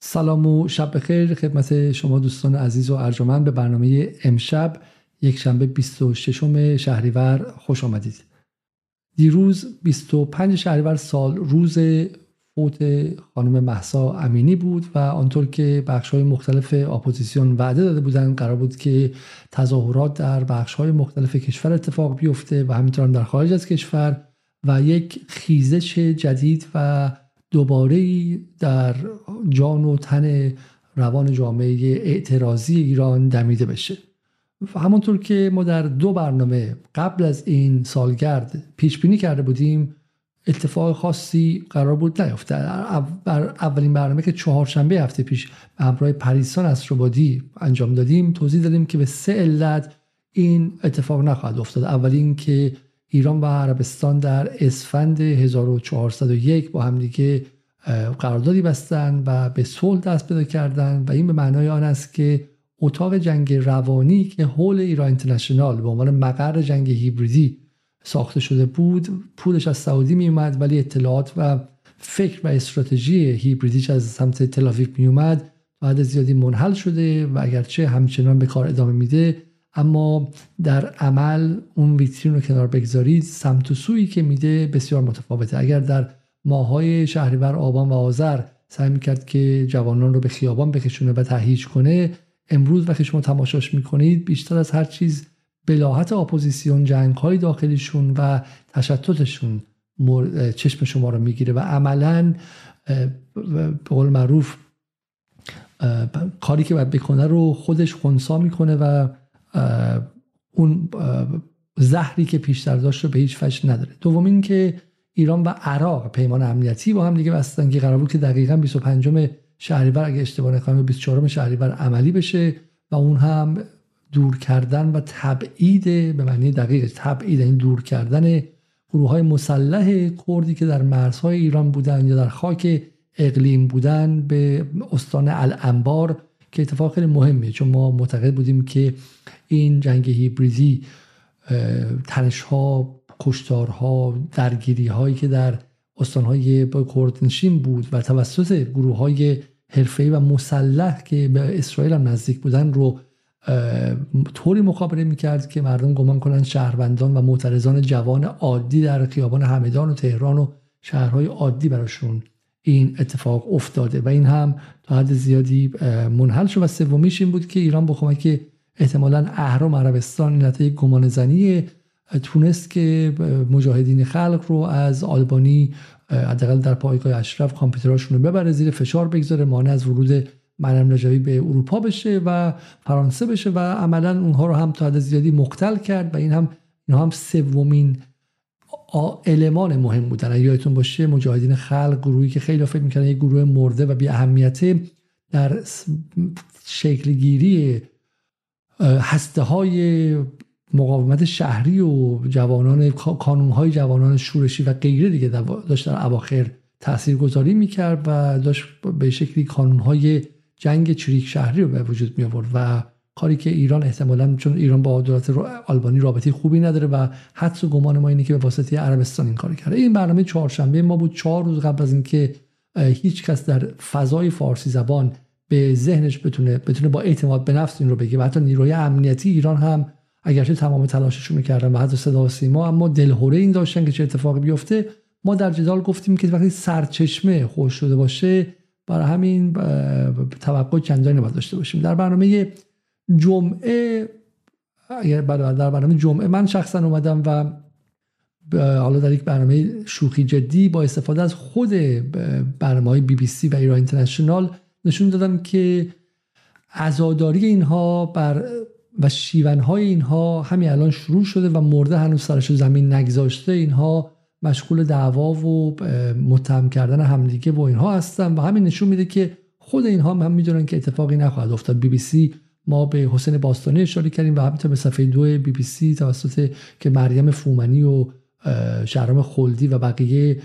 سلام و شب بخیر. خدمت شما دوستان عزیز و ارجمند به برنامه امشب یک شنبه 26 شهریور. خوش آمدید. دیروز 25 شهریور سال روز فوت خانم محسا امینی بود و آنطور که بخش های مختلف اپوزیسیون وعده داده بودند قرار بود که تظاهرات در بخش های مختلف کشور اتفاق بیفته و همینطور در خارج از کشور و یک خیزش جدید و دوباره در جان و تن روان جامعه اعتراضی ایران دمیده بشه. همونطور که ما در دو برنامه قبل از این سالگرد پیش بینی کرده بودیم اتفاق خاصی قرار بود نیفته اولین برنامه که چهارشنبه هفته پیش به همراه پریسان اسرابادی انجام دادیم توضیح دادیم که به سه علت این اتفاق نخواهد افتاد. اولین که ایران و عربستان در اسفند 1401 با همدیگه قراردادی بستن و به صلح دست پیدا کردن و این به معنای آن است که اتاق جنگ روانی که حول ایران اینترنشنال به عنوان مقر جنگ هیبریدی ساخته شده بود پولش از سعودی می اومد ولی اطلاعات و فکر و استراتژی هیبریدیش از سمت تلافیف می اومد بعد زیادی منحل شده و اگرچه همچنان به کار ادامه میده اما در عمل اون ویترین رو کنار بگذارید سمت و سویی که میده بسیار متفاوته. اگر در ماهای شهریور آبان و آذر سعی می‌کرد که جوانان رو به خیابان بکشونه و تهییج کنه امروز وقتی شما تماشاش می‌کنید بیشتر از هر چیز بلاحت اپوزیسیون جنگ های داخلیشون و تشتتشون چشم شما رو می‌گیره و عملا به قول معروف کاری که باید بکنه رو خودش خونسا می‌کنه و اون زهری که پیشتر داشت رو به هیچ فش نداره. دومین که ایران و عراق پیمان امنیتی با هم دیگه بستن که قرار بود که دقیقا 25 شهریور اگه اشتباه نکنم 24 شهریور عملی بشه و اون هم دور کردن و تبعید به معنی دقیق تبعید این دور کردن گروه های مسلح کردی که در مرزهای ایران بودن یا در خاک اقلیم بودن به استان الانبار که اتفاق خیلی مهمه چون ما معتقد بودیم که این جنگ هیبریدی تنش ها کشتارها درگیری هایی که در استانهای کردنشین بود و توسط گروه های حرفه‌ای و مسلح که به اسرائیل هم نزدیک بودن رو طوری مخابره می‌کرد که مردم گمان کنند شهروندان و معترضان جوان عادی در خیابان همدان و تهران و شهرهای عادی براشون این اتفاق افتاده. و این هم تا حد زیادی منحل شد. و سومیش این بود که ایران با کمک احتمالا اهرام عربستان نتایج گمان زنی تونست که مجاهدین خلق رو از آلبانی حداقل در پایگاه اشرف کامپیوتراشون رو ببره زیر فشار بگذاره مانع از ورود مریم نجایی به اروپا بشه و فرانسه بشه و عملا اونها رو هم تا حد زیادی مختل کرد و این هم اینها هم سومین المان مهم بودن. یادتون باشه مجاهدین خلق گروهی که خیلی فکر می‌کنن یک گروه مرده و بی اهمیته در شکلگیری هسته های مقاومت شهری و جوانان های جوانان شورشی و غیره دیگه داشت در اواخر تأثیر گذاری می‌کرد و داشت به شکلی های جنگ چریک شهری رو به وجود می آورد و کاری که ایران احتمالا چون ایران با دولت آلبانی رابطه خوبی نداره و حدس و گمان ما اینه که به واسطه عربستان این کار کرده. این برنامه چهارشنبه ما بود. چهار روز قبل از اینکه هیچ کس در فضای فارسی زبان به ذهنش بتونه بتونه با اعتماد به نفس این رو بگه. و حتی نیروی امنیتی ایران هم اگرچه تمام تلاششون می‌کردن و حتی صدا و سیما اما دلهوره این داشتن که چه اتفاقی بیفته. ما در جدال گفتیم که وقتی سرچشمه خوش شده باشه برای همین توقع چندانی نباید داشته باشیم. در برنامه جمعه اگر در برنامه جمعه من شخصا اومدم و حالا در یک برنامه شوخی جدی با استفاده از خود برنامه های بی بی سی و ایران اینترنشنال نشون دادم که عزاداری اینها بر و شیونهای اینها همین الان شروع شده و مرده هنوز سرش زمین نگذاشته. اینها مشغول دعوا و متهم کردن همدیگه و اینها هستن و همین نشون میده که خود اینها هم می‌دونن که اتفاقی نخواهد افتاد. بی بی سی ما به حسین باستانی اشاره کردیم و همینطور به صفحه دو بی بی سی توسط که مریم فومنی و شهرام خلدی و بقیه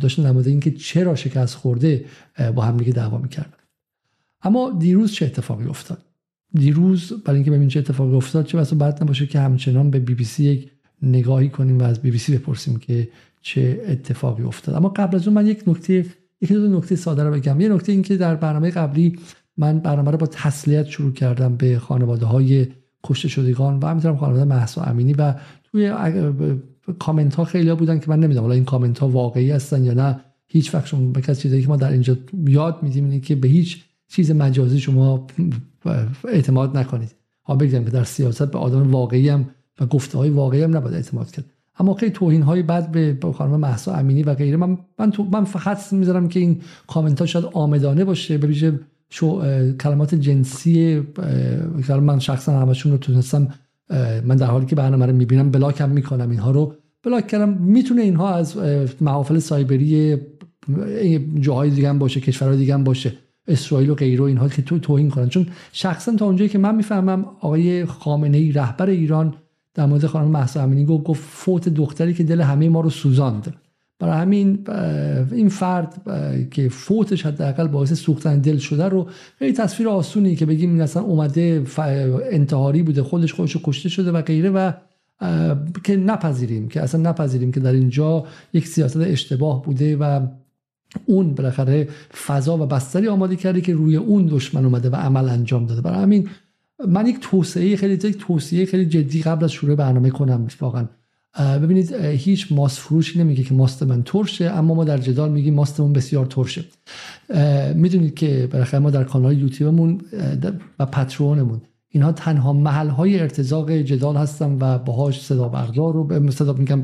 داشتن نموده این که چرا شکست خورده با همدیگه دعوا می‌کردن. اما دیروز چه اتفاقی افتاد؟ دیروز برای اینکه ببینیم چه اتفاقی افتاد چه واسه بعد نباشه که همچنان به بی بی سی یک نگاهی کنیم و از بی بی سی بپرسیم که چه اتفاقی افتاد. اما قبل از اون من یک نکته یکی دو نکته ساده رو بگم. یه نکته این که در برنامه قبلی من برنامه رو با تسلیت شروع کردم به خانواده های کشته شدگان و همینطور خانواده محسا امینی و توی کامنت ها خیلی ها بودن که من نمی‌دونم حالا این کامنت ها واقعی هستن یا نه. هیچ وقت شما به چیزی که ما در اینجا یاد میدیم اینه که به هیچ چیز مجازی شما اعتماد نکنید. ها بگم که در سیاست به آدم واقعی هم و گفته های واقعی هم نباید اعتماد کرد. اما خیلی توهین های بعد به خانم محسا امینی و غیره. من من, تو من فقط می‌ذارم که این کامنت ها شاید آمدانه باشه به ویژه کلمات جنسی من شخصا همشون رو تونستم من در حالی که برنامه رو می‌بینم بلاک هم می‌کنم اینها رو بلاک کردم. می‌تونه اینها از محافل سایبری جاهای دیگه هم باشه کشورهای دیگه هم باشه اسرائیل و غیره اینها که تو توهین کنن. چون شخصا تا اونجایی که من می‌فهمم آقای خامنه ای رهبر ایران در مورد خانم مهسا امینی گفت گفت فوت دختری که دل همه ما رو سوزاند. برای همین این فرد که فوتش حداقل باعث سوختن دل شده رو خیلی تصویر آسونی که بگیم این اصلا اومده انتحاری بوده خودش خودش کشته شده و غیره و که نپذیریم که اصلا نپذیریم که در اینجا یک سیاست اشتباه بوده و اون بالاخره فضا و بستری آماده کرده که روی اون دشمن اومده و عمل انجام داده. برای همین من یک توسعه خیلی توصیه خیلی جدی قبل از شروع برنامه کنم واقعا ببینید هیچ ماست فروشی نمیگه که ماست من ترشه اما ما در جدال میگیم ماستمون بسیار ترشه. می‌دونید که بالاخره ما در کانال یوتیوبمون و پترونمون اینها تنها محل های ارتزاق جدال هستن و باهاش صدا بردار رو صدا میگم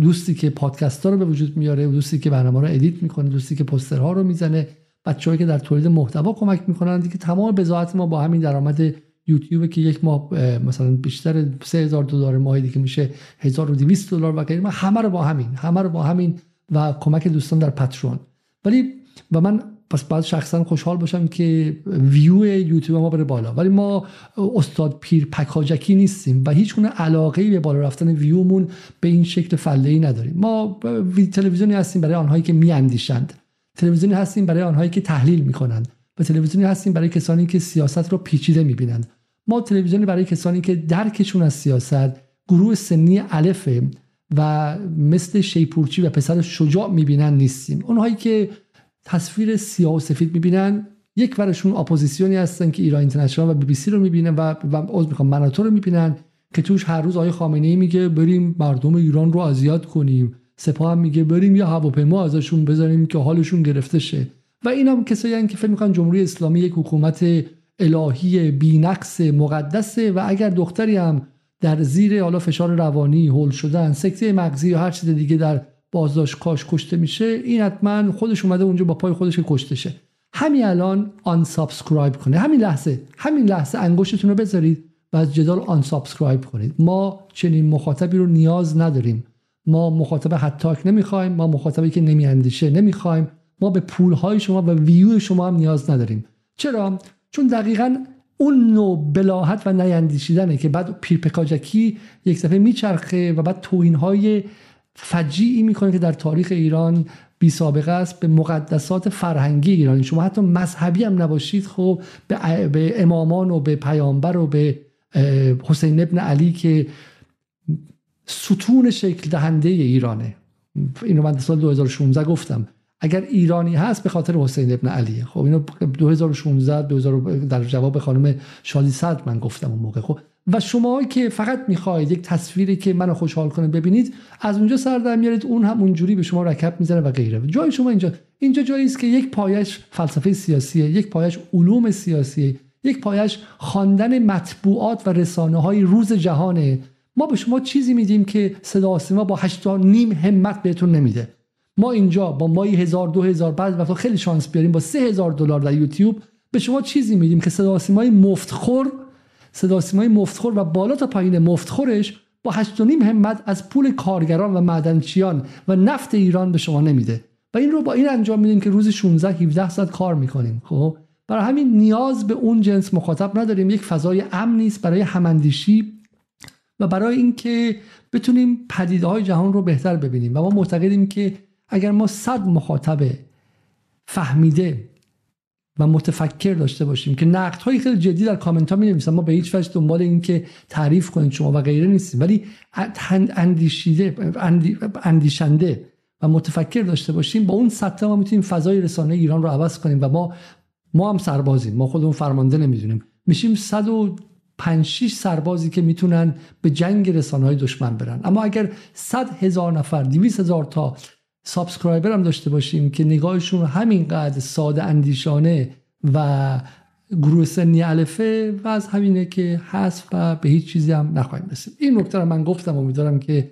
دوستی که پادکست ها رو به وجود میاره دوستی که برنامه رو edit می‌کنه دوستی که پوسترها رو می‌زنه بچه‌هایی که در تولید محتوا کمک می‌کنن دیگه تمام بضاعت ما با همین درآمد یوتیوب که یک ماه مثلا بیشتر 3000 دلار ماهی دیگه میشه 1200 دلار و غیره. همه رو با همین همه رو با همین و کمک دوستان در Patreon ولی و من پس باید شخصا خوشحال باشم که ویو یوتیوب ما بره بالا. ولی ما استاد پیر پکاجکی نیستیم و هیچ گونه علاقه به بالا رفتن ویومون به این شکل فله ای نداریم. ما تلویزیونی هستیم برای آنهایی که میاندیشند. تلویزیونی هستیم برای آنهایی که تحلیل می‌کنند. و تلویزیونی هستیم برای کسانی که سیاست رو پیچیده می‌بینند. ما تلویزیونی برای کسانی که درکشون از سیاست گروه سنی الفه و مثل شیپورچی و پسر شجاع می‌بینن نیستیم. اونهایی که تصویر سیاه و سفید می‌بینن یک ورشون اپوزیسیونی هستن که ایران اینترنشنال و بی بی سی رو می‌بینن و و می‌خوام من و تو رو می‌بینن که توش هر روز آقای خامنه ای میگه بریم مردم ایران رو اذیت کنیم. سپاه هم میگه بریم یه هواپیما ازشون بزنیم که حالشون گرفته شه. و این هم کسایی که فکر می‌کنن جمهوری اسلامی یک حکومت الهی بینقص مقدسه و اگر دختری هم در زیر حالا فشار روانی هول شدن سکته مغزی یا هر چیز دیگه در بازداشت کاش کشته میشه این حتما خودش اومده اونجا با پای خودش کشته شه همین الان unsubscribe کنه. همین لحظه همین لحظه انگشتتون رو بذارید و از جدال unsubscribe کنید. ما چنین مخاطبی رو نیاز نداریم. ما مخاطب هتاک نمی‌خوایم ما مخاطبی که نمیاندیشه نمی‌خوایم. ما به پول های شما و ویو شما هم نیاز نداریم. چرا؟ چون دقیقا اون نوع بلاهت و نیندیشیدنه که بعد پیرپکاجکی یک دفعه میچرخه و بعد توهین های فجیعی می‌کنه که در تاریخ ایران بی سابقه است به مقدسات فرهنگی ایرانی. شما حتی مذهبی هم نباشید خب به, به امامان و به پیامبر و به حسین ابن علی که ستون شکل دهنده ایرانه. اینو من سال 2016 گفتم. اگر ایرانی هست به خاطر حسین ابن علیه خب اینو 2016 2000 در جواب خانم شادی صد من گفتم اون موقع. خب و شما که فقط می‌خواهید یک تصویری که منو خوشحال کنه ببینید از اونجا سر در میارید اون هم اونجوری به شما رکب می‌زنه و غیره. جای شما اینجا. اینجا جایی است که یک پایش فلسفه سیاسیه یک پایش علوم سیاسیه یک پایش خواندن مطبوعات و رسانه های روز جهانه. ما به شما چیزی میدیم که صدا سیما با 8 نیم همت بهتون نمیده. ما اینجا با مایی هزار دو هزار بعد وقتا خیلی شانس بیاریم با سه هزار دلار در یوتیوب به شما چیزی میدیم که صدا سیمای مفتخور صدا سیمای مفتخور و بالا تا پایین مفتخورش با هشت نیم همت از پول کارگران و معدنچیان و نفت ایران به شما نمیده. و این رو با این انجام میدیم که روز 16 17 ساعت کار می‌کنیم خب؟ برای همین نیاز به اون جنس مخاطب نداریم. یک فضای امن نیست برای هماندیشی و برای اینکه بتونیم پدیده های جهان رو بهتر ببینیم. و ما معتقدیم که اگر ما صد مخاطب فهمیده و متفکر داشته باشیم که نقد های خیلی جدی در کامنت ها می نویسن ما به هیچ وجه دنبال این که تعریف کنید شما و غیره نیستیم. ولی اندیشیده اندیشنده و متفکر داشته باشیم با اون سطح ما می‌تونیم فضای رسانه ایران رو عوض کنیم و ما ما هم سربازیم. ما خودمون فرمانده نمی‌دونیم. میشیم 105 6 سربازی که می‌تونن به جنگ رسانه های دشمن برن. اما اگر 100 هزار نفر 200 هزار تا subscriber هم داشته باشیم که نگاهشون همینقدر ساده اندیشانه و گروه سنی الفه و از همینه که هست و به هیچ چیزی هم نخواهیم رسید. این نکته رو من گفتم امیدوارم که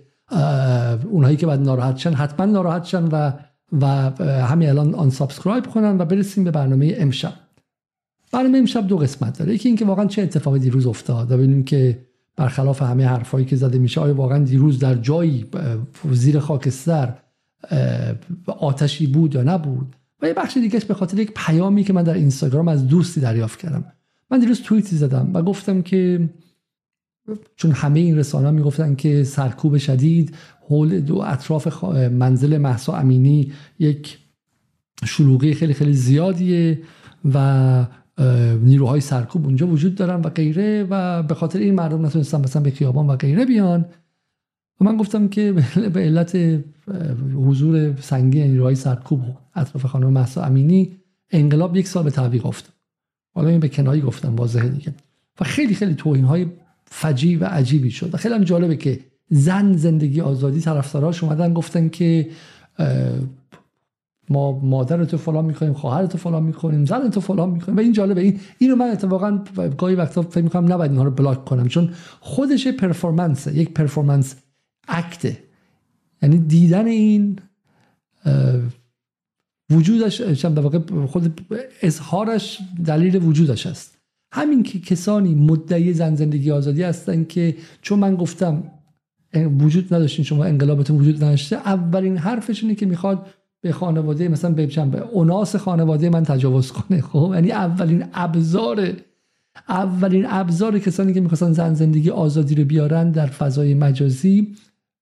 اونهایی که بعد ناراحت شن حتما ناراحت شن و و همین الان unsubscribe کنن و برسیم به برنامه امشب. برنامه امشب دو قسمت داره. یکی اینکه واقعا چه اتفاقی دیروز افتاد و ببینیم که برخلاف همه حرفایی که زده میشه آیا واقعا دیروز در جایی زیر خاکستر آتشی بود یا نبود. و یه بخش دیگه به خاطر یک پیامی که من در اینستاگرام از دوستی دریافت کردم. من دیروز توییتی زدم و گفتم که چون همه این رسانه می‌گفتن که سرکوب شدید حول دو اطراف منزل محسا امینی یک شلوغی خیلی خیلی زیادیه و نیروهای سرکوب اونجا وجود دارن و غیره و به خاطر این مردم نتونستن مثلا به خیابان و غیره بیان. و من گفتم که به علت حضور سنگین نیروهای سرکوب اطراف خانم محسا امینی انقلاب یک سال به تعویق افتاد. حالا این به کنایه گفتم واضحه دیگه. و خیلی خیلی توهین های فجیع و عجیبی شد. و خیلی هم جالبه که زن زندگی آزادی طرفداراش اومدن گفتن که ما مادر تو فلان می‌کنیم خواهر تو فلان می‌کنیم زن تو فلان می‌کنیم و این جالبه. این اینو من اتفاقا گاهی وقتا فکر می‌کنم نباید اینها رو block کنم. چون خودش performance یک performance act ه. یعنی دیدن این وجودش در واقع خود اظهارش دلیل وجودش است. همین که کسانی مدعی زن زندگی آزادی هستن که چون من گفتم وجود نداشتین شما انقلابتون وجود نداشته اولین حرفش اینه که می‌خواد به خانواده مثلا به اوناس خانواده من تجاوز کنه. خب یعنی اولین ابزار اولین ابزار کسانی که می‌خواستن زن زندگی آزادی رو بیارن در فضای مجازی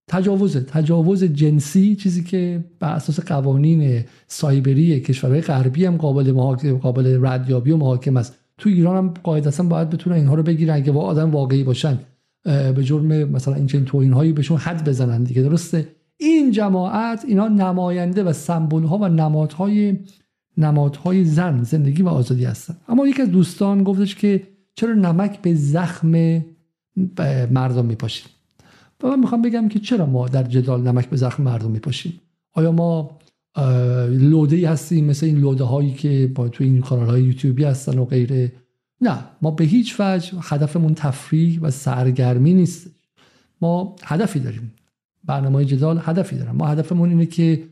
تجاوز تجاوز جنسی چیزی که بر اساس قوانین سایبری کشورهای غربی هم قابل محاکمه قابل ردیابی و محاکمه است. تو ایران هم قاعدتا باید بتونن اینها رو بگیرن اگه آدم واقعی باشن. به جرم مثلا این چنین توهین هایی بهشون حد بزنن دیگه درسته؟ این جماعت اینا نماینده و سمبل ها و نمادهای نمادهای زن زندگی و آزادی هستن. اما یکی از دوستان گفتش که چرا نمک به زخم مردم میپاشیم و من می‌خوام بگم که چرا ما در جدال نمک به زخم مردم میپاشیم؟ آیا ما لوده هستیم مثل این لوده هایی که با تو این کانال های یوتیوبی هستن و غیره؟ نه ما به هیچ وجه هدفمون تفریح و سرگرمی نیست. ما هدفی داریم. برنامه جدال هدفی دارم ما هدفمون اینه که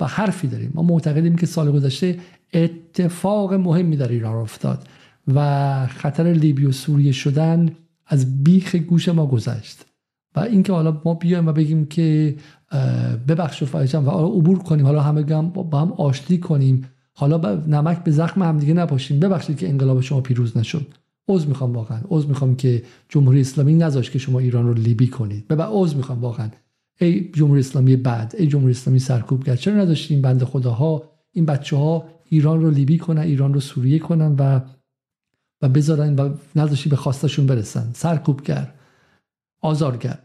و حرفی داریم. ما معتقدیم که سال گذشته اتفاق مهمی در ایران افتاد و خطر لیبی و سوریه شدن از بیخ گوش ما گذشت. و اینکه حالا ما بیایم و بگیم که ببخش و و عبور کنیم حالا همه با هم آشتی کنیم. حالا نمک به زخم هم دیگه نباشیم ببخشید که انقلاب شما پیروز نشد. عذر می‌خوام واقعا. عذر می‌خوام که جمهوری اسلامی نذاشت که شما ایران رو لیبی کنید. به عذر می‌خوام واقعا. ای جمهوری اسلامی بعد ای جمهوری اسلامی سرکوب کرد. چرا نذاشتیم بنده خداها این بچه ها ایران رو لیبی کنن ایران رو سوریه کنن و و بذارن و نذاشتی به خواستشون برسن؟ سرکوبگر آزارگر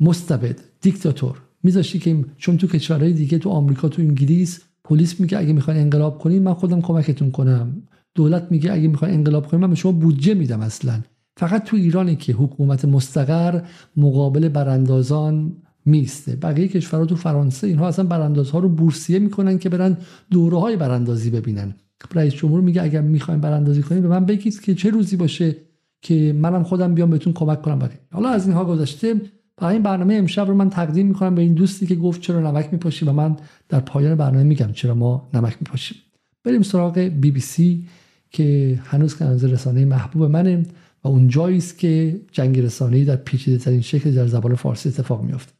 مستبد دیکتاتور. میذاشتی که چون تو کشورهای دیگه تو آمریکا تو انگلیس پلیس میگه اگه می‌خواین انقلاب کنین من خودم کمکتون کنم. دولت میگه اگه می‌خواین انقلاب کنین من به شما بودجه میدم اصلا. فقط تو ایرانی که حکومت مستقر مقابل براندازان میسته بقیه کشورها تو فرانسه اینها اصلا براندازها رو بورسیه می‌کنن که برن دوره های براندازی ببینن. رئیس جمهور میگه اگر می‌خواین براندازی کنین به من بگید که چه روزی باشه که منم خودم بیام بهتون کمک کنم برای حالا از اینها گذشته برای این برنامه امشب رو من تقدیم می‌کنم به این دوستی که گفت چرا نمک میپاشی و من در پایان برنامه میگم چرا ما نمک میپاشیم. بریم سراغ بی بی سی که هنوز که رسانه محبوب منه و اون جایی است که جنگ رسانه‌ای در پیچیده ترین شکل در زبان فارسی اتفاق میافته.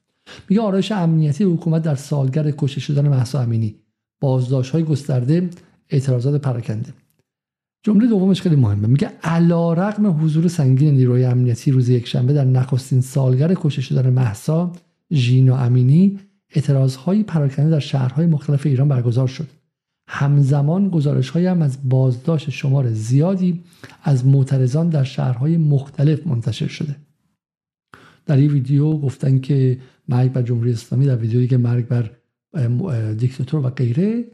میگه آرایش امنیتی حکومت در سالگرد کشته شدن مهسا امینی بازداشت های گسترده اعتراضات پراکنده. جمله دومش خیلی مهمه. میگه علا رقم حضور سنگین نیروی امنیتی روز یکشنبه در نخستین سالگرد کشته شدن محسا ژینا امینی اعتراضهایی پراکنده در شهرهای مختلف ایران برگزار شد. همزمان گزارش هم از بازداشت شمار زیادی از معترضان در شهرهای مختلف منتشر شده. در این ویدیو گفتن که مرگ بر جمهوری اسلامی در ویدیویی که مرگ بر دیکتاتور و غیره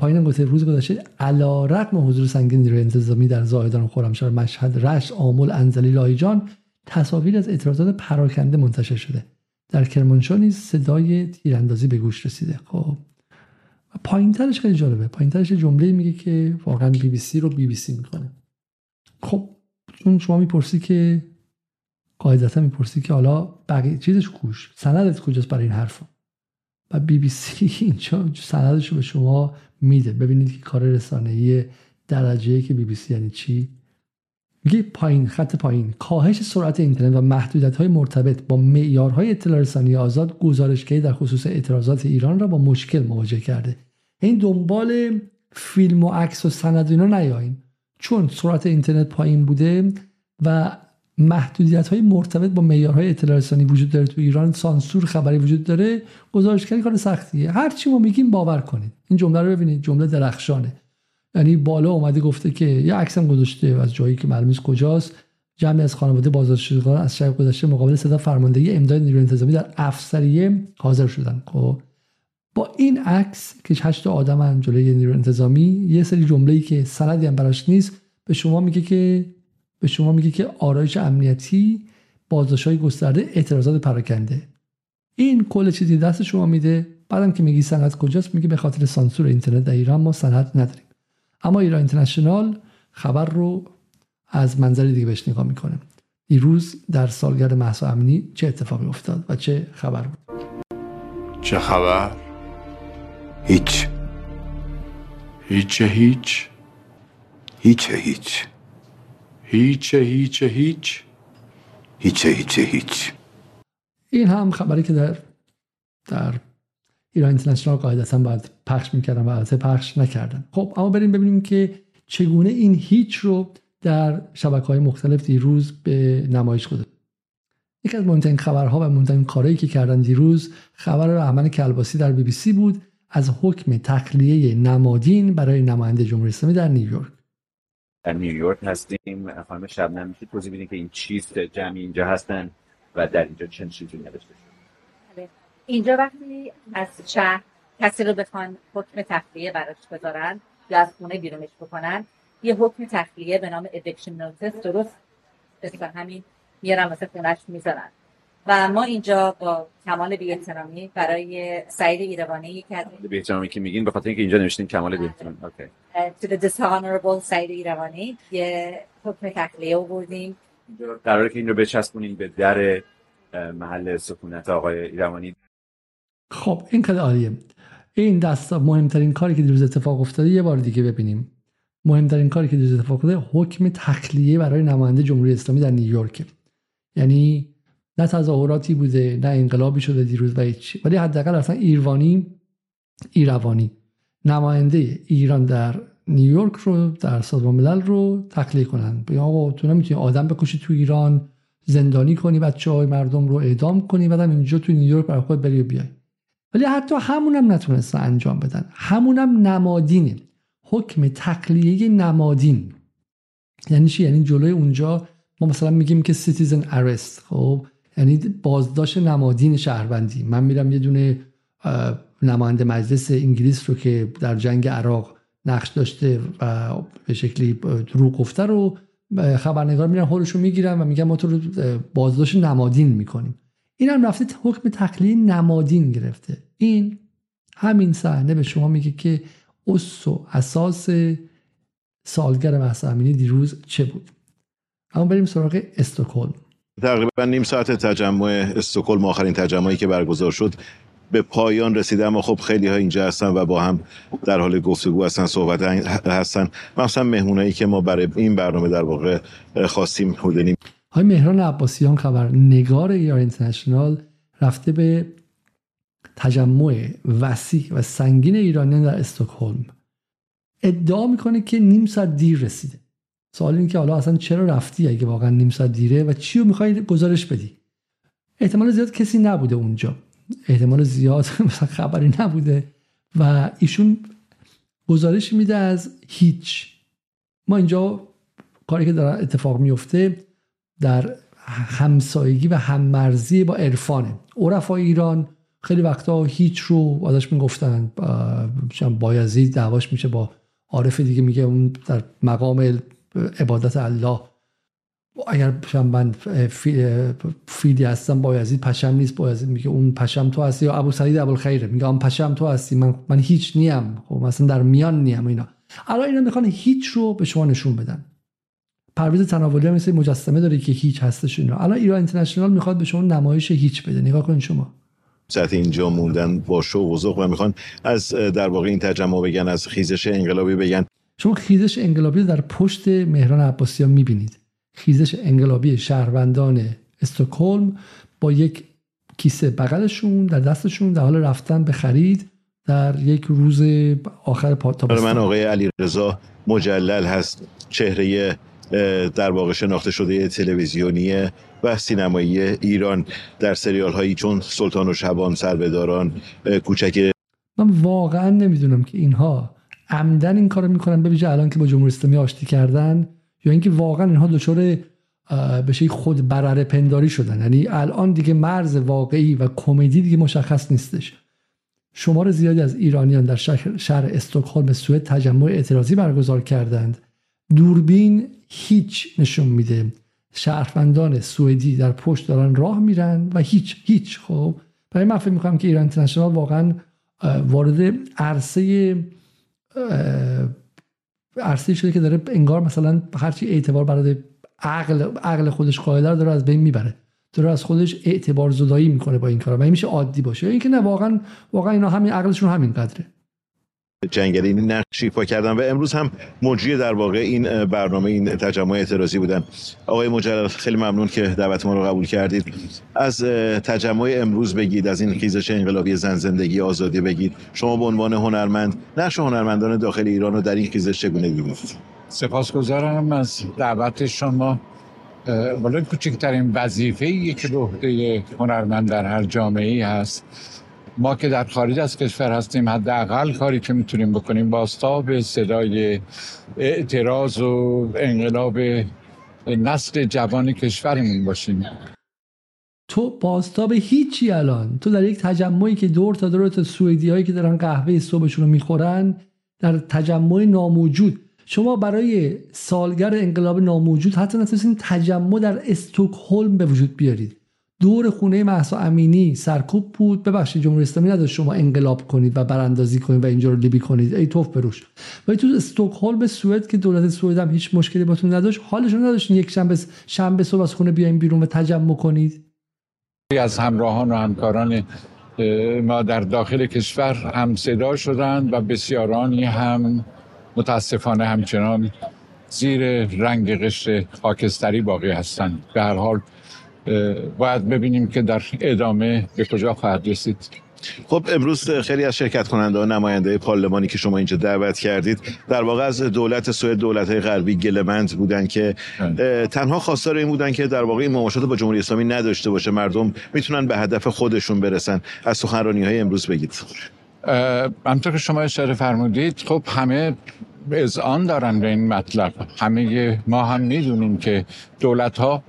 پایین گفته روز گذشته علا رقم حضور سنگین نیروی انتظامی در زاهدان خرمشهر مشهد رشت آمل انزلی لایجان تصاویر از اعتراضات پراکنده منتشر شده. در کرمانشاه نیز صدای تیراندازی به گوش رسیده. خب. پایین ترش خیلی جالبه. پایین ترش جمله میگه که واقعا بی بی سی رو بی بی سی می‌کنه خب چون شما می‌پرسی که قاعدتا می‌پرسی که حالا بقیه چیزش کوش سندت کجاست برای این حرف و بی بی سی اینجا سندش رو به شما میده. ببینید که کار رسانه‌ای درجه یک بی بی سی یعنی چی؟ میگه پایین خط پایین. کاهش سرعت اینترنت و محدودیت های مرتبط با معیارهای اطلاع رسانی آزاد گزارشگری در خصوص اعتراضات ایران را با مشکل مواجه کرده. این دنبال فیلم و عکس و سند اینا نیاین چون سرعت اینترنت پایین بوده و محدودیت های مرتبط با معیارهای اطلاع رسانی وجود داره تو ایران. سانسور خبری وجود داره. گزارشگری کار سختیه. هر چی ما میگیم باور کنید. این جمله رو ببینید. جمله درخشانه. یعنی بالا اومده گفته که یه عکسم گذاشته از جایی که معلوم نیست کجاست. جمعی از خانواده بازداشتگان از شب گذشته مقابل صدا فرماندهی امداد نیروی انتظامی در افسریه حاضر شدن. خب با این عکس که هشت آدم جلوی نیروی انتظامی یه سری جمله‌ای که سندی هم براش نیست به شما میگه که به شما میگه که آرایش امنیتی های گسترده اعتراضات پراکنده. این کل چیزی دست شما میده. بعدم که میگی سند کجاست میگه به خاطر سانسور اینترنت در ایران ما سند نداریم. اما ایران اینترنشنال خبر رو از منظر دیگه بهش نگاه می‌کنه دیروز در سالگرد محسا امنی چه اتفاقی افتاد و چه خبر بود؟ چه خبر؟ هیچ. هیچ هیچ. هیچ هیچ. هیچ هیچ هیچ. هیچ هیچ هیچ. این هم خبری که در در ایران اینترنشنال قاعدتا باید پخش می‌کردن و البته پخش نکردن. خب اما بریم ببینیم که چگونه این هیچ رو در شبکه های مختلف دیروز به نمایش گذاشت. یکی از مهمترین خبرها و مهمترین کارهایی که کردن دیروز خبر احمد کلباسی در بی بی سی بود از حکم تخلیه نمادین برای نماینده جمهوری اسلامی در نیویورک. در نیویورک هستیم. خانم شبنم میشه توضیح بدین که این چیست؟ جمعی اینجا هستن و در اینجا چه چیزی نوشته بله. اینجا وقتی از شهر کسی رو بخوان حکم تخلیه براش بذارن یا از خونه بیرونش بکنن یه حکم تخلیه به نام ادکشن نوتس درست؟ مثل همین میارن واسه خونش می‌ذارن. و ما اینجا با کمال بی‌احترامی برای سعید ایروانی که بی‌احترامی که میگین به خاطر اینکه اینجا نوشتین کمال بی‌احترامی. اوکی. to the dishonorable سعید ایروانی یه حکم تخلیه آوردیم. قراره که این رو بچسبونیم به در محل سکونت آقای ایروانی. خب این کار عالیه. این دست مهمترین کاری که دیروز اتفاق افتاده یه بار دیگه ببینیم. مهمترین کاری که دیروز اتفاق افتاده حکم تخلیه برای نماینده جمهوری اسلامی در نیویورک یعنی نه تظاهراتی بوده نه انقلابی شده دیروز و هیچی ولی حداقل اصلا ایروانی ایروانی. نماینده ایران در نیویورک رو در سازمان ملل رو تخلیه کنن. بگن آقا تو نمی‌تونی آدم بکشی تو ایران زندانی کنی بچه های مردم رو اعدام کنی بعدم اینجا تو نیویورک برای خود بری و بیای. ولی حتی همونم نتونستن انجام بدن. همونم نمادینه حکم تخلیه نمادین. یعنی چی؟ یعنی جلوی اونجا ما مثلا میگیم که citizen arrest خب؟ یعنی بازداشت نمادین شهروندی. من میرم یه دونه نماینده مجلس انگلیس رو که در جنگ عراق نقش داشته و به شکلی دروغ گفته رو خبرنگار میرن حالشو می‌گیرن و میگن ما تو رو بازداشت نمادین می‌کنیم. این هم رفته حکم تخلیه نمادین گرفته. این همین صحنه به شما میگه که اس و اساس سالگر محسا دیروز چه بود. اما بریم سراغ استکهلم. تقریبا نیم ساعت تجمع استکهلم آخرین تجمعی که برگزار شد به پایان رسیده. اما خب خیلی ها اینجا هستن و با هم در حال گفتگو هستن صحبت هستن. مثلا مهمونایی که ما برای این برنامه در واقع خواستیم هودنیم های مهران عباسیان خبر نگار ایار اینترنشنال رفته به تجمع وسیع و سنگین ایرانیان در استکهلم. ادعا می‌کنه که نیم ساعت دیر رسیده. سوال این که حالا اصلا چرا رفتی اگه واقعا نیم ساعت دیره و چی رو می‌خوای گزارش بدی؟ احتمال زیاد کسی نبوده اونجا. احتمال زیاد مثلا خبری نبوده و ایشون گزارش میده از هیچ. ما اینجا کاری که داره اتفاق میفته در همسایگی و هممرزی با عرفانه. عرفای ایران خیلی وقتا هیچ رو ازش می‌گفتن. بایزید دعواش میشه با عارف دیگه میگه اون در مقام عبادت الله. اگر من فیدی هستم بایزید پشم نیست. بایزید میگه اون پشم تو هستی یا ابو سعید خیره میگه اون پشم تو هستی. من, من هیچ نیم. خب مثلا در میان نیم اینا. الان اینا می‌خوان هیچ رو به شما نشون بدن. پرویز تناولی هم مثل مجسمه داره که هیچ هستش اینا. الان ایران اینترنشنال می‌خواد به شما نمایش هیچ بده. نگاه کن شما. سطح اینجا موندن با شو و و می‌خوان از در واقع این تجمع بگن از خیزش انقلابی بگن. شما خیزش انقلابی در پشت مهران عباسی ها می‌بینید. خیزش انقلابی شهروندان استکهلم با یک کیسه بغلشون در دستشون در حال رفتن به خرید در یک روز آخر تابستان. من آقای علی رضا مجلل هست چهره در واقع شناخته شده تلویزیونی و سینمایی ایران در سریال هایی چون سلطان و شبان سربداران کوچک من واقعا نمی‌دونم که اینها عمدن این کارو می‌کنن. ببینید الان که با جمهوری اسلامی آشتی کردن یا اینکه واقعا اینها دچار بشه خود برره پنداری شدن. یعنی الان دیگه مرز واقعی و کمدی دیگه مشخص نیستش. شمار زیادی از ایرانیان در شهر, شهر استکهلم سوئد تجمع اعتراضی برگزار کردند. دوربین هیچ نشون میده. شهروندان سوئدی در پشت دارن راه میرن و هیچ هیچ. خب برای من فکر می‌کنم که ایران اینترنشنال واقعا وارد عرصه عرصه شده که داره انگار مثلا هرچی اعتبار برای عقل عقل خودش قائل داره از بین می‌بره. داره از خودش اعتبار زدایی می‌کنه با این کارا و این میشه عادی باشه. اینکه نه واقعا واقعا اینا همین عقلشون همین قدره جنگلی این نقش ایفا کردن و امروز هم مجری در واقع این برنامه این تجمع اعتراضی بودن. آقای مجلل خیلی ممنون که دعوت ما رو قبول کردید. از تجمع امروز بگید از این خیزش انقلابی زن زندگی آزادی بگید. شما به عنوان هنرمند نقش هنرمندان داخل ایران رو در این خیزش چگونه می‌بینید؟ سپاسگزارم از دعوت شما. ولی کوچکترین وظیفه که به عهده هنرمند در هر جامعه ای هست. ما که در خارج از کشور هستیم حداقل کاری که می‌تونیم بکنیم باستاب صدای اعتراض و انقلاب نسل جوان کشورمون باشیم. تو باستاب هیچی الان. تو در یک تجمعی که دور تا دور تا سوئدی هایی که دارن قهوه صبحشون رو می‌خورن در تجمع ناموجود. شما برای سالگر انقلاب ناموجود حتی نتونستین تجمع در استکهلم به وجود بیارید. دور خونه محسا امینی سرکوب بود. ببخشید جمهوری اسلامی نداشت شما انقلاب کنید و براندازی کنید و اینجا رو لیبی کنید. ای توف بروش. ولی تو استکهلم سوئد که دولت سوئد هم هیچ مشکلی باتون نداشت حالشون نداشتین یک شنبه شنبه صبح از خونه بیاین بیرون و تجمع کنید؟ از همراهان و همکاران ما در داخل کشور هم صدا شدند و بسیارانی هم متاسفانه همچنان زیر رنگ قشر خاکستری باقی هستند. به هر حال باید ببینیم که در ادامه به کجا خواهد رسید. خب امروز خیلی از شرکت کننده و نماینده پارلمانی که شما اینجا دعوت کردید در واقع از دولت سوئد دولت های غربی گلمند بودن که بله. تنها خواستار این بودن که در واقع این مماشات با جمهوری اسلامی نداشته باشه. مردم می‌تونن به هدف خودشون برسن. از سخنرانی های امروز بگید. همطور که شما اشاره فرمودید. خب همه آن دارن به این مطلب. همه ما هم می‌دونیم که دولت ها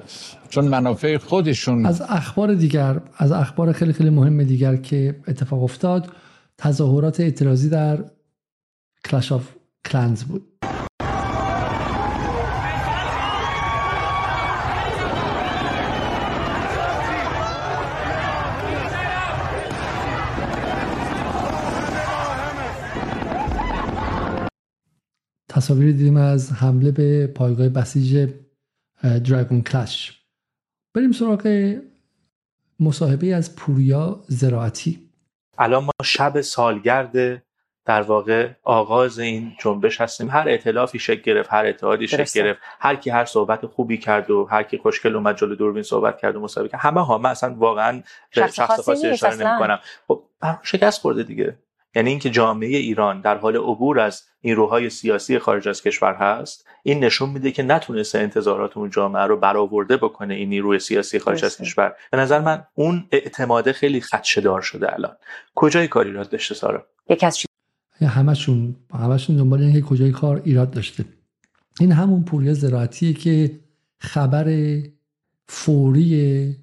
چون منافع خودشون از اخبار دیگر از اخبار خیلی خیلی مهم دیگر که اتفاق افتاد تظاهرات اعتراضی در کلاش آف کلنز بود. تصاویر دیدیم از حمله به پایگاه بسیج دراگون کلش بریم سراغ مصاحبه از پوریا زراعتی. الان ما شب سالگرد در واقع آغاز این جنبش هستیم. هر اطلافی شکل گرفت هر اتحادی شکل گرفت هر کی هر صحبت خوبی کرد و هر کی خوشگل اومد جلو دوربین صحبت کرد و مصاحبه کرد. همه ها من اصلا واقعا به شخص خاصی اشاره نمی‌کنم. خب شکست خورده دیگه. یعنی اینکه جامعه ایران در حال عبور از این روهای سیاسی خارج از کشور هست این نشون میده که نتونسته انتظارات اون جامعه رو برآورده بکنه این نیروی سیاسی خارج از کشور. به نظر من اون اعتماد خیلی خدشه‌دار شده الان. کجای کار ایراد داشته سارا؟ یک از همشون همشون دنبال اینکه کجای کار ایراد داشته. این همون پوریا زراعتیه که خبر فوری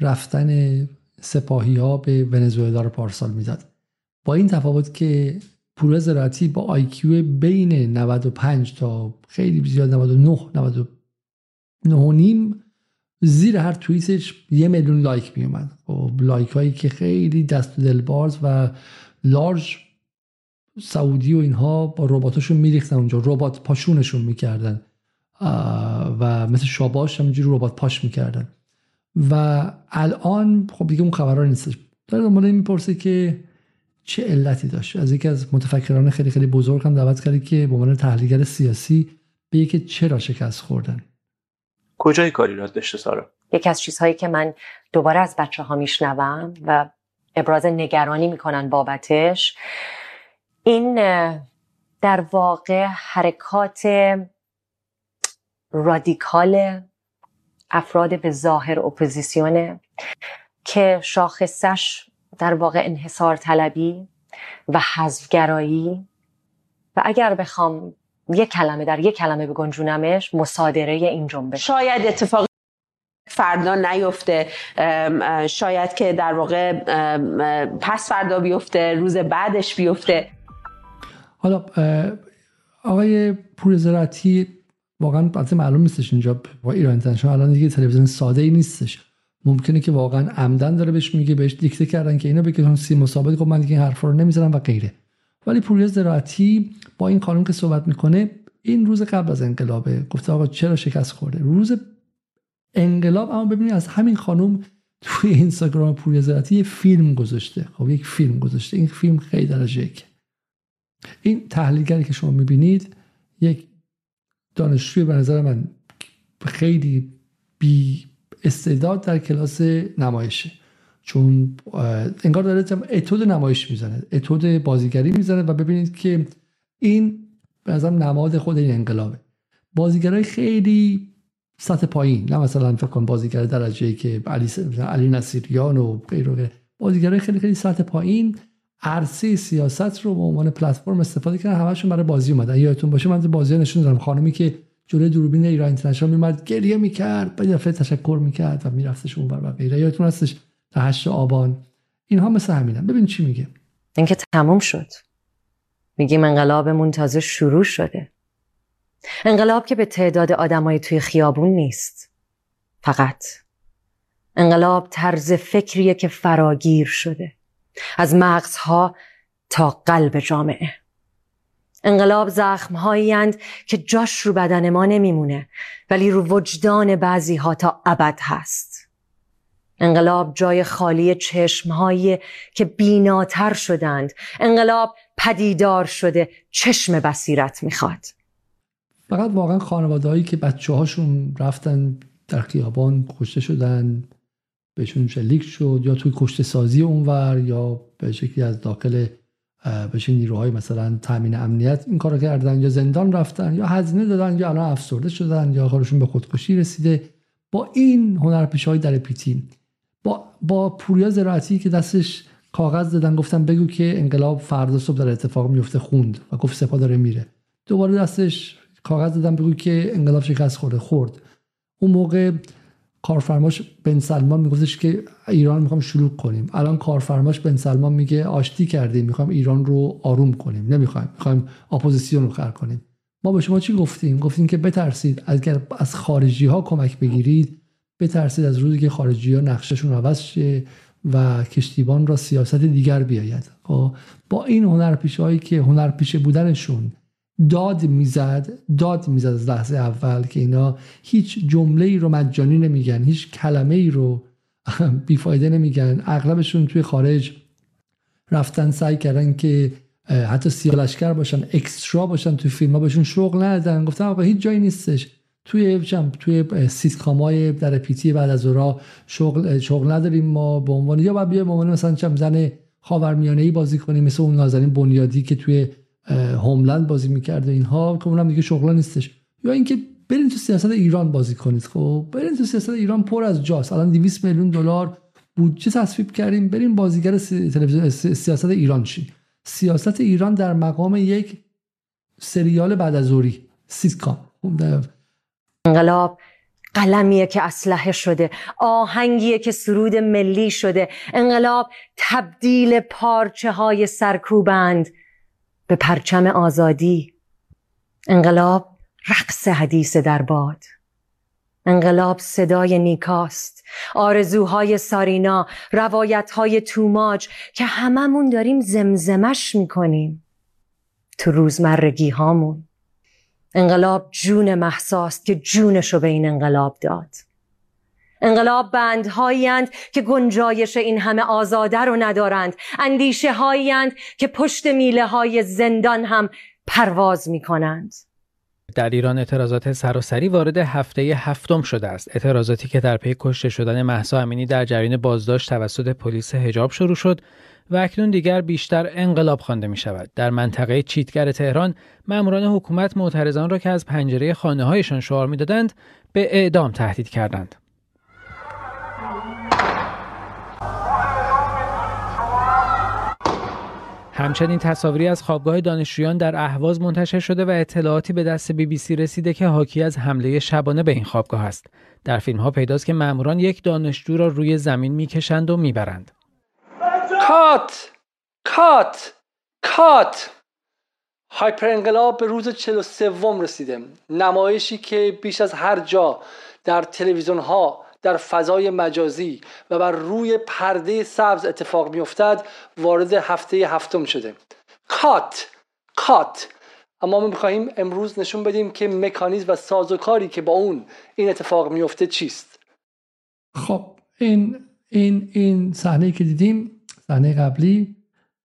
رفتن سپاهی ها به ونزوئلا رو پارسال می‌داد. با این تفاوت که پوریا زراعتی با IQ بین 95 تا خیلی زیاد 99 99 و نیم زیر هر توییتش یه میلیون like میومد. و خب، like هایی که خیلی دست و دلباز و large سعودی و اینها با رباتاشون میریختن اونجا. ربات پاشونشون می‌کردن. و مثل شاباش همینجوری ربات پاش می‌کردن. و الان خب دیگه اون خبرها نیستش. داره دنبال می‌پرسه که چه علتی داشت؟ از یکی از متفکران خیلی خیلی بزرگ هم دعوت کردی که به عنوان تحلیلگر سیاسی به که چرا شکست خوردن؟ کجای کاری را داشته سارا؟ یکی از چیزهایی که من دوباره از بچه ها میشنوم و ابراز نگرانی می‌کنن بابتش این در واقع حرکات رادیکال افراد به ظاهر اپوزیسیونه که شاخصش در واقع انحصار طلبی و حذفگرایی. و اگر بخوام یک کلمه در یک کلمه بگنجونمش مصادره این جنبش. شاید اتفاق فردا نیفته. شاید که در واقع پس فردا بیفته روز بعدش بیفته. حالا آقای پور زراعتی واقعا البته معلوم نیستش اینجا با ایران اینترنشنال الان دیگه تلویزیون ساده ای نیستش. ممکنه که واقعا عمدن داره بهش میگه بهش دیکته کردن که اینا بگه سی مسابقه گفت من دیگه این حرفا رو نمی‌ذارم و غیره. ولی پوریا زراعتی با این خانم که صحبت می‌کنه این روز قبل از انقلابه گفته آقا چرا شکست خورده؟ روز انقلاب اما ببینید از همین خانم توی اینستاگرام پوریا زراعتی یه فیلم گذاشته. خب یک فیلم گذاشته. این فیلم خیلی درجه یک این تحلیلگری که شما می‌بینید یک دانشجوی به نظر من خیلی بی استعداد در کلاس نمایشه. چون انگار داره اتود نمایش می‌زنه اتود بازیگری می‌زنه و ببینید که این به نظرم نماد خود این انقلابه. بازیگرای خیلی سطح پایین نه مثلا فکر کنم بازیگر درجه که علی علی نصیریان و غیره بازیگرای خیلی خیلی سطح پایین عرصه سیاست رو به عنوان پلتفرم استفاده کردن همشون برای بازی اومدن. یادتون باشه من بازی نشون دادم خانمی که جلوی دوربین ایران اینترنشنال میومد گریه می‌کرد بعد دفعه تشکر می‌کرد و میرفتش اونور و غیره. یادتون هستش تا 8 آبان. اینها مثل همینن. ببین چی میگه. اینکه تموم شد. میگیم انقلابمون تازه شروع شده. انقلاب که به تعداد آدمای توی خیابون نیست. فقط انقلاب طرز فکریه که فراگیر شده. از مغزها تا قلب جامعه. انقلاب زخم هایی که جاش رو بدن ما نمیمونه ولی رو وجدان بعضی ها تا ابد هست. انقلاب جای خالی چشم هایی که بیناتر شدند. انقلاب پدیدار شده چشم بصیرت می‌خواد. فقط واقعا خانواده هایی که بچه هاشون رفتن در خیابان کشته شدن بهشون شلیک شد یا توی کشته سازی اونور یا به شکلی از داخل بشه نیروهای مثلا تامین امنیت این کارو کردن یا زندان رفتن یا هزینه دادن یا الان افسرده شدن یا کارشون به خودکشی رسیده. با این هنرپیشه های در پیتی با با پوریا زراعتی که دستش کاغذ دادن گفتن بگو که انقلاب فردا صبح در اتفاق میفته خوند و گفت سپاه داره میره. دوباره دستش کاغذ دادن بگو که انقلاب شکست خورده خورد. اون موقع کارفرماش بن سلمان میگفتش که ایران می‌خوام شروع کنیم. الان کارفرماش بن سلمان میگه آشتی کردیم می‌خوام ایران رو آروم کنیم. نمی‌خوایم می‌خوایم اپوزیسیون رو خر کنیم. ما به شما چی گفتیم؟ گفتیم که بترسید اگر از خارجی ها کمک بگیرید بترسید از روزی که خارجی ها نقششون عوض شه و کشتیبان را سیاست دیگر بیاید. خب، با این هنرپیشه هایی که هنرپیشه بودنشون داد می‌زد داد می‌زد از لحظه اول که اینا هیچ جمله ای رو مجانی نمیگن هیچ کلمه ای رو بیفایده نمیگن. اغلبشون توی خارج رفتن سعی کردن که حتی سیالشگر باشن اکسترا باشن توی فیلم ها شغل ندادن. گفتن آقا هیچ جایی نیستش. توی توی های در پیتی بعد از اورا شغل شغل نداریم ما به عنوان یا بیا به عنوان مثلا چم زن خاورمیانه ای بازی کنیم مثل اون نازنین بنیادی که توی هوملند بازی می‌کرده اینها که اونم دیگه شغلا نیستش. یا اینکه برین تو سیاست ایران بازی کنید. خب برین تو سیاست ایران پر از جاست. الان 200 میلیون دلار بودجه تصویب کردیم. بریم بازیگر تلویزیون سیاست ایران شین سیاست ایران در مقام یک سریال بعد از ظهری سیتکام. انقلاب قلمیه که اسلحه شده آهنگیه که سرود ملی شده. انقلاب تبدیل پارچه های سرکوبند. به پرچم آزادی. انقلاب رقص حدیث در باد انقلاب صدای نیکاست. آرزوهای سارینا روایتهای توماج که هممون داریم زمزمش می‌کنیم. تو روزمرگی هامون. انقلاب جون محساست که جونشو به این انقلاب داد. انقلاب بندهایی که گنجایش این همه آزاده رو ندارند اندیشه هایی که پشت میله های زندان هم پرواز می کنند در ایران اعتراضات سراسری وارد هفته هفتم شده است اعتراضاتی که در پی کشته شدن محسا امینی در جریان بازداشت توسط پلیس حجاب شروع شد و اکنون دیگر بیشتر انقلاب خوانده می شود. در منطقه چیتگر تهران ماموران حکومت معترضان را که از پنجره خانه هایشان شعار می‌دادند به اعدام تهدید کردند. همچنین تصاویری از خوابگاه دانشجویان در اهواز منتشر شده و اطلاعاتی به دست بی بی سی رسیده که حاکی از حمله شبانه به این خوابگاه است. در فیلم ها پیداست که ماموران یک دانشجو را روی زمین می‌کشند و می‌برند. کات کات کات هایپر انقلاب به روز 43 رسیده نمایشی که بیش از هر جا در تلویزیون ها در فضای مجازی و بر روی پرده سبز اتفاق میافتد وارد هفته هفتم شده. کات کات. اما ما می‌خواهیم امروز نشون بدیم که مکانیزم و سازوکاری که با اون این اتفاق میفته چیست. خب این این این صحنه که دیدیم صحنه قبلی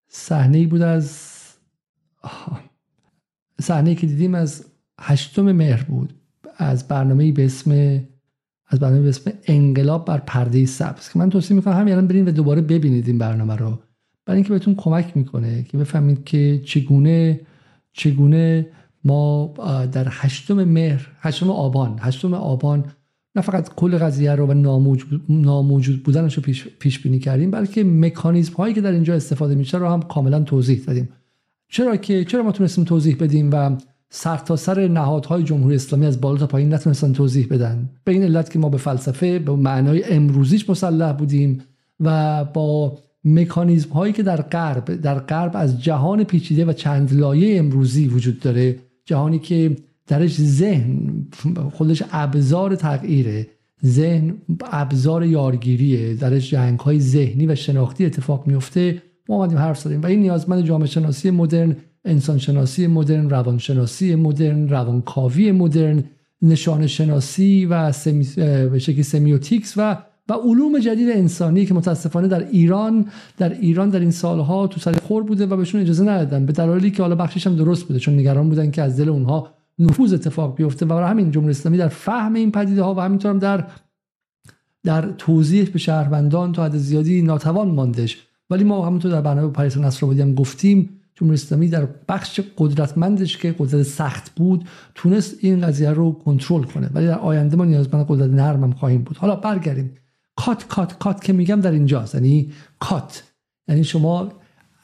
صحنه بود از صحنه که دیدیم از هشتم مهر بود از برنامه به اسم از برنامه به اسم انقلاب بر پرده سبز که من توصیه می‌کنم همین الان برین و دوباره ببینید این برنامه رو. برای اینکه بهتون کمک می‌کنه که بفهمید که چگونه چگونه ما در هشتم مهر هشتم آبان هشتم آبان نه فقط کل قضیه رو و ناموجود بودنش رو پیش, پیش بینی کردیم بلکه مکانیزم هایی که در اینجا استفاده میشه رو هم کاملا توضیح دادیم. چرا که چرا ما تونستیم توضیح بدیم و سرتاسر سر نهادهای جمهوری اسلامی از بالا تا پایین نتونستن توضیح بدن. به این علت که ما به فلسفه به معنای امروزیش مسلح بودیم و با مکانیزم هایی که در غرب در غرب از جهان پیچیده و چند لایه امروزی وجود داره جهانی که درش ذهن خودش ابزار تغییره ذهن ابزار یارگیریه درش جنگ های ذهنی و شناختی اتفاق میفته ما آمدیم حرف زدیم. و این نیازمند جامعه شناسی مدرن انسانشناسی مدرن روانشناسی مدرن روانکاوی مدرن نشان شناسی و. به شکل سمیوتیکس و و علوم جدید انسانی که متاسفانه در ایران در ایران در این سالها تو سر خور بوده و بهشون اجازه ندادن به دلایلی که حالا بخشش هم درست بوده چون نگران بودن که از دل اونها نفوذ اتفاق بیفته و برای همین جمهوری اسلامی در فهم این پدیده ها و همینطور هم در در توضیح به شهروندان تا حد زیادی ناتوان ماندش ولی ما همونطور در برنامه پاریس نصرآبادی هم گفتیم جمهوری اسلامی در بخش قدرتمندش که قدرت سخت بود تونست این قضیه رو کنترل کنه. ولی در آینده ما نیازمند قدرت نرم هم خواهیم بود. حالا برگردیم. کات کات کات که میگم در اینجاست. یعنی کات. یعنی شما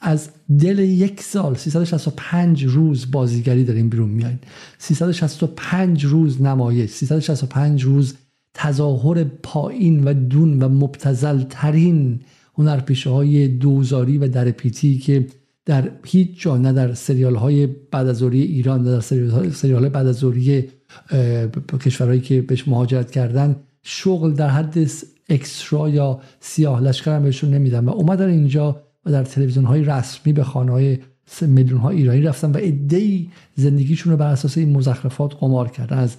از دل یک سال 365 روز بازیگری داریم بیرون میایین. 365 روز نمایش 365 روز تظاهر پایین و دون و مبتزل ترین هنرپیشه های دوزاری و در پیتی که در هیچ جا نه در سریال های بعد از ایران نه در سریال های بعد از کشورهایی که بهش مهاجرت کردن شغل در حد اکسترا یا سیاه لشکر هم بهشون نمیدن. و اومدن اینجا و در تلویزیون های رسمی به خانه های میلیون ها ایرانی رفتن و ادهی زندگیشون رو بر اساس این مزخرفات قمار کردن. از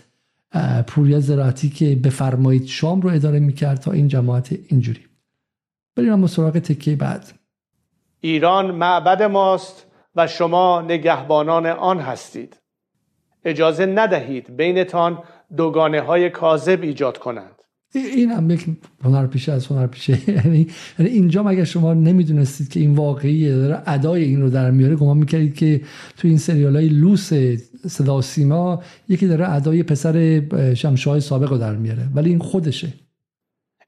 پوریا زراعتی که بفرمایید شام رو اداره می‌کرد تا این جماعت اینجوری. بریم اما سراغ تکیه بعد. ایران معبد ماست و شما نگهبانان آن هستید. اجازه ندهید بینتان دوگانه های کاذب ایجاد کنند. این هم یک هنرپیشه از هنرپیشه. یعنی یعنی اینجا مگر شما نمی‌دونستید که این واقعیه؟ داره ادای این رو در میاره. گمان می‌کردید که تو این سریال های لوس صدا سیما یکی داره ادای پسر شمشاه سابق رو در میاره. ولی این خودشه.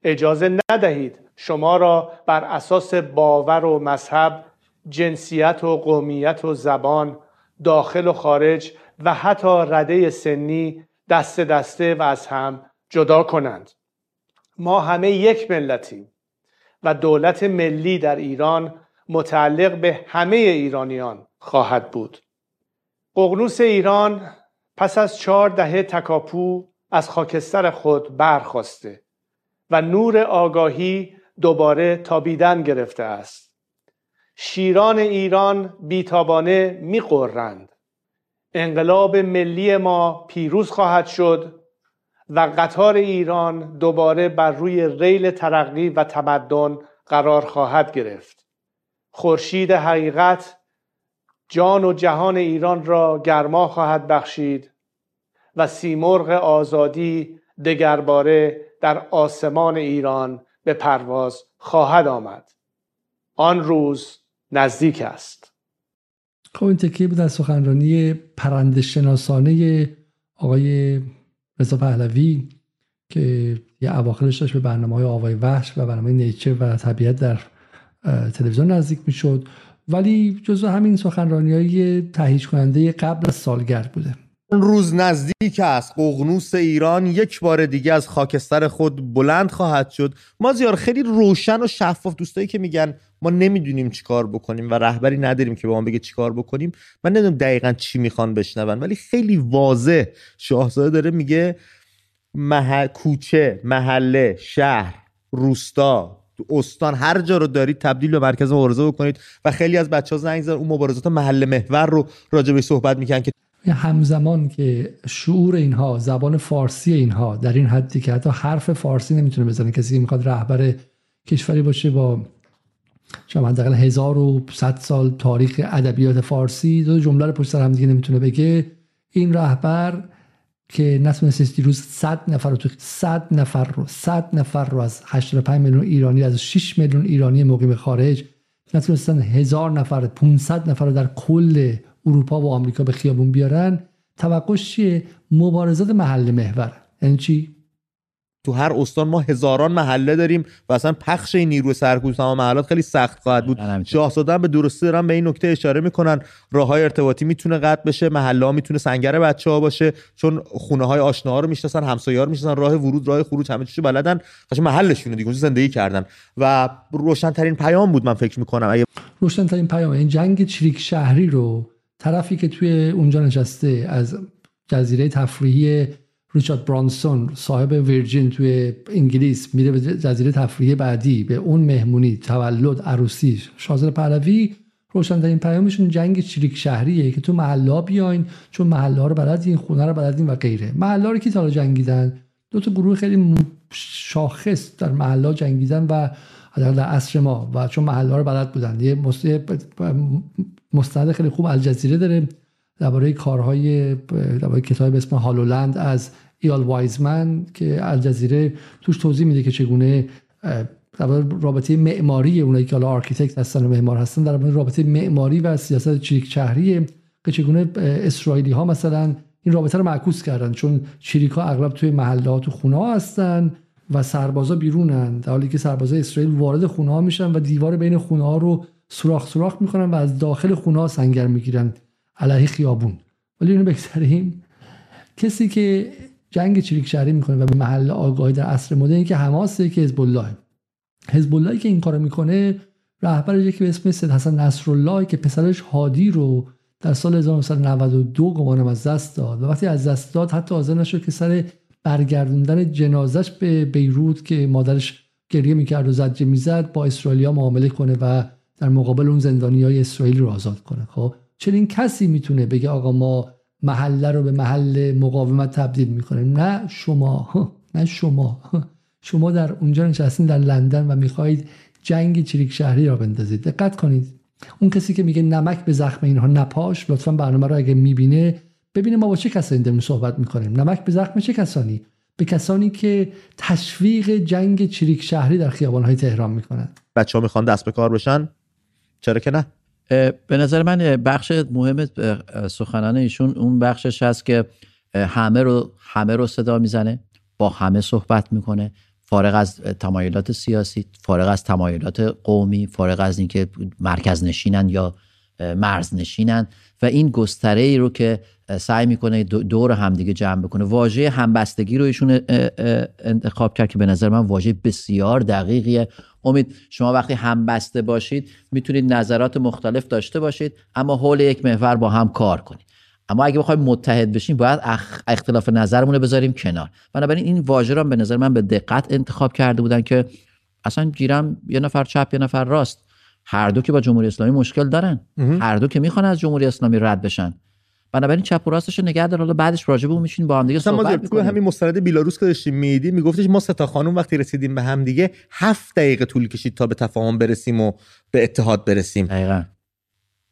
اجازه ندهید شما را بر اساس باور و مذهب جنسیت و قومیت و زبان داخل و خارج و حتی رده سنی دست دسته و از هم جدا کنند. ما همه یک ملتیم و دولت ملی در ایران متعلق به همه ایرانیان خواهد بود. ققنوس ایران پس از چهار دهه تکاپو از خاکستر خود برخواسته و نور آگاهی دوباره تابیدن گرفته است. شیران ایران بیتابانه میقرند انقلاب ملی ما پیروز خواهد شد و قطار ایران دوباره بر روی ریل ترقی و تمدن قرار خواهد گرفت. خورشید حقیقت جان و جهان ایران را گرما خواهد بخشید و سیمرغ آزادی دگرباره در آسمان ایران به پرواز خواهد آمد. آن روز نزدیک است. خب این تکیه بود از سخنرانی پرنده شناسانه آقای رضا پهلوی که یه اواخرش داشت به برنامه های آوای وحش و برنامه نیچر و طبیعت در تلویزیون نزدیک می‌شد. ولی جزو همین سخنرانی های تهیج کننده قبل از سالگرد بوده. روز نزدیک است. ققنوس ایران یک بار دیگه از خاکستر خود بلند خواهد شد. ما زیار خیلی روشن و شفاف. دوستایی که میگن ما نمی‌دونیم چیکار بکنیم و رهبری نداریم که به ما بگه چیکار بکنیم من نمی‌دونم دقیقا چی می‌خوان بشنون. ولی خیلی واضح شاهزاده داره میگه مح... کوچه محله شهر روستا استان هر جا رو دارید تبدیل به مرکز مبارزه بکنید. و خیلی از بچه ها زنگ زدن اون مبارزات محله محور رو راجع صحبت می‌کنن که همزمان که شعور اینها زبان فارسی اینها در این حدی که حتی حرف فارسی نمی‌تونه بزنه. کسی می‌خواد رهبر کشوری باشه با شما حداقل 1100 سال تاریخ ادبیات فارسی دو جمله رو پشت سر هم دیگه نمی‌تونه بگه. این رهبر که نتونست دیروز 100 نفر رو تو 100 نفر رو 100 نفر رو از 85 میلیون ایرانی از 6 میلیون ایرانی مقیم خارج نتونستن هزار نفر 500 نفر رو در کل اروپا و آمریکا به خیابون بیارن توقعش چیه؟ مبارزات محل محور. یعنی چی؟ تو هر استان ما هزاران محله داریم و اصلا پخش این نیروی سرکوب تمام محلات خیلی سخت خواهد بود. شاهزاده به درستی دارن به این نکته اشاره می‌کنن. راه های ارتباطی می‌تونه قطع بشه محله ها می‌تونه سنگر بچه ها باشه چون خونه های آشنا ها رو می‌شناسن همسایه ها رو می‌شناسن راه ورود راه خروج همه چیزو بلدن. قشنگ محلشونه دیگه اونجا زندگی کردن. و روشن ترین پیام بود من فکر می‌کنم. اگه روشن ترین پیام این جنگ چریک شهری رو طرفی که توی اونجا نشسته از جزیره تفریحی ریچارد برانسون صاحب ویرجین توی انگلیس میره به جزیره تفریحی بعدی به اون مهمونی تولد عروسی شازر پهلوی. روشنترین پیامشون جنگ چریک شهریه که تو محله بیاین چون محله رو بلدین خونه رو بلدین و غیره. محله رو کی تا جنگیدن؟ دو تا گروه خیلی شاخص در محله جنگیدن و در عصر ما و چون محله رو بلد بودن. یه مستند خیلی خوب الجزیره داره درباره کارهای درباره کتاب اسم Hollow Land از ایال وایزمن که الجزیره توش توضیح میده که چگونه رابطه معماری اونایی که حالا architect هستن و معمار هستن در رابطه معماری و سیاست چریک شهریه که چگونه اسرائیلی ها مثلا این رابطه رو معکوس کردن. چون چریک ها اغلب توی محلات و خونه ها هستن و سربازا بیرونن در حالی که سربازا اسرائیل وارد خونه ها میشن و دیوار بین خونه ها رو سوراخ سوراخ می‌کنن و از داخل خونه ها سنگر می‌گیرن. علیه خیابون. ولی اینو بگذاریم. کسی که جنگ چریک شهری می‌کنه و به محل آگاهی در عصر مدرن که حماسه که حزب الله حزب که این کارو می‌کنه رهبر یکی به اسم سید حسن نصرالله که پسرش هادی رو در سال 1992 گمانم از دست داد. و وقتی از دست داد حتی حاضر نشد که سر برگردوندن جنازش به بیروت که مادرش گریه می‌کرد و زجه می‌زد با اسرائیلیا معامله کنه و در مقابل اون زندانی های اسرائیل رو آزاد کنه. خب چنین کسی می‌تونه بگه آقا ما محله رو به محل مقاومت تبدیل می‌کنیم؟ نه شما نه شما. شما در اونجا نشستین در لندن و می‌خواهید جنگ چریک شهری را بندازید. دقت کنید. اون کسی که میگه نمک به زخم اینها نپاش لطفا برنامه رو اگه می‌بینه ببینه ما با چه کسانی داریم صحبت می‌کنیم. نمک به زخم چه کسانی؟ به کسانی که تشویق جنگ چریک شهری در خیابانهای تهران می‌کنن. بچه ها می‌خوان دست به کار بشن؟ چرا که نه؟ به نظر من بخش مهم سخنان ایشون اون بخشش هست که همه رو همه رو صدا می‌زنه با همه صحبت می‌کنه فارغ از تمایلات سیاسی فارغ از تمایلات قومی فارغ از اینکه مرکز نشینن یا مرزنشینن. و این گستره ای رو که سعی می‌کنه دور همدیگه جمع بکنه. واژه همبستگی رو ایشون انتخاب کرد که به نظر من واژه بسیار دقیقیه. امید شما وقتی همبسته باشید می‌تونید نظرات مختلف داشته باشید اما حول یک محور با هم کار کنید. اما اگه بخوایم متحد بشیم باید اختلاف نظرمون رو بذاریم کنار. بنابراین این واژه رو به نظر من به دقت انتخاب کرده بودن که اصلا گیرم یه نفر چپ یه نفر راست. هر دو که با جمهوری اسلامی مشکل دارن. هر دو که می‌خوان از جمهوری اسلامی رد بشن. بنابراین چپ و راستش نگه دار. حالا بعدش راجع به میشین با هم دیگه صحبت می‌کنیم. همین مستند بیلاروس که داشتیم میدی میگفتش ما ستا خانم وقتی رسیدیم به هم دیگه هفت دقیقه طول کشید تا به تفاهم برسیم و به اتحاد برسیم. دقیقا.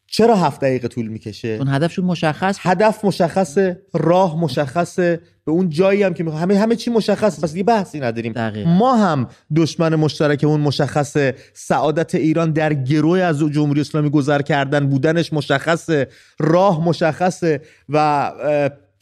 چرا هفت دقیقه طول می‌کشه؟ اون هدفشون مشخص. هدف مشخصه راه مشخصه به اون جایی هم که می‌خوام. همه همه چی مشخصه پس دیگه بحثی نداریم. دقیقا. ما هم دشمن مشترک اون مشخصه سعادت ایران در گروه از جمهوری اسلامی گذر کردن بودنش مشخصه راه مشخصه و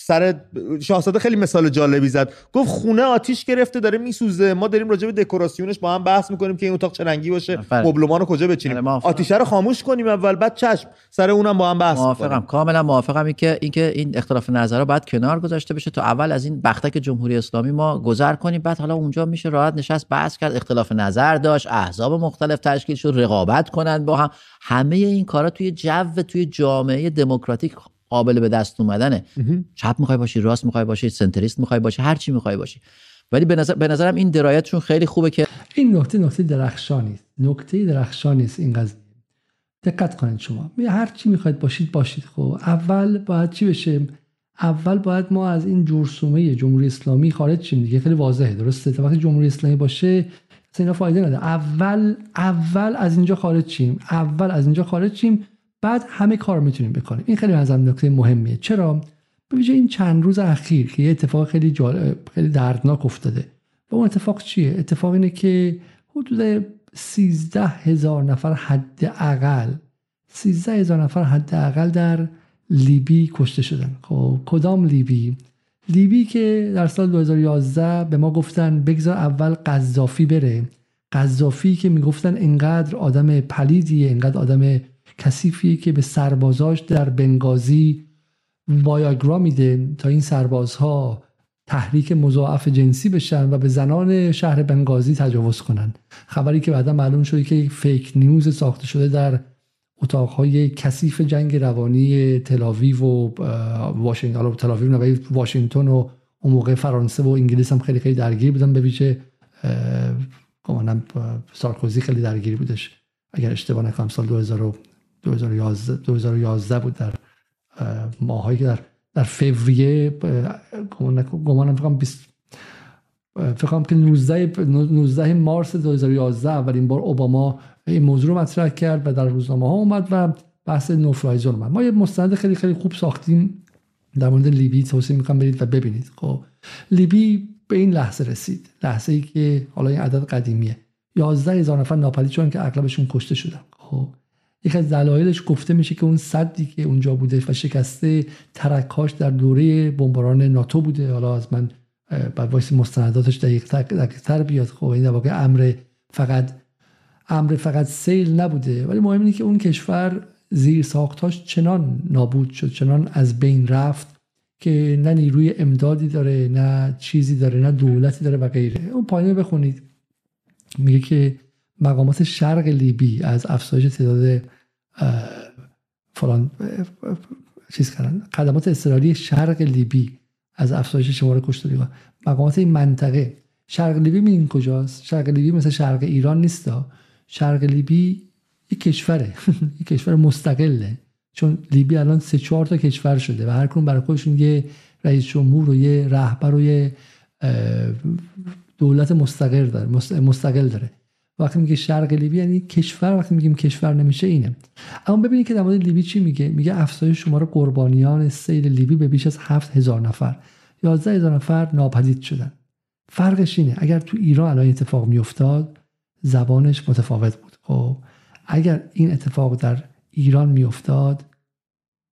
سر شاهزاده خیلی مثال جالبی زد. گفت خونه آتیش گرفته داره میسوزه. ما داریم راجع به دکوراسیونش با هم بحث می‌کنیم که این اتاق چه رنگی باشه مبلمان رو کجا بچینیم؟ آتیش رو خاموش کنیم اول بعد چشم. سر اونم با هم بحث موافقم. کاملا موافقم. این که اینکه این اختلاف نظرها باید کنار گذاشته بشه تا اول از این بختک جمهوری اسلامی ما گذر کنیم. بعد حالا اونجا میشه راحت نشست بحث کرد اختلاف نظر داشت احزاب مختلف تشکیل شد رقابت کنند با هم. همه این کارا توی جو توی جامعه دموکراتیک قابل به دست اومدنه. چپ می‌خوای باشی راست می‌خوای باشی سنتریست می‌خوای باشی هر چی می‌خوای باشی. ولی به, نظر، به نظرم این درایتشون خیلی خوبه که این نکته نکته درخشانی است نکته درخشانی است این قضیه. دقت کنید شما. هر چی می‌خواید باشید باشید. خب اول باید چی بشه؟ اول باید ما از این جرثومه جمهوری اسلامی خارج شیم دیگه. خیلی واضحه. درسته؟ تا وقتی جمهوری اسلامی باشه اینا فایده نداره. اول اول از اینجا خارج شیم. اول از اینجا خارج شیم. بعد همه کار می‌تونیم بکنیم. این خیلی نظرم نکته مهمیه. چرا؟ به این چند روز اخیر که یه اتفاق خیلی جالب خیلی دردناک افتاده. و اون اتفاق چیه؟ اتفاق اینه که حدود 13 هزار نفر حداقل 13 هزار نفر حداقل در لیبی کشته شدن. خب کدام لیبی؟ لیبی که در سال 2011 به ما گفتن بگذار اول قذافی بره. قذافی که می‌گفتن انقدر آدم پلیدیه انقدر آدم کثیفی که به سربازاش در بنگازی وایاگرا میده تا این سربازها تحریک مضاعف جنسی بشن و به زنان شهر بنگازی تجاوز کنن. خبری که بعدا معلوم شده که فیک نیوز ساخته شده در اتاقهای کثیف جنگ روانی تلاویو و واشنگتن تلاویو واشنگتن و اون موقع فرانسه و انگلیس هم خیلی خیلی درگیر بودن به ویژه سارکوزی خیلی درگیر بودش. اگر اشتباه نکنم سال 2000 2011 2011 بود در ماهایی که در در فوریه گمانم فکرم 20 فکر که 19 19 مارس 2011 اولین بار اوباما این موضوع رو مطرح کرد و در روزنامه ها اومد و بحث no-fly zone اومد. ما یه مستند خیلی خیلی خوب ساختیم در مورد لیبی. توصیه می‌کنم برید و ببینید. خب لیبی به این لحظه رسید. لحظه ای که حالا این عدد قدیمیه. 11 هزار نفر ناپدید شدن که اغلبشون کشته شدن. خب یک از دلایلش گفته میشه که اون سدی که اونجا بوده و شکسته ترکاش در دوره بمباران ناتو بوده. حالا از من بعد وایس مستنداتش دقیق تر بیاد. خب این واقع امر فقط امر فقط سیل نبوده. ولی مهم اینه که اون کشور زیر ساختاش چنان نابود شد چنان از بین رفت که نه نیروی امدادی داره نه چیزی داره نه دولتی داره و غیره. اون پایین بخونید. میگه که مقامات شرق لیبی از افزایش تعداد فلان چیز کردن. خدمات اضطراری شرق لیبی از افزایش شمار کشتاری مقامات این منطقه شرق لیبی میدین کجاست؟ شرق لیبی مثل شرق ایران نیست شرق لیبی یک کشوره یک کشور مستقله. چون لیبی الان سه چهار تا کشور شده و هر کدوم برای خودشون یه رئیس جمهور و یه رهبر و یه دولت مستقل داره مستقل داره. وقتی میگه شرق لیبی یعنی کشور وقتی میگیم کشور نمیشه اینه. اما ببینید که در مورد لیبی چی میگه؟ میگه افزایش شمار قربانیان سیل لیبی به بیش از هفت هزار نفر. یازده هزار نفر ناپدید شدن. فرقش اینه اگر تو ایران الان اتفاق میافتاد زبانش متفاوت بود. خب اگر این اتفاق در ایران میافتاد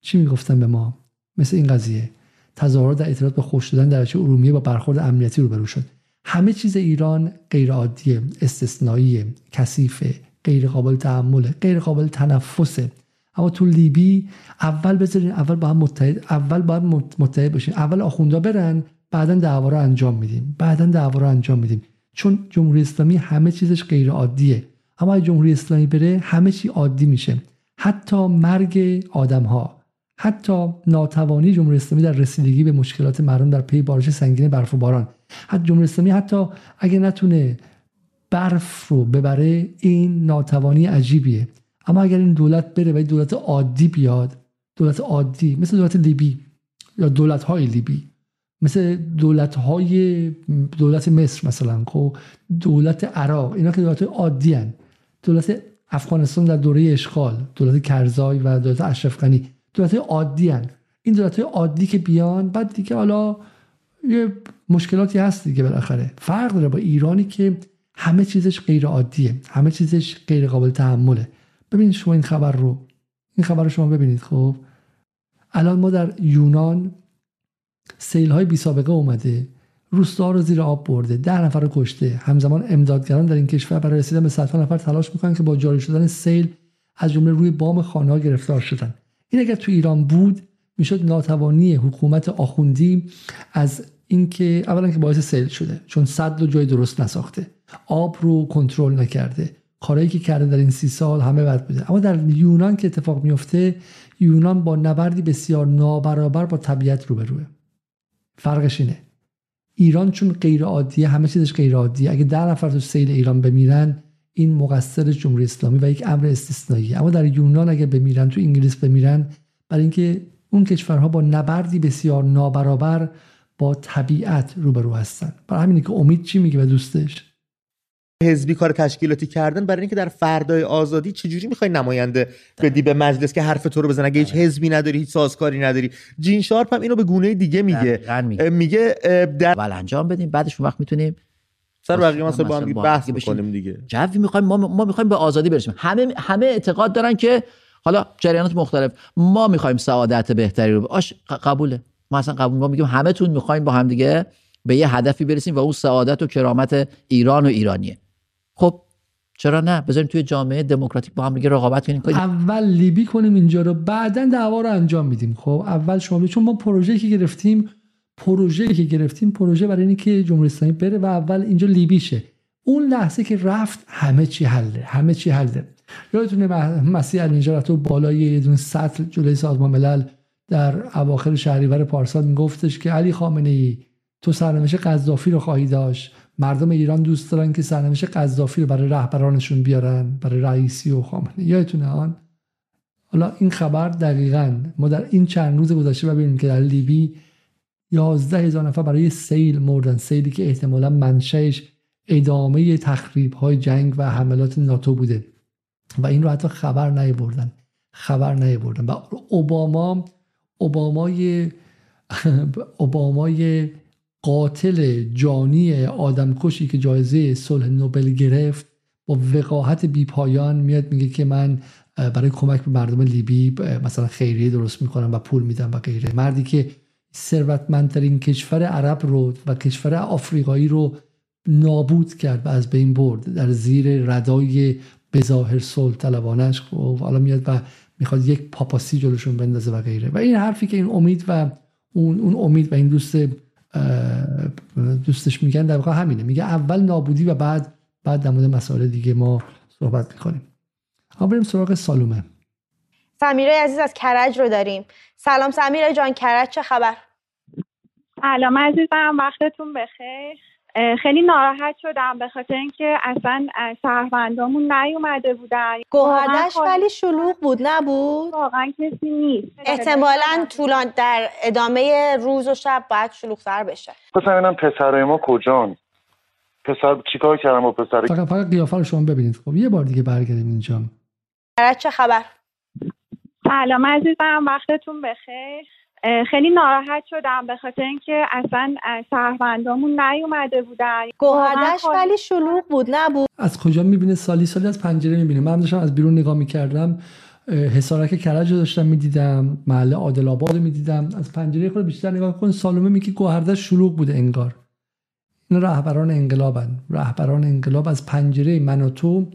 چی می‌گفتن به ما؟ مثل این قضیه. تظاهرات در اعتراض به خوش شدن درجه ارومیه با برخورد امنیتی روبرو شد. همه چیز ایران غیر عادیه استثنایی کثیفه غیر قابل تحمله غیر قابل تنفسه. اما تو لیبی اول بذارین اول با هم متحد اول باید متحد باشین اول آخوندا برن بعدا دعوا رو انجام میدیم. بعدا دعوا رو انجام میدیم. چون جمهوری اسلامی همه چیزش غیر عادیه اما جمهوری اسلامی بره همه چی عادی میشه. حتی مرگ آدم ها حتی ناتوانی جمهوری اسلامی در رسیدگی به مشکلات مردم در پی بارش سنگین برف و باران. حتی جمهوری اسلامی حتی اگه نتونه برف رو ببره این ناتوانی عجیبیه. اما اگر این دولت بره و این دولت عادی بیاد دولت عادی مثل دولت لیبی یا دولت های لیبی مثل دولت های دولت مصر مثلا خب دولت عراق اینا که دولت عادی هن. دولت افغانستان در دوره اشغال دولت کرزای و دولت اشرف دولت عادی هن. این دولت عادی که بیان بعد دیگه حالا یه مشکلاتی هست دیگه بالاخره. فرق داره با ایرانی که همه چیزش غیر عادیه. همه چیزش غیر قابل تحمله. ببینید شما این خبر رو. این خبر رو شما ببینید خب؟ الان ما در یونان سیل های بی سابقه اومده روستا رو زیر آب برده ده نفر رو کشته. همزمان امدادگران در این کشور برای رسیدن به صدها نفر تلاش می‌کنن که با جاری شدن سیل از جمله روی بام خانه ها گرفتار شدن. این اگر تو ایران بود می‌شد ناتوانی حکومت آخوندی از اینکه اولا که باعث سیل شده چون صد رو جای درست نساخته. آب رو کنترل نکرده. کارهایی که کرده در این سی سال همه بد بوده. اما در یونان که اتفاق میفته یونان با نبردی بسیار نابرابر با طبیعت روبروه. فرقش اینه. ایران چون غیر عادیه همه چیزش غیر عادیه اگه ده نفر تو سیل ایران بمیرن این مقصر جمهوری اسلامی و یک امر استثنایی. اما در یونان اگه بمیرن تو انگلیس بمیرن برای اینکه اون کشورها با نبردی بسیار نابرابر با طبیعت روبرو هستن. برای همینه که امید چی میگه به دوستش؟ حزبی کار تشکیلاتی کردن برای اینکه در فردای آزادی چجوری می‌خوای نماینده بدی به مجلس که حرف تو رو بزن اگه هیچ حزبی نداری هیچ سازکاری نداری. جین شارپ هم اینو به گونه دیگه میگه. میگه, در اول انجام بدیم بعدش وقت می‌تونیم سر بقیه مثلا با هم بحث بکنیم دیگه. جوی می‌خوایم ما, ما می‌خوایم به آزادی برسیم. همه همه اعتقاد دارن که حالا جریانات مختلف. ما می‌خوایم سعادت بهتری رو آش قبوله. ما اصلا قبول ما میگیم همه تون می‌خوایم با هم دیگه به یه هدفی برسیم و اون سعادت و کرامت ایران و ایرانیه. خب چرا نه؟ بذاریم توی جامعه دموکراتیک با هم دیگه رقابت کنیم. اول لیبی کنیم اینجا رو بعدا دعوا رو انجام میدیم. خب اول شما چون ما پروژه که گرفتیم پروژه که گرفتیم پروژه برای اینکه که جمهوری اسلامی بره و اول اینجا لیبی شه اون لحظه که رفت همه چی حله همه چی حله یادتونه مسیح النجار تو بالای یه دونه سطل جلوی سازمان ملل در اواخر شهریور پارسال میگفتش که علی خامنه ای تو سرنوشت قذافی رو خواهی داشت. مردم ایران دوست دارن که سرنوشت قذافی رو برای رهبرانشون بیارن برای رئیسی و خامنه یادتونه آن؟ حالا این خبر دقیقا ما در این چند روز گذشته ببینیم که در لیبی یازده هزار نفر برای سیل مردن. سیلی که احتمالا منشهش ادامه تخریب های جنگ و حملات ناتو بوده. و این رو حتی خبر بردن خبر بردن و اوباما اوبامای اوبامای قاتل جانی آدمکشی که جایزه صلح نوبل گرفت با وقاحت بیپایان میاد میگه که من برای کمک به مردم لیبی مثلا خیریه درست می‌کنم و پول میدم و غیره. مردی که ثروتمندترین کشور عرب رو و کشور آفریقایی رو نابود کرد و از بین برد در زیر ردای بظاهر صلح طلبانش و حالا میاد و می‌خواد یک پاپاسی جلوشون بندازه و غیره. و این حرفی که این امید و اون, اون امید و این دوست دوستش میگن در واقع همینه. میگه اول نابودی و بعد بعد در مورد مسائل دیگه ما صحبت می‌کنیم. اما بریم سراغ سالومه. سمیره عزیز از کرج رو داریم. سلام سمیره جان کرج چه خبر؟ سلام عزیزم وقتتون بخیر. خیلی ناراحت شدم به خاطر اینکه اصلا شهروندامون نیومده بودن. گوهردش ولی شلوغ بود نبود؟ واقعا کسی نیست. احتمالا طولان در ادامه روز و شب باید شلوغتر بشه. پس ببینم پسرای ما کجان؟ پسر چیکار کردم با پسر؟ فقط فقط قیافه رو شما ببینید. خب یه بار دیگه برگردیم اینجا. چه خبر؟ سلام عزیزم وقتتون بخیر. خیلی ناراحت شدم به خاطر اینکه اصلا شهروندامون نیومده بودن. گوهردش ولی شلوغ بود نبود. از کجا می‌بینه؟ سالی سالی از پنجره می‌بینه. من داشتم از بیرون نگاه می‌کردم حسارک کرج رو داشتم می‌دیدم محله عادل آباد می‌دیدم. از پنجره خود بیشتر نگاه کن سالومه میگه گوهردش شلوغ بوده انگار. این رهبران انقلابن. رهبران انقلاب از پنجره من و تو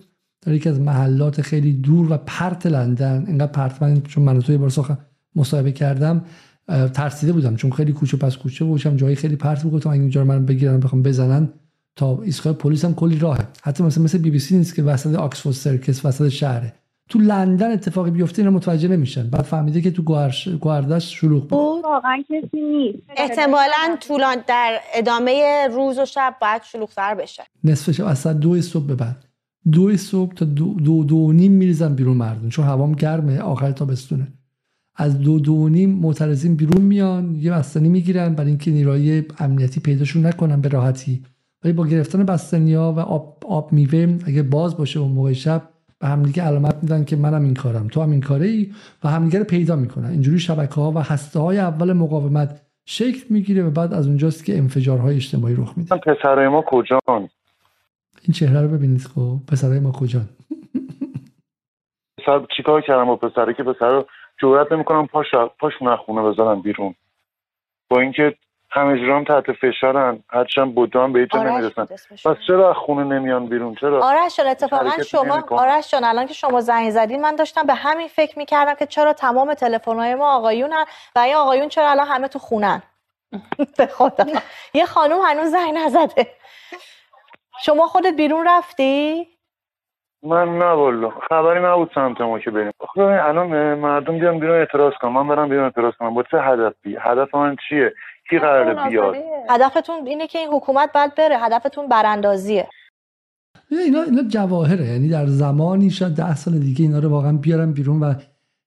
در یکی از محلات خیلی دور و پرت لندن اینقدر پرت من چون من توی بار مصاحبه کردم ترسیده بودم چون خیلی کوچه پس کوچه بودم جایی خیلی پرت بود گفتم اینجا من بگیرن بخوام بزنن تا ایستگاه پلیس هم کلی راهه. حتی مثلا مثل بی بی سی نیست که وسط آکسفورد سرکس وسط شهره. تو لندن اتفاقی بیفته اینا متوجه نمیشن. بعد فهمیده که تو گواردش شلوغ بود. واقعا کسی نیست. احتمالا طولان در ادامه روز و شب باید شلوغتر بشه. نصف شب از دو صبح به بعد. دو صبح تا دو, دو, دو نیم میریزن بیرون مردم چون هوام گرمه آخر تابستونه از دو دو نیم معترضین بیرون میان یه بستنی می‌گیرن برای اینکه نیروهای امنیتی پیداشون نکنن به راحتی. ولی با گرفتن بستنی ها و آب, آب میوه اگه باز باشه اون موقع شب به همدیگه علامت میدن که منم این کارم تو هم این کاره ای و همدیگه رو پیدا می‌کنن. اینجوری شبکه ها و هسته های اول مقاومت شکل می‌گیره و بعد از اونجاست که انفجارهای اجتماعی رخ میده. پسرای ما کجان؟ این چهره رو ببینید خب. پسرای ما کجان؟ پسر چیکار کردم با پسره که پسر رو جرئت نمی‌کنم پاش پاش نخونه بذارم بیرون. با اینکه همه جرام تحت فشارن هرچند بودم به ایجا نمی‌رسن. پس چرا خونه نمیان بیرون؟ چرا؟ آرش جان اتفاقا شما آرش جان الان که شما زنگ زدین من داشتم به همین فکر می‌کردم که چرا تمام تلفن‌های ما آقایون و این آقایون چرا الان همه تو خونن. به خدا. یه خانوم هنوز زنگ نزده. شما خودت بیرون رفتی؟ من نه والا خبری نبود سمت ما که بریم. الان مردم بیان بیرون اعتراض کنن. من برم بیرون اعتراض کنم. با چه هدفی هدف من چیه؟ کی قراره بیاد؟ هدفتون اینه که این حکومت بعد بره. هدفتون براندازیه. اینا اینا جواهره. یعنی در زمانی شاید ده سال دیگه اینا رو واقعا بیارن بیرون و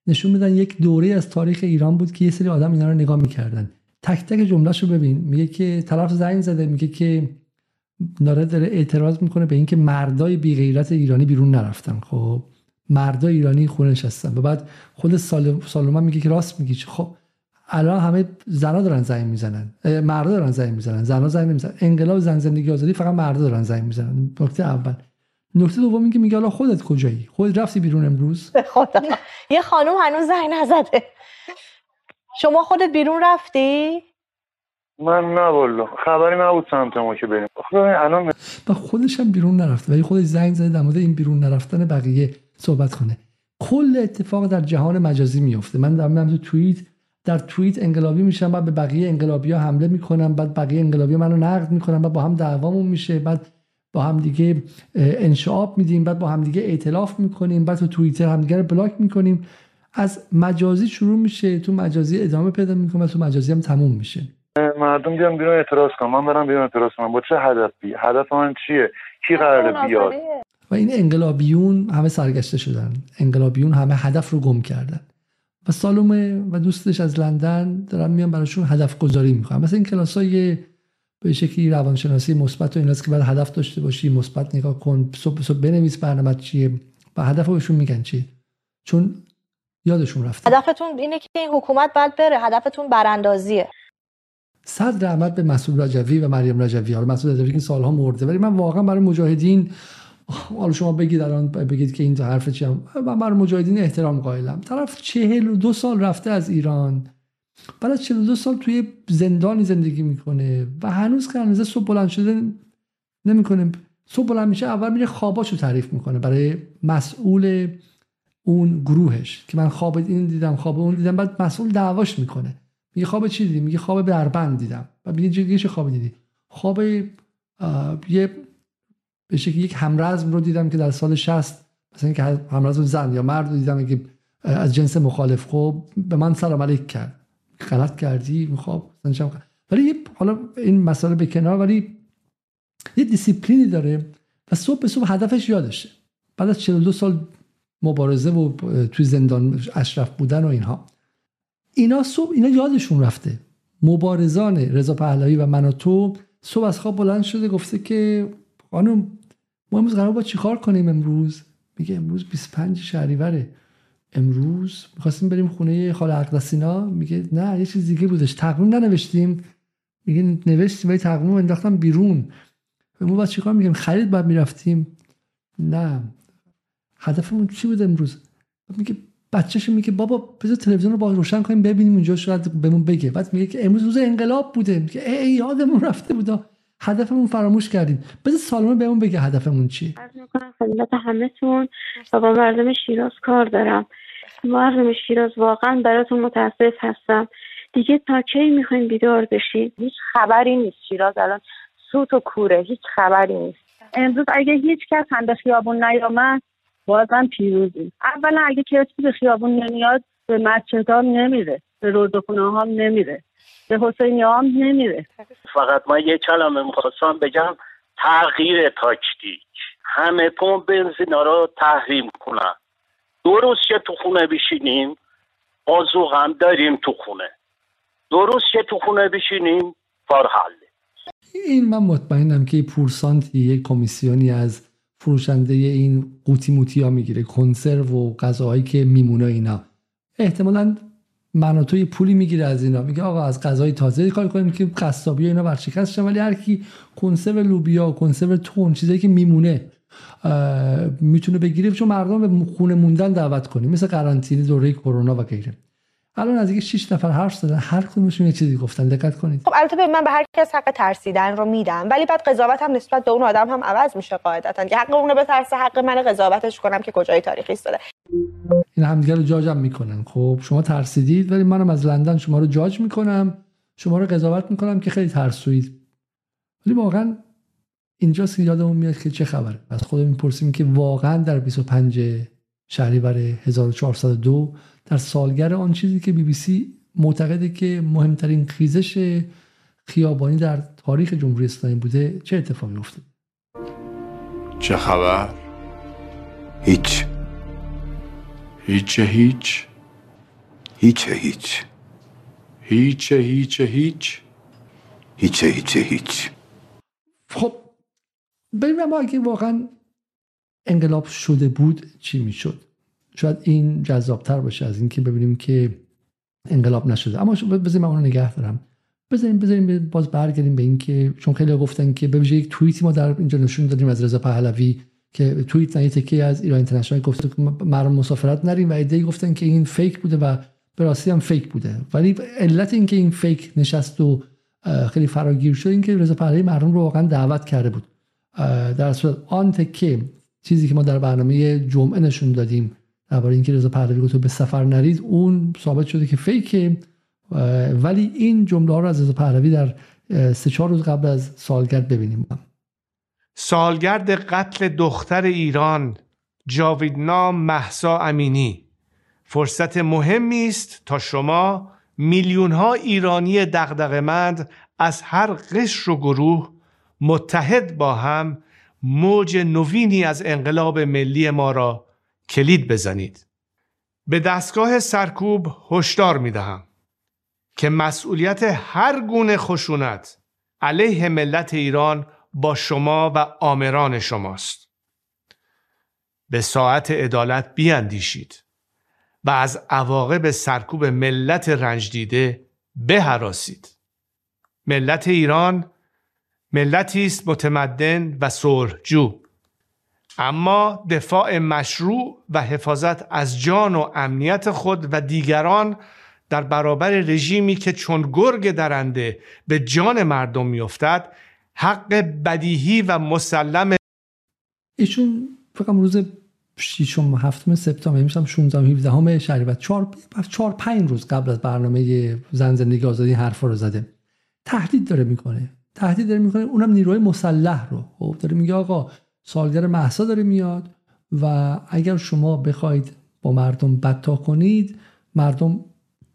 نشون میدن یک دوره از تاریخ ایران بود که یه سری آدم اینا رو نگاه می‌کردن. تک تک جملهشو ببین. میگه که طرف زنگ زده. میگه که داره داره اعتراض می‌کنه به اینکه مردای بی غیرت ایرانی بیرون نرفتن. خب مردای ایرانی خونه نشستن. و بعد خود سالومان میگه که راست میگی. خب الان همه زنا دارن زنگ می‌زنن. مردا دارن زنگ می‌زنن. زنا زنگ نمی‌زنن. انقلاب زن زندگی آزادی فقط مردا دارن زنگ می‌زنن. نکته اول. نکته دوم اینکه میگه حالا خودت کجایی؟ خودت رفتی بیرون امروز؟ خدا. یه خانم هنوز زنگ نزده. شما خودت بیرون رفتی؟ من نه والا خبری نبود سمت ما که بریم. الان و خودش هم بیرون نرفته. ولی خودش زنگ زده در مورد این بیرون نرفتن بقیه صحبت کنه. کل اتفاق در جهان مجازی میفته من در تو توییت در توییت انقلابی میشن بعد به بقیه انقلابی ها حمله می‌کنن بعد بقیه انقلابی منو نقد می‌کنن بعد با هم دعوامون میشه بعد با هم دیگه انشعاب میدیم بعد با هم دیگه ائتلاف می‌کنیم بعد تو توییتر همدیگه رو بلاک می‌کنیم. از مجازی شروع میشه تو مجازی ادامه پیدا می‌کنه تو مجازی هم تموم میشه. مردم بیان بیرون اعتراض کنم. من برم بیرون اعتراض کنم. با چه هدفی؟ هدف من چیه؟ کی قراره بیاد؟ و این انقلابیون همه سرگشته شدن. انقلابیون همه هدف رو گم کردن. و سالومه و دوستش از لندن دارن میان براشون هدف گذاری می‌کنن. مثلا این کلاس های به شکلی روانشناسی مثبت و ایناست که باید هدف داشته باشی مثبت نگاه کن صبح صبح بنویس برنامه چیه. و هدف رو بهشون میگن چیه؟ چون یادشون رفته. هدفتون اینه که این حکومت باید بره. هدفتون براندازیه. صد رحمت به مسعود رجوی و مریم رجوی. حالا مسعود رجوی که سالها مرده ولی من واقعا برای مجاهدین حالا شما بگید الان بگید که این تو حرف چی من برای مجاهدین احترام قائلم. طرف چهل و دو سال رفته از ایران. بعد از دو سال توی زندانی زندگی می‌کنه و هنوز که هنوز صبح بلند شده نمی‌کنه. صبح بلند میشه اول میره خواباشو تعریف می‌کنه برای مسئول اون گروهش که من خواب این دیدم خواب اون دیدم بعد مسئول دعواش می‌کنه. میگه خواب چی دیدی؟ میگه خواب بربند دیدم. و میگه چه خواب دیدی؟ خواب یه به شکل یک همرزم رو دیدم که در سال 60 مثلا اینکه همرزم زن یا مرد رو دیدم که از جنس مخالف. خب به من سلام علیک کرد. غلط کردی خب ولی حالا این مسئله به کنار ولی یه دیسیپلینی داره و صبح به صبح هدفش یادشه. بعد از 42 سال مبارزه و توی زندان اشرف بودن و اینها. اینا صبح اینا یادشون رفته. مبارزان رضا پهلوی و من و تو صبح از خواب بلند شده گفته که خانم ما امروز قرار با چیکار کنیم امروز؟ میگه امروز 25 شهریوره. امروز می‌خواستیم بریم خونه خاله اقدسینا میگه نه یه چیز دیگه بودش. تقویم ننوشتیم. میگه نوشتیم ولی تقویم انداختم بیرون. ما با چیکار میگیم خرید باید می‌رفتیم. نه. هدفمون چی بود امروز؟ میگه بچهش میگه بابا بذار تلویزیون رو با روشن کنیم ببینیم اونجا شاید بهمون بگه. بعد میگه که امروز روز انقلاب بوده. میگه ای یادمون رفته بودا هدفمون فراموش کردیم. بذار سالمون بهمون بگه هدفمون چیه از می‌کنم خدمت همهتون و با مردم شیراز کار دارم. مردم شیراز واقعا براتون متاسف هستم. دیگه تا کی می‌خواین بیدار بشین هیچ خبری نیست شیراز الان. سوت و کوره هیچ خبری نیست. امروز اگه هیچ کس هم به خیابون نیامد بازم پیروزی. اولا اگه کسی به خیابون نمیاد به مسجد نمیره به روزخونه هم نمیره به حسینی هم نمیره. فقط ما یه کلمه می‌خواستم بگم تغییر تاکتیک. همه پمپ بنزینا رو تحریم کنن. درست که تو خونه بشینیم بازو هم داریم تو خونه. درست که تو خونه بشینیم کار حله. این من مطمئنم که پورسانتی یک کمیسیونی از فروشنده این قوطی موتی ها می‌گیره. کنسرو و غذاهایی که میمونه اینا. احتمالا من توی پولی می‌گیره از اینا. میگه آقا از غذای تازه کار کنیم که قصابی اینا ورشکست ولی هر کی کنسرو لوبیا کنسرو تون چیزایی که میمونه می‌تونه بگیره. چون مردم به خونه موندن دعوت کنیم. مثل قرنطینه دوره کرونا و غیره. الان از اینکه 6 نفر حرف زدن هر کدومشون یه چیزی گفتن. دقت کنید. خب البته من به هر کس حق ترسیدن رو میدم ولی بعد قضاوت هم نسبت به اون آدم هم عوض میشه قاعدتا. که حق اونو بترسه حق من قضاوتش کنم که کجای تاریخی ایستاده. این همدیگه رو جاجم می‌کنن. خب شما ترسیدید ولی منم از لندن شما رو جاج می‌کنم. شما رو قضاوت می‌کنم که خیلی ترسوید. ولی واقعا اینجاست که یادمون میاد که چه خبره. از خودمون می‌پرسیم که واقعا در 25 شهریور 1402 در سالگر آن چیزی که بی بی سی معتقده که مهمترین خیزش خیابانی در تاریخ جمهوری اسلامی بوده چه اتفاقی افتاد چه خبر؟ هیچ. هیچ هیچ. هیچ هیچ. هیچ هیچ هیچ. هیچ هیچ هیچ. خب بریم اما اگه واقعا انقلاب شده بود چی می‌شد؟ شاید این جذابتر باشه از اینکه ببینیم که انقلاب نشده. اما بذاریم من اونو نگه دارم. بذاریم بذاریم باز برگردیم به اینکه چون خیلی گفتن که ببینید یک توییتی ما در اینجا نشون دادیم از رضا پهلوی که توییت نه تکی از ایران اینترنشنال گفته که مردم مسافرت نریم و ایده گفتن که این فیک بوده و به راستی هم فیک بوده. ولی علت اینکه این فیک نشست و خیلی فراگیر شد اینکه رضا پهلوی مردم رو واقعا دعوت کرده بود. در صورت آن تکه چیزی که ما در برنامه جمعه نشون دادیم درباره اینکه رضا پهلوی گفت به سفر نرید اون ثابت شده که فیکه. ولی این جمله ها رو از رضا پهلوی در سه چهار روز قبل از سالگرد ببینیم. سالگرد قتل دختر ایران جاویدنا محسا امینی. فرصت مهمی است تا شما میلیون ها ایرانی دغدغه‌مند از هر قشر و گروه متحد با هم موج نوینی از انقلاب ملی ما را کلید بزنید. به دستگاه سرکوب هشدار می دهم که مسئولیت هر گونه خشونت علیه ملت ایران با شما و آمران شماست. به ساعت عدالت بیاندیشید و از عواقب سرکوب ملت رنج دیده بهراسید. ملت ایران ملتی است متمدن و جو اما دفاع مشروع و حفاظت از جان و امنیت خود و دیگران در برابر رژیمی که چون گرگ درنده به جان مردم میافتد حق بدیهی و مسلم ایشون فقط روز ششم هفتم سپتامبر میشم 16 17 شهریور 4 4 5 روز قبل از برنامه زن زندگی آزادی حرفا رو زده. تهدید داره می‌کنه. تهدید داره می‌کنه. اونم نیروی مسلح رو. خب داره میگه آقا سالگر محسا داره میاد و اگر شما بخواید با مردم بدتا کنید مردم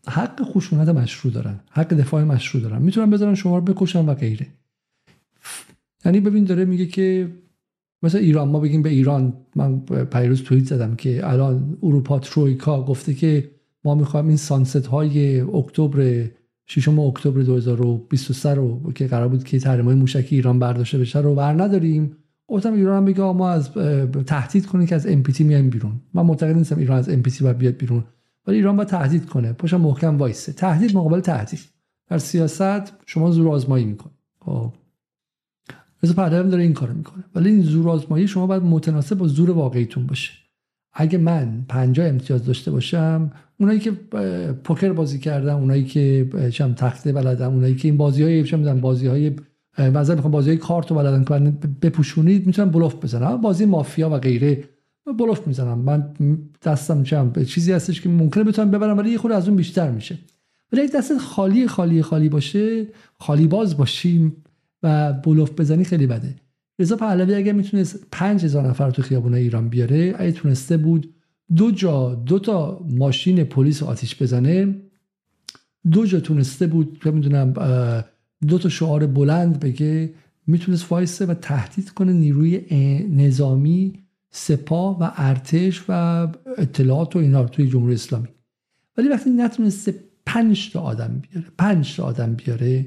حق خشونت مشروع دارن حق دفاع مشروع دارن. می‌تونن بذارن شما رو بکشن و غیره. یعنی ببین داره میگه که مثلا ایران ما بگیم به ایران من پیروز توییت زدم که الان اروپا ترویکا گفته که ما می‌خوایم این سانست های اکتبر 6 اکتبر 2023 رو که قرار بود که تحریم های موشکی ایران برداشته بشه رو بر نداریم. گفتم ایران هم بگه ما از تهدید کنه که از NPT میایم بیرون. من معتقد نیستم ایران از NPT باید بیاد بیرون. ولی ایران باید تهدید کنه. پاشا محکم وایسه. تهدید مقابل تهدید. در سیاست شما زور آزمایی می‌کنه خب. رضا پهلوی داره این کارو می‌کنه. ولی این زور آزمایی شما باید متناسب با زور واقعیتون باشه. اگه من 50 امتیاز داشته باشم اونایی که پوکر بازی کردن اونایی که چم تخته بلدن اونایی که این بازی های های مثلا می‌خوام بازی کارت رو بلدن بپوشونید می‌تونن بلوف بزنن. بازی مافیا و غیره بلوف می‌زنم. من دستم چم چیزی هستش که ممکنه بتونم ببرم ولی یه خود از اون بیشتر میشه. ولی اگه دستت خالی خالی خالی باشه خالی باز باشیم و بلوف بزنی خیلی بده. رضا پهلوی اگه می‌تونست 5000 نفر تو خیابون ایران بیاره اگه تونسته بود دو جا دو تا ماشین پلیس آتیش بزنه. دو جا تونسته بود که می‌دونم دو تا شعار بلند بگه می‌تونست وایسه و تهدید کنه نیروی نظامی سپاه و ارتش و اطلاعات و اینا توی جمهوری اسلامی. ولی وقتی نتونسته پنج تا آدم بیاره پنج تا آدم بیاره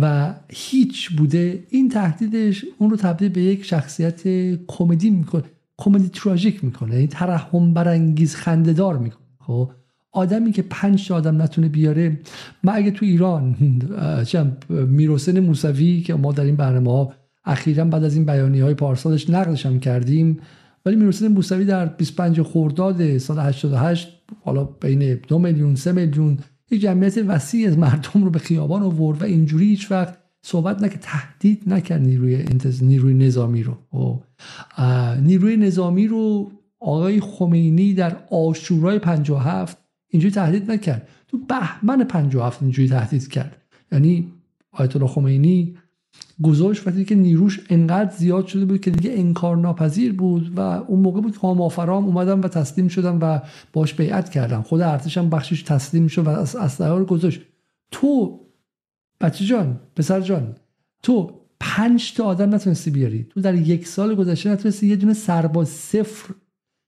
و هیچ بوده این تهدیدش اون رو تبدیل به یک شخصیت کمدی می‌کنه کمدی تراژیک می‌کنه این ترحم برانگیز خندهدار می‌کنه. خب؟ آدمی که پنج آدم نتونه بیاره من اگه تو ایران میروسن موسوی که ما در این برنامه ها اخیرا بعد از این بیانی های پارسالش نقلش هم کردیم ولی میروسن موسوی در 25 خرداد سال 88 حالا بین دو میلیون سه میلیون یک جمعیت وسیع از مردم رو به خیابان آورد و اینجوری هیچ وقت صحبت نکرد تهدید نکرد نیروی نیروی نظامی رو خب. نیروی نظامی رو آقای خمینی در آشورای 57 اینجوری تهدید نکرد. تو بهمن 57 اینجوری تهدید کرد. یعنی آیت الله خمینی گذاشت وقتی که نیروش انقدر زیاد شده بود که دیگه انکار ناپذیر بود و اون موقع بود که مافرام اومدن و تسلیم شدن و باش بیعت کردن. خود ارتش هم بخشش تسلیم شد و از اسلحه رو گذاشت. تو بچه جان پسر جان تو پنج تا آدم نتونستی بیاری. تو در یک سال گذشته نتونستی یه دونه سرباز صفر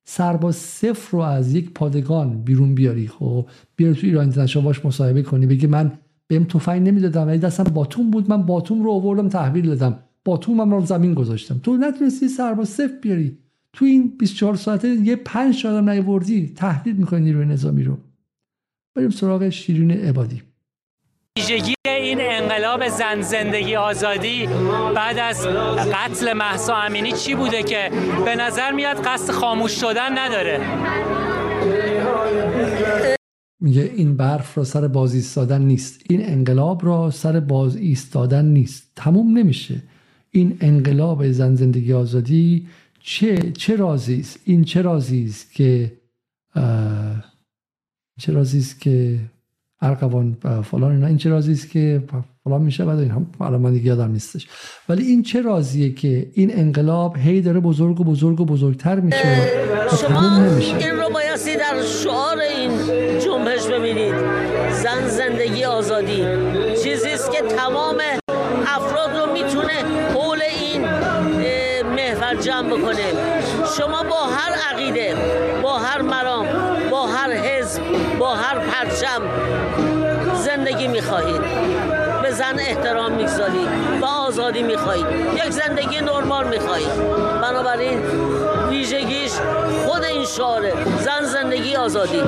سرباز صفر رو از یک پادگان بیرون بیاری. خب بیاری تو ایران اینترنشنال باش مصاحبه کنی بگی من بهم تفنگ نمی‌دادم ولی دستم باتوم بود من باتوم رو آوردم تحویل دادم. باتومم رو زمین گذاشتم. تو نتونستی سرباز صفر بیاری. تو این 24 ساعته یه پنج آدم نیوردی تهدید می‌کنی نیروی نظامی رو. بریم سراغ شیرین عبادی. ویژگی این انقلاب زن زندگی آزادی بعد از قتل محسا امینی چی بوده که به نظر میاد قصد خاموش شدن نداره؟ میگه این برف را سر باز ایستادن نیست. این انقلاب را سر باز ایستادن نیست. تموم نمیشه. این انقلاب زن زندگی آزادی چه چه رازی است؟ این چه رازی است که چه رازی است که ارقوان فلان اینا این چه رازی است که فلان میشه بعد این هم الان من دیگه یادم نیستش. ولی این چه رازیه که این انقلاب هی داره بزرگ و بزرگ و بزرگتر میشه؟ شما این رو بایستی در شعار این جنبش ببینید. زن زندگی آزادی. چیزی است که تمام افراد رو می‌تونه حول این محور جمع بکنه. شما با هر عقیده با هر مرام حزب با هر پرچم زندگی می‌خواهید. به زن احترام می‌گذارید و آزادی می‌خواهید. یک زندگی نرمال می‌خواهید. بنابراین ویژگیش خود این شعاره. زن زندگی آزادی.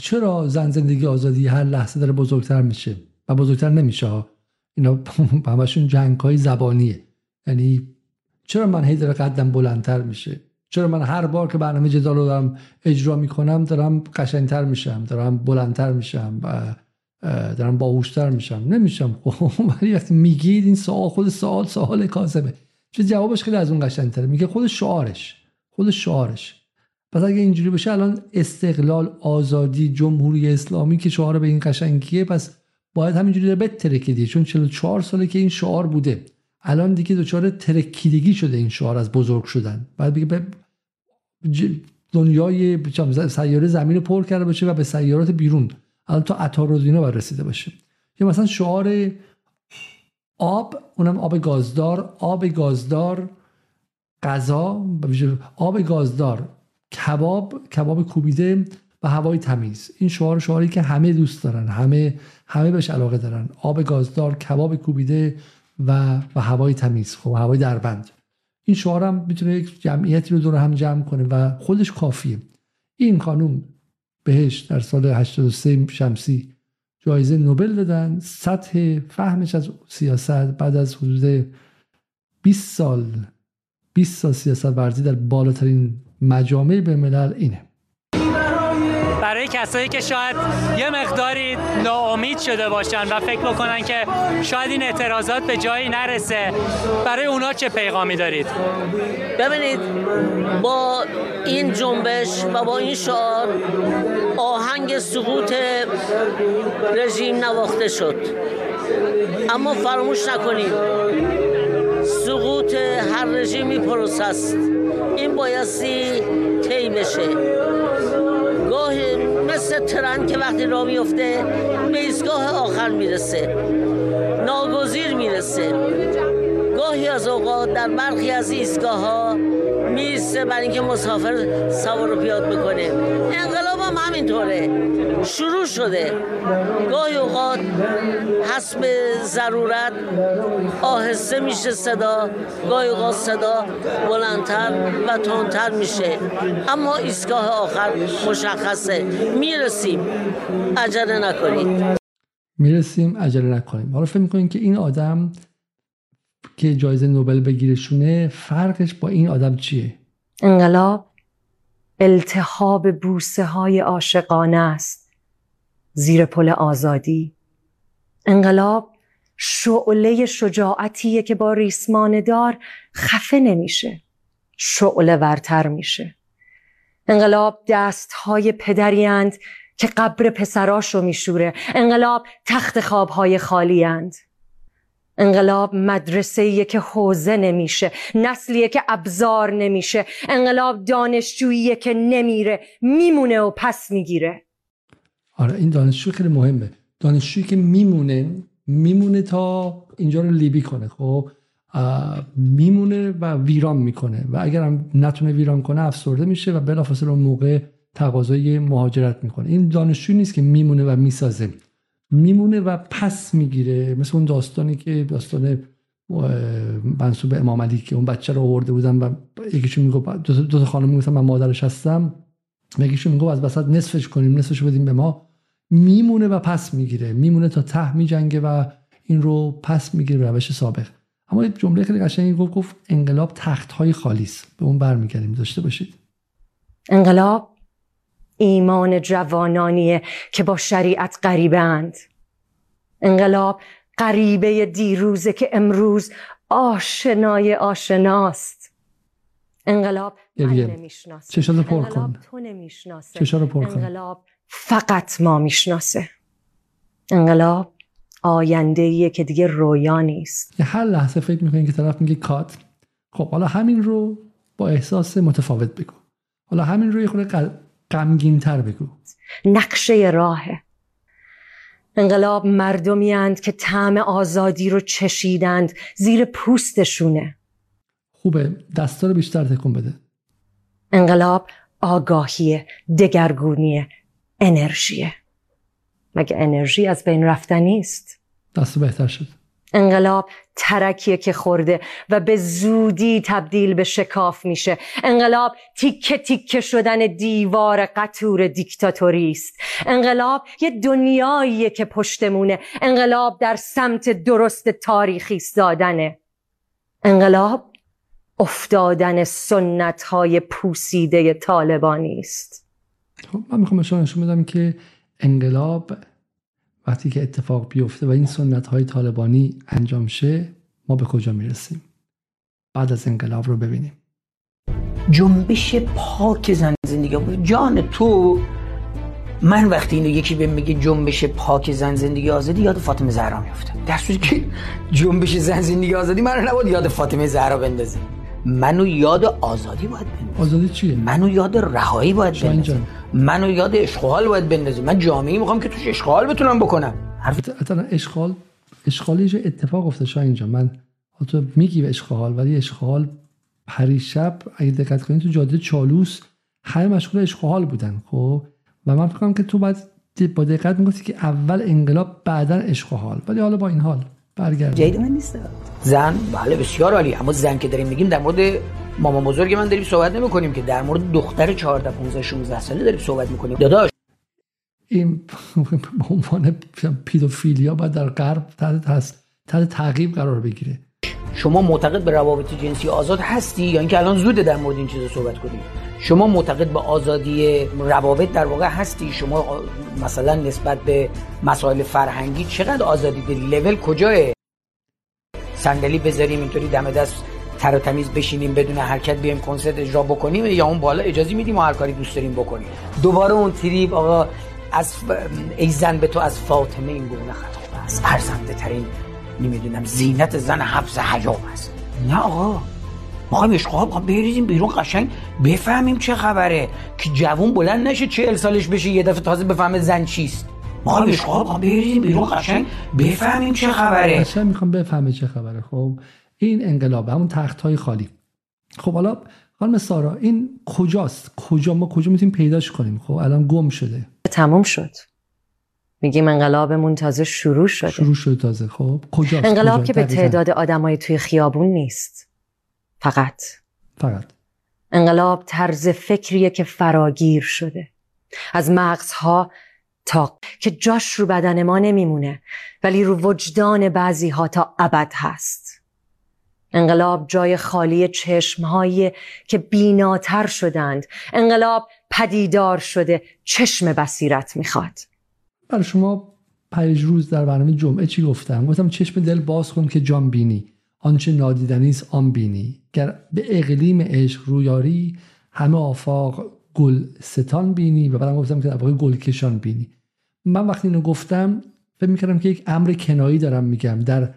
چرا زن زندگی آزادی هر لحظه داره بزرگتر میشه و بزرگتر نمیشه اینا همشون جنگ های زبانیه. یعنی چرا من هی داره قدم بلندتر میشه؟ چرا من هر بار که برنامه جدال رو دارم اجرا می‌کنم دارم قشنگتر میشم دارم بلندتر میشم و دارم باهوشتر میشم. نمیشم. ولی وقتی میگید این سوال خود سوال سوال کاذبه. چه جوابش خیلی از اون قشنگتره. میگه خود شعارش. خود شعارش. پس اگه اینجوری بشه الان استقلال آزادی جمهوری اسلامی که شعار به این قشنگیه پس باید همینجوری بتره که چون 44 ساله که این شعار بوده الان دیگه دچار ترکیدگی شده این شعار از بزرگ شدن. بعد بگه دنیای سیاره زمین پر کرده باشه و به سیارات بیرون. الان تا عطارد باید رسیده باشه. یا مثلا شعار آب اونم آب گازدار آب گازدار غذا آب گازدار کباب کباب کوبیده و هوای تمیز. این شعار شعاری که همه دوست دارن همه همه بهش علاقه دارن. آب گازدار کباب کوبیده و و هوای تمیز خب هوای دربند. این شعار هم می‌تونه یک جمعیتی رو دور هم جمع کنه و خودش کافیه. این خانوم بهش در سال 83 شمسی جایزه نوبل دادن. سطح فهمش از سیاست بعد از حدود 20 سال 20 سال سیاست ورزی در بالاترین مجامع به ملل اینه. برای کسایی که شاید یه مقداری ناامید شده باشن و فکر بکنن که شاید این اعتراضات به جایی نرسه برای اونا چه پیغامی دارید؟ ببینید با این جنبش و با این شعار آهنگ سقوط رژیم نواخته شد. اما فراموش نکنید سقوط هر رژیمی پروس است. این بایستی طی بشه. گاهی مثل ترن که وقتی را میفته به ایستگاه آخر می‌رسه. ناگزیر می‌رسه. گاهی از اوقات در برخی از ایستگاه ها می‌رسه برای اینکه مسافر سوار رو پیاد بکنه. انقلاب هم همینطوره. شروع شده. گاهی اوقات حسب ضرورت آهسته میشه صدا گاهی اوقات صدا بلندتر و تندتر میشه. اما ایستگاه آخر مشخصه. می‌رسیم. عجله نکنید. می‌رسیم عجله نکنیم. حالا فکر می‌کنیم که این آدم که جایزه نوبل بگیرشونه فرقش با این آدم چیه؟ انقلاب. التهاب بوسه های عاشقانه است. زیر پل آزادی. انقلاب شعله شجاعتیه که با ریسمان دار خفه نمیشه. شعله ورتر میشه. انقلاب دست های پدریند که قبر پسراشو میشوره. انقلاب تخت خوابهای خالی اند. انقلاب مدرسه که حوزه نمیشه نسلیه که ابزار نمیشه انقلاب دانشجوییه که نمیره میمونه و پس می‌گیره. آره این دانشجو خیلی مهمه. دانشجویی که میمونه میمونه تا اینجا رو لیبی کنه خب؟ میمونه و ویران می‌کنه و اگر هم نتونه ویران کنه افسرده میشه و بلافاصله اون موقع تقاضای مهاجرت می‌کنه. این دانشجو نیست که میمونه و می‌سازه. میمونه و پس می‌گیره. مثل اون داستانی که داستان منصوب امام علی که اون بچه رو آورده بودن و یکیشون میگو دو, تا خانم می‌گفتن من مادرش هستم. یکیشون میگو از وسط نصفش کنیم نصفش بدیم به ما. میمونه و پس می‌گیره. میمونه تا ته میجنگه و این رو پس می‌گیره روش سابق. اما یک جمله خیلی قشنگی گفت گفت انقلاب تخت های خالیس به اون برمیگردیم. داشته باشید. انقلاب ایمان جوانانیه که با شریعت غریبند انقلاب غریبه دیروزه که امروز آشنای آشناست. انقلاب چشات پر کن. چشات پر کن. انقلاب فقط ما می‌شناسه. انقلاب آینده که دیگه رویا نیست. هر لحظه فکر می‌کنین که طرف میگه کات. خب حالا همین رو با احساس متفاوت بگو. حالا همین رو یه خورده غمگین تر بگو. نقشه راهه انقلاب مردمی که طعم آزادی رو چشیدند. زیر پوستشونه. خوبه دستا رو بیشتر تکون بده. انقلاب آگاهیه دگرگونیه انرژیه. مگه انرژی از بین رفتن نیست؟ دست بهتر شد. انقلاب ترکیه که خورده و به زودی تبدیل به شکاف میشه. انقلاب تیکه تیکه شدن دیوار قطور دیکتاتوری است انقلاب یه دنیاییه که پشتمونه. انقلاب در سمت درست تاریخی ایستادنه انقلاب افتادن سنت های پوسیده طالبانی است خب من می‌خوام شما نشون بدم که انقلاب وقتی که اتفاق بیفته و این سنت های طالبانی انجام شه ما به کجا می‌رسیم؟ بعد از انقلاب رو ببینیم. جنبش پاک زن زندگی جان تو من وقتی اینو یکی به میگه جنبش پاک زن زندگی آزادی یاد فاطمه زهرا میفته در صورتی که جنبش زن زندگی آزادی من رو نباید یاد فاطمه زهرا بندازه. منو یاد آزادی باید بندازه آزادی چیه؟ منو یاد رهایی باید بندازه منو یاد اشغال باید بندازه من جامعه می‌خوام که توش اشغال بتونم بکنم. حرف اشغال اشغالی جو اتفاق افتاد شاید اینجا من تو میگی به اشغال ولی اشغال پریشب اگه دقت کنید تو جاده چالوس همه مشغول اشغال بودن خب؟ و من فکر که تو باید با دقت می‌گفتی که اول انقلاب بعدا اشغال. ولی حالا با این حال. برگرد جید من نیست؟ زن بله بسیار عالی. اما زن که داریم میگیم در مورد ماما بزرگ من داریم صحبت نمی کنیم که در مورد دختر 14 15 16 ساله داریم صحبت می‌کنیم. داداش. این به عنوان پیدوفیلیا باید در غرب تحت تحت تعقیب قرار بگیره. شما معتقد به روابط جنسی آزاد هستی یا اینکه الان زوده در مورد این چیز صحبت کنیم؟ شما معتقد به آزادی روابط در واقع هستی؟ شما مثلا نسبت به مسائل فرهنگی چقدر آزادی داری؟ لول کجاه؟ صندلی بذاریم اینطوری دم دست تر و تمیز بشینیم بدون حرکت بیایم کنسرت اجرا بکنیم یا اون بالا اجازه میدیم و هر کاری دوست داریم بکنیم. دوباره اون تریب آقا از ای زن به تو از فاطمه این گونه خطاب است فرزنده ترین نمی‌دونم زینت زن حفظ حجاب است. نه آقا. ما هم اشقاب بریزیم بیرون قشنگ بفهمیم چه خبره. که جوون بلند نشه چهل سالش بشه یه دفعه تازه بفهمه زن چیست. ما هم اشقاب بریزیم بیرون قشنگ بفهمیم چه خبره. قشنگ می‌خوام بفهمه چه خبره. خب این انقلاب همون تخت های خالی. خب حالا خانم سارا این کجاست؟ کجا؟ ما کجا می‌تونیم پیداش کنیم؟ خب الان گم شده. تموم شد. میگیم انقلابمون تازه شروع شده. شروع شده تازه. خب کجاست؟ انقلاب؟ که به. تعداد آدمای توی خیابون نیست. فقط. فقط. انقلاب طرز فکریه که فراگیر شده. از مغزها تا که جاش رو بدن ما نمیمونه ولی رو وجدان بعضی ها تا ابد هست. انقلاب جای خالی چشمهایی که بیناتر شدند. انقلاب پدیدار شده چشم بصیرت می‌خواد. برای شما پنج روز در برنامه جمعه چی گفتم؟ گفتم چشم دل باز کن که جان بینی. آنچه نادیدنی است آن بینی. گر به اقلیم عشق رویاری همه آفاق گل ستان بینی و بعدم گفتم که در واقع گل کشان بینی. من وقتی اینو گفتم فکر می‌کردم که یک امر کنایی دارم میگم. در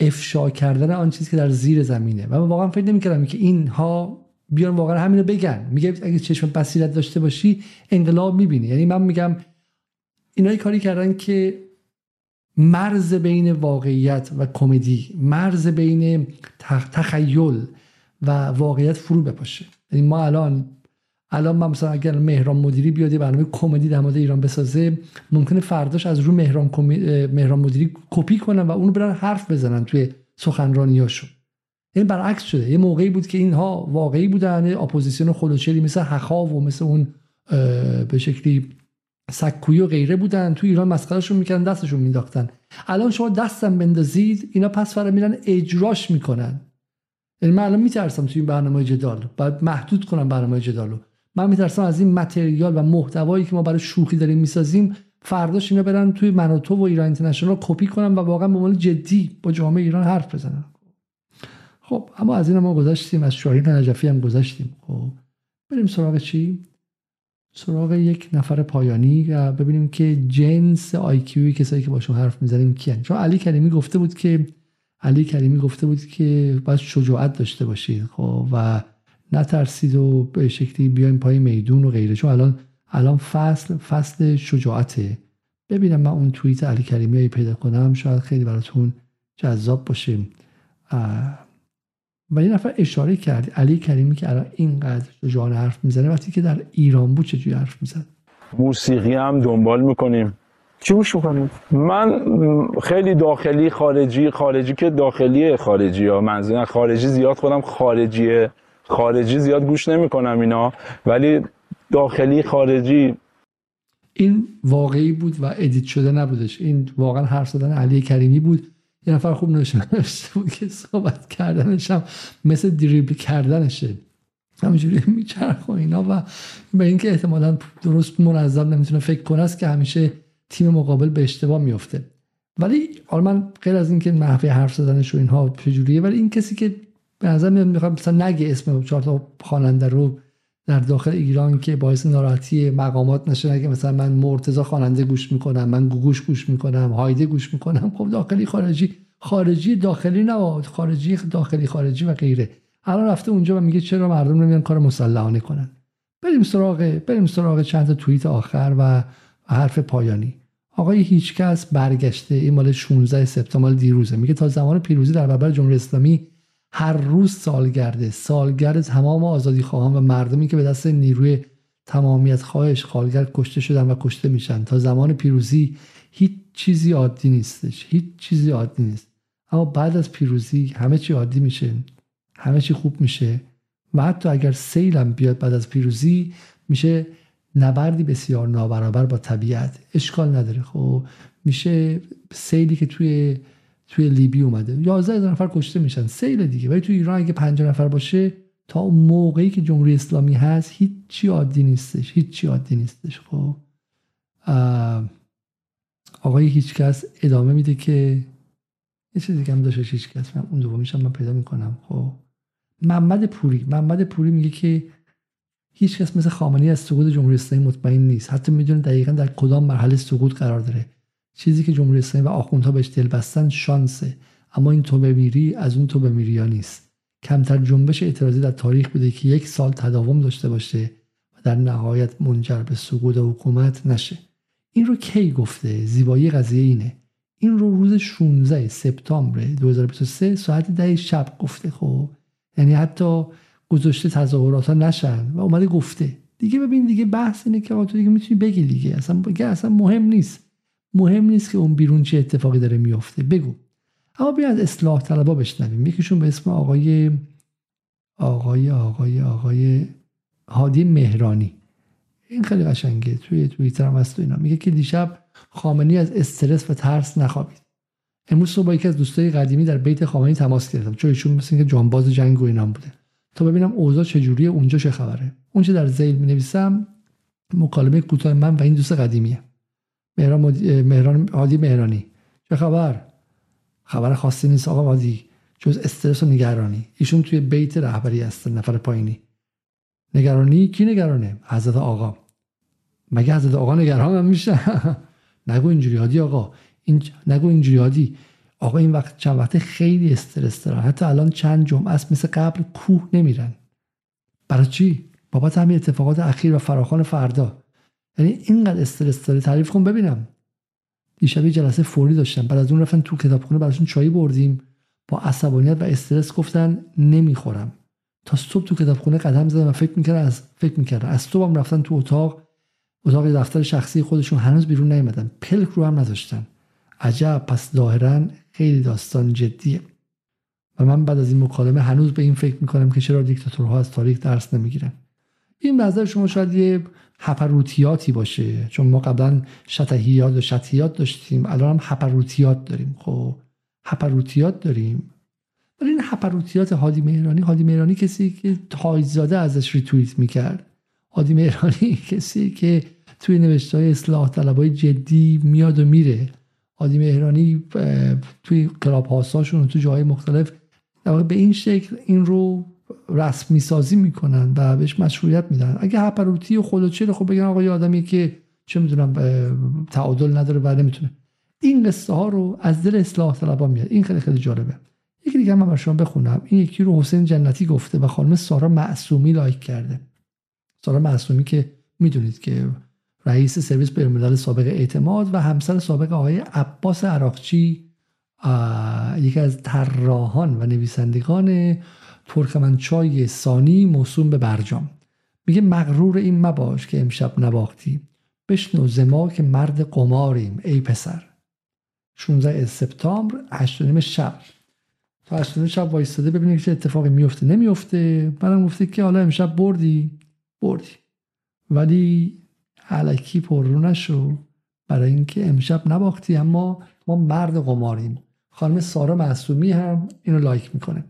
افشا کردن آن چیزی که در زیر زمینه. و من واقعا فکر نمی‌کردم که اینها بیان واقعا همینو بگن. میگه اگه چشم بصیرت داشته باشی انقلاب می‌بینی. یعنی من میگم اینا کاری کردن که مرز بین واقعیت و کمدی مرز بین تخ- تخیل و واقعیت فرو بپاشه. یعنی ما الان الان من مثلا اگر مهران مدیری بیاد برنامه کمدی در مورد ایران بسازه ممکنه فرداش از رو مهران, مهران مدیری کپی کنن و اونو برن حرف بزنن توی سخنرانیاشون این برعکس شده. یه موقعی بود که اینها واقعی بودن اپوزیسیون خل و چلی مثل هخا و مثل اون به شکلی سکویی و غیره بودن تو ایران مسخرهشون می‌کردن دستشون مینداختن الان شما دستم بندازید اینا پس فرا میرن اجراش می‌کنن. یعنی من الان میترسم توی این برنامه جدال باید محدود کنم برنامه جدالو. من میترسم از این متریال و محتوایی که ما برای شوخی داریم می‌سازیم فرداش اینا برن توی منوتو و ایران اینترنشنال کپی کنن و واقعا به عنوان جدی با جامعه ایران حرف بزنن. خب اما از این ما گذاشتیم از شاهین نجفی هم گذاشتیم خب بریم سراغ چی؟ سراغ یک نفر پایانی و ببینیم که جنس آیکیوی کسایی که باشون حرف می‌زنیم کیان. چون علی کریمی گفته بود که علی کریمی گفته بود که باید شجاعت داشته باشید خب و نترسید و به شکلی بیایم پای میدون و غیره. چون الان الان فصل فصل شجاعته. ببینم من اون توییت علی کریمی پیدا کنم شاید خیلی براتون جذاب باشه. و یه نفر اشاره کرد علی کریمی که الان اینقدر شجاعانه حرف می‌زنه وقتی که در ایران بود چجوری حرف می‌زد؟ موسیقی هم دنبال می‌کنیم. چی گوش می‌کنیم؟ من خیلی داخلی خارجی خارجی که داخلی خارجی ها منظور خارجی زیاد خودم خارجیه. خارجی زیاد گوش نمی‌کنم اینا ولی داخلی خارجی. این واقعی بود و ادیت شده نبودش. این واقعا حرف زدن علی کریمی بود. یه نفر خوب نوشته بود که صحبت کردنش هم مثل دریبل کردنشه. همینجوری میچرخ و اینا و به اینکه احتمالا درست منظم نمی‌تونه فکر کنه است که همیشه تیم مقابل به اشتباه میفته ولی حالا من غیر از اینکه نحوه حرف زدنش و اینها چجوریه ولی این کسی که به نظر میاد می‌خواد مثلا نگه اسم چهار تا خواننده رو در داخل ایران که باعث ناراحتی مقامات نشه. نگه مثلا من مرتضی خواننده گوش می‌کنم من گوگوش گوش می‌کنم هایده گوش می‌کنم خب داخلی خارجی خارجی داخلی نه خارجی داخلی خارجی و غیره. الان رفته اونجا و میگه چرا مردم نمیان کار مسلحانه کنن. بریم سراغ بریم سراغ چند تا توییت آخر و حرف پایانی. آقای هیچکس برگشته. این مال 16 سپتامبر دیروزه. میگه تا زمان پیروزی در برابر جمهوری اسلامی هر روز سالگرده. سالگرد تمام آزادی خواهان و مردمی که به دست نیروی تمامیت خواهش خالگرد کشته شدن و کشته میشن. تا زمان پیروزی هیچ چیزی عادی نیستش. هیچ چیزی عادی نیست. اما بعد از پیروزی همه چی عادی میشه. همه چی خوب میشه. و حتی اگر سیلم بیاد بعد از پیروزی میشه نبردی بسیار نابرابر با طبیعت. اشکال نداره. خب میشه سیلی که توی توی لیبی اومده. 11 هزار نفر کشته میشن. سیل دیگه. ولی توی ایران اگه 50 نفر باشه تا اون موقعی که جمهوری اسلامی هست هیچی عادی نیستش. هیچی عادی نیستش. خب آقای هیچکس ادامه میده که یه چیزی که هم داشته هیچکس. من اون دومیش من پیدا می‌کنم. خب محمد پوری. محمد پوری میگه که هیچ کس مثل خامنی از سقوط جمهوری اسلامی مطمئن نیست. حتی می‌دونه دقیقا در کدام مرحله سقوط قرار داره. چیزی که جمهوری اسلامی و آخوندها بهش دل بستن شانسه. اما این تو بمیری از اون تو بمیری ها نیست. کمتر جنبش اعتراضی در تاریخ بوده که یک سال تداوم داشته باشه و در نهایت منجر به سقوط حکومت نشه. این رو کی گفته؟ زیبایی قضیه اینه. این رو روز 16 سپتامبر 2023 ساعت ده شب گفته خب؟ یعنی حتی گذاشته تظاهرات ها نشن و اومده گفته. دیگه ببین دیگه بحث اینه که تو دیگه می‌تونی بگی دیگه. اصلا اصلا مهم نیست. مهم نیست که اون بیرون چه اتفاقی داره میفته بگو. اما بیا از اصلاح طلبا بشنویم. یکیشون به اسم آقای آقای آقای آقای هادی مهرانی. این خیلی قشنگه. توی توییتر هم هست و اینا. میگه که دیشب خامنی از استرس و ترس نخوابید. امروز صبح با یکی از دوستای قدیمی در بیت خامنی تماس گرفتم. چون ایشون مثل که جانباز جنگ و اینام بوده. تا ببینم اوضاع چجوریه اونجا چه خبره. اون چه در زیل می نویسم مکالمه کوتاه من و این دوست قدیمیه. مهران, مهران عادی مهرانی. چه خبر؟ خبر خاصی نیست آقا عادی. جز استرس و نگرانی. ایشون توی بیت رهبری هستن نفر پایینی. نگرانی؟ کی نگرانه؟ حضرت آقا. مگه حضرت آقا نگران هم میشه؟ نگو اینجوری عادی آقا. این نگو اینجوری عادی. آقا این وقت چند وقت خیلی استرس دارن. حتی الان چند جمعه است مثل قبل کوه نمیرن. برای چی؟ بابت همین اتفاقات اخیر و فراخان فردا. یعنی اینقدر استرس داره. تعریف کن ببینم. دیشب جلسه فوری داشتم. بعد از اون رفتن تو کتابخونه براشون چایی بردیم. با عصبانیت و استرس گفتن نمی‌خورم. تا صبح تو کتابخونه قدم زدم و فکر می‌کردم از فکر می‌کردم. از صبح هم رفتن تو اتاق. اتاق دفتر شخصی خودشون. هنوز بیرون نیومدن. پلک رو هم نذاشتن. عجب. پس ظاهرا خیلی داستان جدیه. و من بعد از این مکالمه هنوز به این فکر می‌کنم که چرا دیکتاتورها از تاریخ درس نمی‌گیرن. این نظر شما شاید یه هپروتیاتی باشه؟ چون ما قبلا شطحیات و شطحیات داشتیم الان هم هپروتیات داریم. خب هپروتیات داریم. ولی این هپروتیات هادی مهرانی هادی مهرانی کسی که تاجزاده ازش ریتویت می‌کرد. هادی مهرانی کسی که توی نوشته های اصلاح طلبای جدی میاد و میره. هادی مهرانی توی Clubhouse اشون و تو جاهای مختلف در به این شکل این رو رسمی سازی می‌کنن و بهش مشروعیت میدن. اگه هپروتی و خودچه خب بگن آقا آدمی که چه می‌دونم تعادل نداره و نمی‌تونه این قصه ها رو از دل اصلاح طلبا میاد. این خیلی خیلی جالبه. یکی دیگه من شما بخونم. این یکی رو حسین جنتی گفته و خانم سارا معصومی لایک کرده. سارا معصومی که می‌دونید که رئیس سرویس بین‌الملل سابق اعتماد و همسر سابق آقای عباس عراقچی یکی از طراحان و نویسندگان ترکمنچای ثانی موسوم به برجام. میگه مغرور این مباش که امشب نباختی. بشنو زما که مرد قماریم ای پسر. 16 سپتامبر 8 شب. تا 8 شب وایستاده ببینید چه اتفاقی میفته. نمیفته. بعدم گفته که حالا امشب بردی. بردی. ولی علکی پررو نشو برای اینکه امشب نباختی اما ما مرد قماریم. خانم سارا معصومی هم اینو لایک می‌کنه.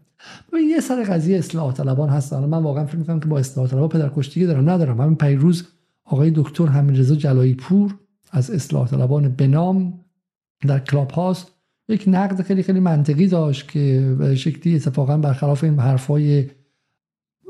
ببین یه سر قضیه اصلاح طلبان هست من واقعا فکر می‌کنم که با اصلاح طلبان پدرکشتگی دارم ندارم. همین پیروز آقای دکتر همین رضا جلایی پور از اصلاح طلبان بنام در کلاب هاوس. یک نقد خیلی خیلی منطقی داشت که شکلی اتفاقا برخلاف این حرفای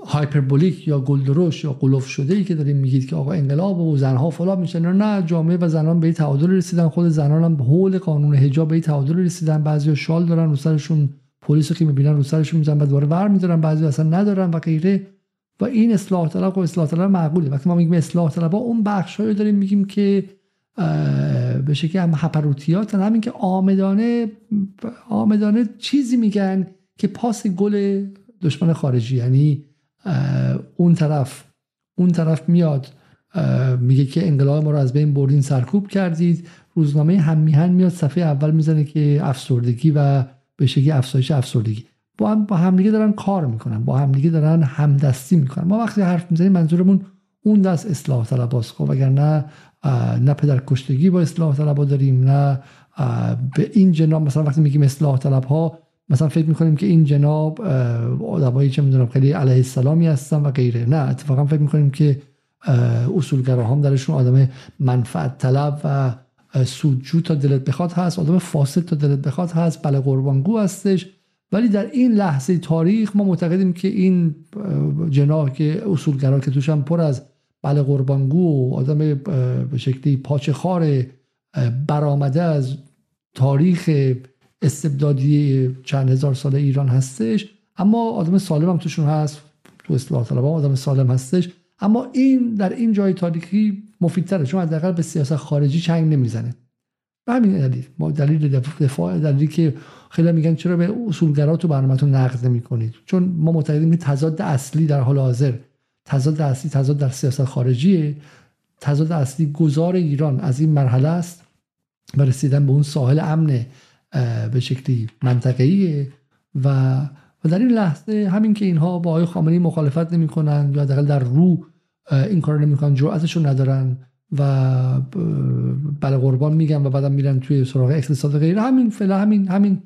hyperbolic یا گل درشت یا غلو شده ای که داریم میگید که آقا انقلاب و زنها فلان میشن. نه جامعه و زنان به تعادل رسیدن. خود زنان هم به حول قانون حجاب به تعادل رسیدن. بعضی شال دارن رو سرشون پلیس که می‌بینن رو سرشون می‌زنن بعد دوباره ور میدارن بعضی اصلا ندارن و غیره. و این اصلاح طلب و اصلاح طلب معقوله. وقتی ما میگیم اصلاح طلب اون بخشایی داریم میگیم که به شکلی هم هپروتیات همین که آمدانه آمدانه چیزی میگن که پاس گل دشمن خارجی. یعنی اون طرف اون طرف میاد میگه که انقلاب ما رو از بین بردین سرکوب کردید. روزنامه هم میهن میاد صفحه اول می‌زنه که افسردگی و به شکلی افزایش افسردگی. با هم با همدیگه دارن کار می‌کنن با همدیگه دارن همدستی می‌کنن. ما وقتی حرف می‌زنیم منظورمون اون دست اصلاح طلباست. خب اگر نه نه پدر کشتگی با اصلاح طلبا داریم نه به این جناب مثلا وقتی میگیم اصلاح طلب ها مثلا فکر می‌کنیم که این جناب آدمایی چه می‌دونم خیلی علیه السلامی هستن و غیره. نه اتفاقا فکر می‌کنیم که اصولگراهام درشون آدم منفعت طلب و سودجو تا دلت بخواد هست آدم فاسد تا دلت بخواد هست بله قربانگو هستش. ولی در این لحظه تاریخ ما معتقدیم که این جناح که اصولگرا که توش هم پر از بله قربانگو و آدم به شکلی پاچه خار برآمده از تاریخ استبدادی چند هزار سال ایران هستش. اما آدم سالم هم توشون هست تو اصلاح طلب آدم سالم هستش. اما این در این جای تاریخی مفیدتره چون حداقل به سیاست خارجی چنگ نمی‌زنه. به همین دلیل. ما دلیل دفاع دلیلی که خیلی میگن چرا به اصولگرا تو برنامهتون نقد نمی‌کنید؟ چون ما معتقدیم تضاد اصلی در حال حاضر تضاد اصلی تضاد در سیاست خارجیه. تضاد اصلی گذار ایران از این مرحله است و رسیدن به اون ساحل امن به شکلی منطقه‌ایه. و و در این لحظه همین که اینها با آقای خامنه‌ای مخالفت نمی‌کنن یا حداقل در رو این کار نمی‌کنن جرأتشون ندارن و بله قربان میگن و بعدم میرن توی سراغ اقتصاد غیره همین فعلا همین همین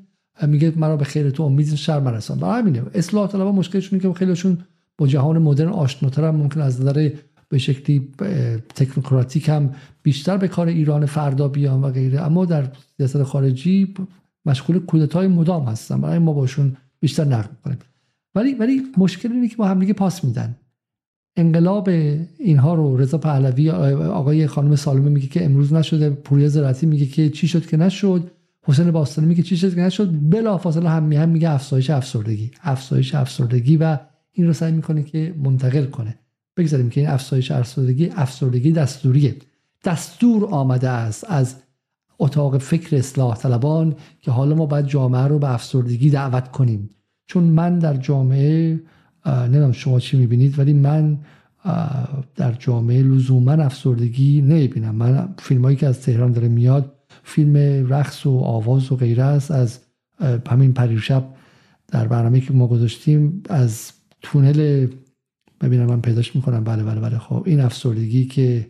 میگه مرا به خیر تو امید شر مرسان برای همینه اصلاح طلبها مشکلشون که خیلیشون با جهان مدرن آشناتر هم ممکن از نظر به شکلی تکنوکراتیک هم بیشتر به کار ایران فردا بیان و غیره. اما در سیاست خارجی مشغول کودتای مدام هستن. برای ما باشون بیشتر نقد می‌کنیم ولی ولی مشکل اینه که با همدیگه پاس میدن. انقلاب اینها رو رضا پهلوی آقای خانم سالمه میگه که امروز نشده پوریا زراعتی میگه که چی شد که نشد حسین باستانی میگه چی شد که نشد بلا فاصله هم هم میگه افزایش افسردگی افزایش افسردگی و این رو سعی می‌کنه که منتقل کنه. بگذاریم که این افزایش افسردگی افسردگی دستوریه. دستور آمده است از اتاق فکر اصلاح طلبان که حالا ما باید جامعه رو به افسردگی دعوت کنیم. چون من در جامعه نمی‌دونم شما چی می‌بینید ولی من در جامعه لزوما افسردگی نمی‌بینم. من فیلم هایی که از تهران داره میاد فیلم رقص و آواز و غیره است. از همین پریشب در برنامه که ما گذاشتیم از تونل ببینم من پیداش می‌کنم. بله بله بله. خب این افسردگی که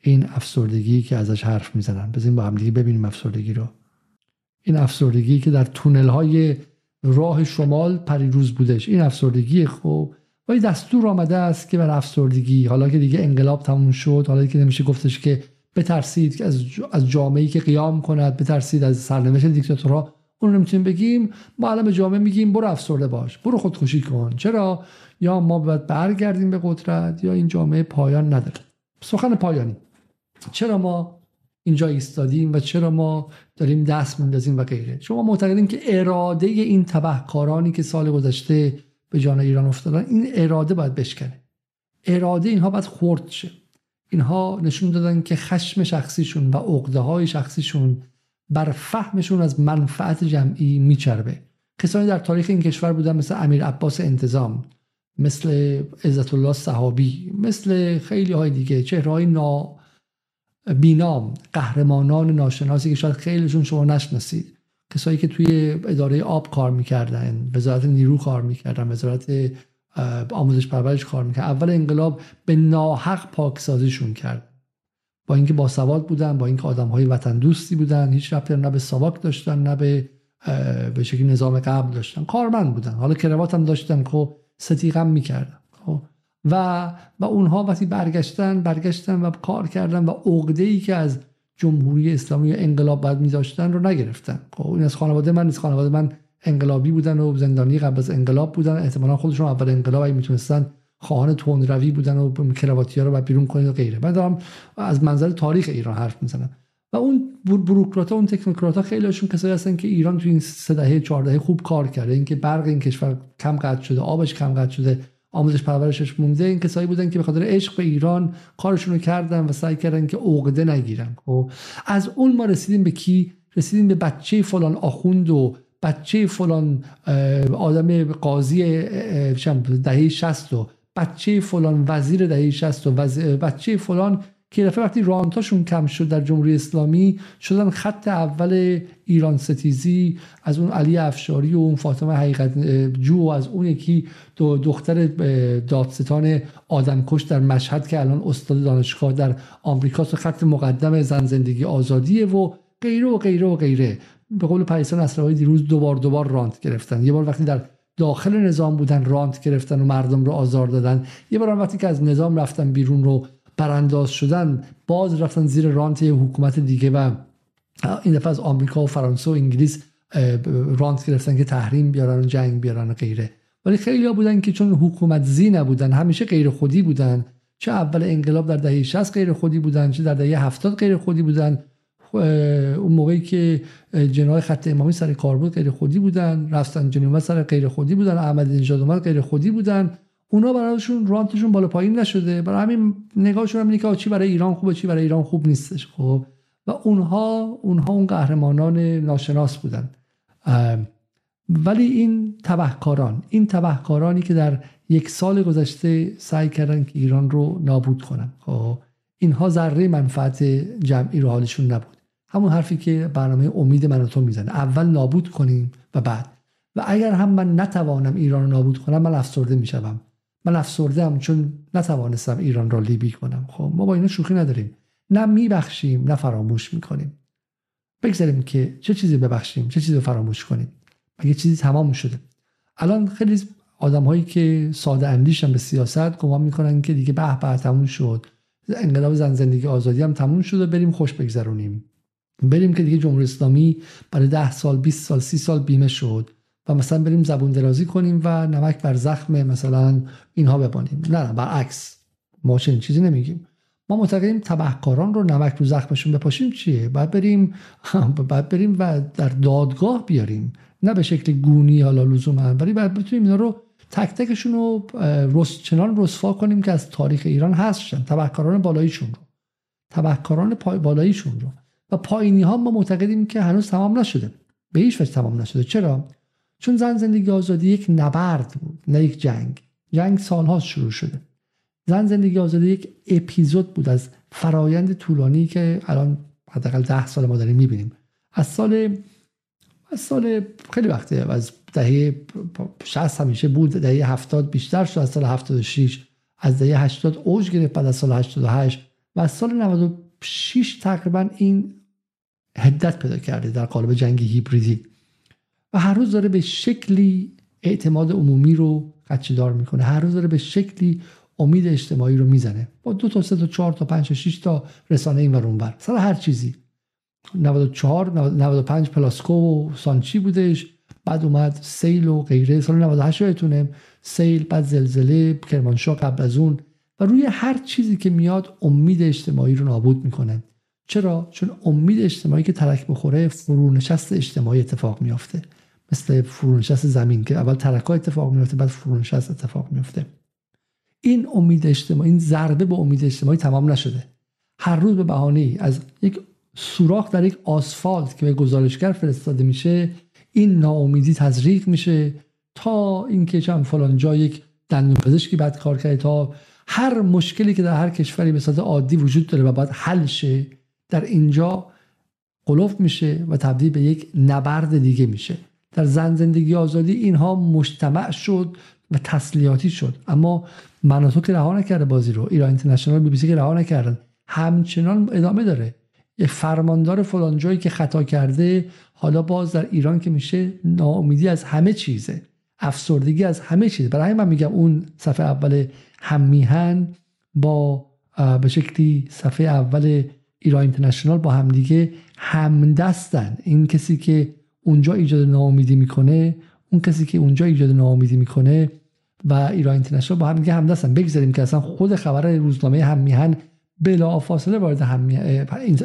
این افسردگی که ازش حرف می‌زنن. بزنیم با هم دیگه ببینیم افسردگی رو. این افسردگی که در تونل های راه شمال پریروز بودش. این افسردگی خب ولی دستور آمده است که بر افسردگی. حالا که دیگه انقلاب تموم شد حالا که نمیشه گفتش که بترسید از از جامعه‌ای که قیام کند بترسید از سرنوشت دیکتاتورها. اون نمی‌تونیم بگیم. ما به جامعه میگیم برو افسرده باش. برو خودکشی کن. چرا؟ یا ما باید برگردیم به قدرت یا این جامعه پایان نداره. سخن پایانی. چرا ما اینجا ایستادیم و چرا ما داریم دست میندازیم و غیره. شما معتقدین که اراده این تبهکارانی که سال گذشته به جان ایران افتادن این اراده باید بشکنه. اراده اینها باید خورد شه. اینها نشون دادن که خشم شخصیشون و عقده های شخصیشون بر فهمشون از منفعت جمعی میچربه. کسانی در تاریخ این کشور بودن مثل امیر عباس انتظام مثل عزت الله صحابی مثل خیلی های دیگه چهره های نا بینام قهرمانان ناشناسی که شاید خیلیشون شما نشناسید. کسایی که توی اداره آب کار می‌کردن وزارت نیرو کار می‌کردن وزارت آموزش پرورش کار می‌کردن. اول انقلاب به ناحق پاکسازیشون کرد. با اینکه باسواد بودن با اینکه آدم های وطن دوستی بودن هیچ رفتی نه به ساواک داشتن نه به به شکل نظام قبل داشتن. کارمند بودن. حالا کروات هم داشتن خب ستیغم می‌کردن. خب؟ و و اونها وقتی برگشتن برگشتن و کار کردن و عقده ای که از جمهوری اسلامی و انقلاب بعد میداشتن رو نگرفتن. خب این از خانواده من نیست. خانواده من انقلابی بودن و زندانی قبل از انقلاب بودن. احتمالا خودشون اول انقلاب اگه می‌تونستن خواهان روی بودن و کراواتی ها رو بیرون کنید و غیره. من دارم از منظر تاریخ ایران حرف می‌زنم. و اون بروکرات اون تکنوکرات ها خیلیشون کسایی هستن که ایران تو این سه دهه چهار دهه خوب کار کرده. اینکه برق این کشور کم قطع شده آبش کم قطع شده. آموزش پرورشش مونده. این کسایی بودن که به خاطر عشق به ایران کارشون رو کردن و سعی کردن که عقده نگیرن. خب از اون ما رسیدیم به کی؟ رسیدیم به بچه فلان آخوند و بچه فلان آدم قاضی دهه 60 و بچه فلان وزیر دهه 60 و بچه فلان که دفعه وقتی رانتاشون کم شد در جمهوری اسلامی شدن خط اول ایران ستیزی از اون علی افشاری و اون فاطمه حقیقت جو و از اون یکی دو دختر دادستان آدمکش در مشهد که الان استاد دانشگاه در آمریکا و خط مقدم زن زندگی آزادیه و غیره و غیره و غیره. به قول پریسا نصرآبادی دیروز دوبار دوبار رانت گرفتن. یه بار وقتی در داخل نظام بودن رانت گرفتن و مردم رو آزار دادن. یه بار وقتی که از نظام رفتن بیرون رو برانداز شدن باز رفتن زیر رانت حکومت دیگه و این دفعه از آمریکا و فرانسه و انگلیس رانت گرفتن که تحریم بیارن و جنگ بیارن و غیره. ولی خیلی ها بودن که چون حکومت زی نبودن همیشه غیر خودی بودن. چه اول انقلاب در دهه 60 غیر خودی بودن چه در دهه 70 غیر خودی بودن. اون موقعی که جنای خط امامی سر کار بود غیر خودی بودن. رفتن جنوب سر غیر خودی بودن. احمد نژاد اومد غیر خودی بودن. اونا براشون رانتشون بالا پایین نشده. برای همین نگاهشون هم که چی برای ایران خوبه چی برای ایران خوب نیستش. خب؟ و اونها اونها اون قهرمانان ناشناس بودن. ولی این تبهکاران این تبهکارانی که در یک سال گذشته سعی کردن که ایران رو نابود کنن. خب؟ اینها ذره منفعت جمعی رو حالشون نبود. همون حرفی که برنامه امید من تو می‌زنه. اول نابود کنیم و بعد. و اگر هم من نتوانم ایران رو نابود کنم من افسرده می‌شوم. من افسرده چون نتوانستم ایران را لیبی کنم. خب ما با اینا شوخی نداریم. نه میبخشیم نه فراموش می‌کنیم. بگذاریم که چه چیزی ببخشیم چه چیزی فراموش کنیم. مگه چیزی تمام شده؟ الان خیلی آدم هایی که ساده اندیشن به سیاست گمان می‌کنن که دیگه به به تموم شد. انقلاب زن زندگی آزادی هم تموم شده بریم خوش بگذرونیم. بریم که دیگه جمهوری اسلامی برای ده سال 20 سال 30 سال بیمه شد. و مثلا بریم زبون درازی کنیم و نمک بر زخم مثلا اینها ببانیم نه برعکس. ما چنین چیزی نمیگیم. ما معتقدیم تبهکاران رو نمک رو زخمشون بپاشیم چیه؟ باید بریم باید بریم و در دادگاه بیاریم. نه به شکل گونی حالا لزوما ولی باید بتونیم اینا رو تک تکشون رو رس چنان رسوا کنیم که از تاریخ ایران هستشن تبهکاران بالاییشون رو. تبهکاران پای بالاییشون رو. و پایینی ها ما معتقدیم که هنوز تمام نشده. به هیچ وجه تمام نشده. چرا؟ چون زن زندگی آزادی یک نبرد بود نه یک جنگ. جنگ سالها شروع شده. زن زندگی آزادی یک اپیزود بود از فرایند طولانی که الان حداقل ده سال ما داریم می‌بینیم. از سال از سال خیلی وقته از دهه 60 همیشه بود دهه 70 بیشتر شد از سال 76 از دهه 80 اوج گرفت بعد از سال 88 و از سال 96 تقریبا این هدت پیدا کرده در قالب جنگ هیبریدی. و هر روز داره به شکلی اعتماد عمومی رو دار می‌کنه. هر روز داره به شکلی امید اجتماعی رو می‌زنه. با دو تا سه تا چهار تا پنج تا 6 تا رسانه این ور اونور سر هر چیزی. 94 95 پلاسکو و سانچی بودش. بعد اومد سیل و غیره. سال 98 یادتونه. سیل بعد زلزله کرمانشاه قبل از اون. و روی هر چیزی که میاد امید اجتماعی رو نابود می‌کنه. چرا؟ چون امید اجتماعی که ترک بخوره فرونشست اجتماعی اتفاق میافته. مثل فرونشست زمین که اول ترکا اتفاق میفته بعد فرونشست اتفاق میفته این امید اجتماعی این ضربه به امید اجتماعی تمام نشده. هر روز به بهانه از یک سوراخ در یک آسفالت که به گزارشگر فرستاده میشه این ناامیدی تزریق میشه تا اینکه چند فلان جا یک دندون پزشکی بعد کار کرده تا هر مشکلی که در هر کشوری به صورت عادی وجود داره و باید حل شه در اینجا قلوف میشه و تبدیل به یک نبرد دیگه میشه. در زن زندگی آزادی اینها مجتمع شد و تسلیاتی شد. اما مناطق که رها نکرده بازی رو ایران اینترنشنال بی بی سی که رها نکردن. همچنان ادامه داره. یه فرماندار فلان جایی که خطا کرده حالا باز در ایران که میشه ناامیدی از همه چیزه. افسردگی از همه چیز برای من میگم اون صفحه اول هممیهن با به شکلی صفحه اول ایران اینترنشنال با همدیگه همدستن. این کسی که اونجا ایجاد ناامیدی می‌کنه اون کسی که اونجا ایجاد ناامیدی می‌کنه و ایران اینترنشنال با هم دیگه همدستن. بگذاریم که اصلا خود خبر روزنامه هممیهن بلا فاصله وارد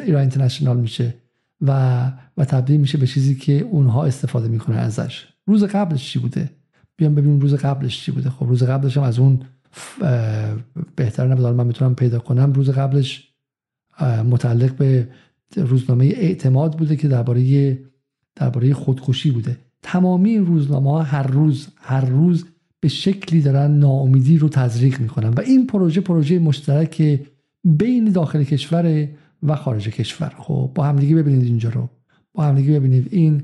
ایران اینترنشنال میشه و و تبدیل میشه به چیزی که اونها استفاده می‌کنه ازش. روز قبلش چی بوده؟ بیام ببینیم روز قبلش چی بوده. خب روز قبلش هم از اون بهتر نبود من می‌تونم پیدا کنم. روز قبلش متعلق به روزنامه اعتماد بوده که درباره درباره خودکشی بوده. تمامی این روزنامه ها هر روز هر روز به شکلی دارن ناامیدی رو تزریق می‌کنن و این پروژه پروژه مشترک بین داخل کشور و خارج کشور. خب با همدیگه ببینید اینجا رو. با همدیگه ببینید این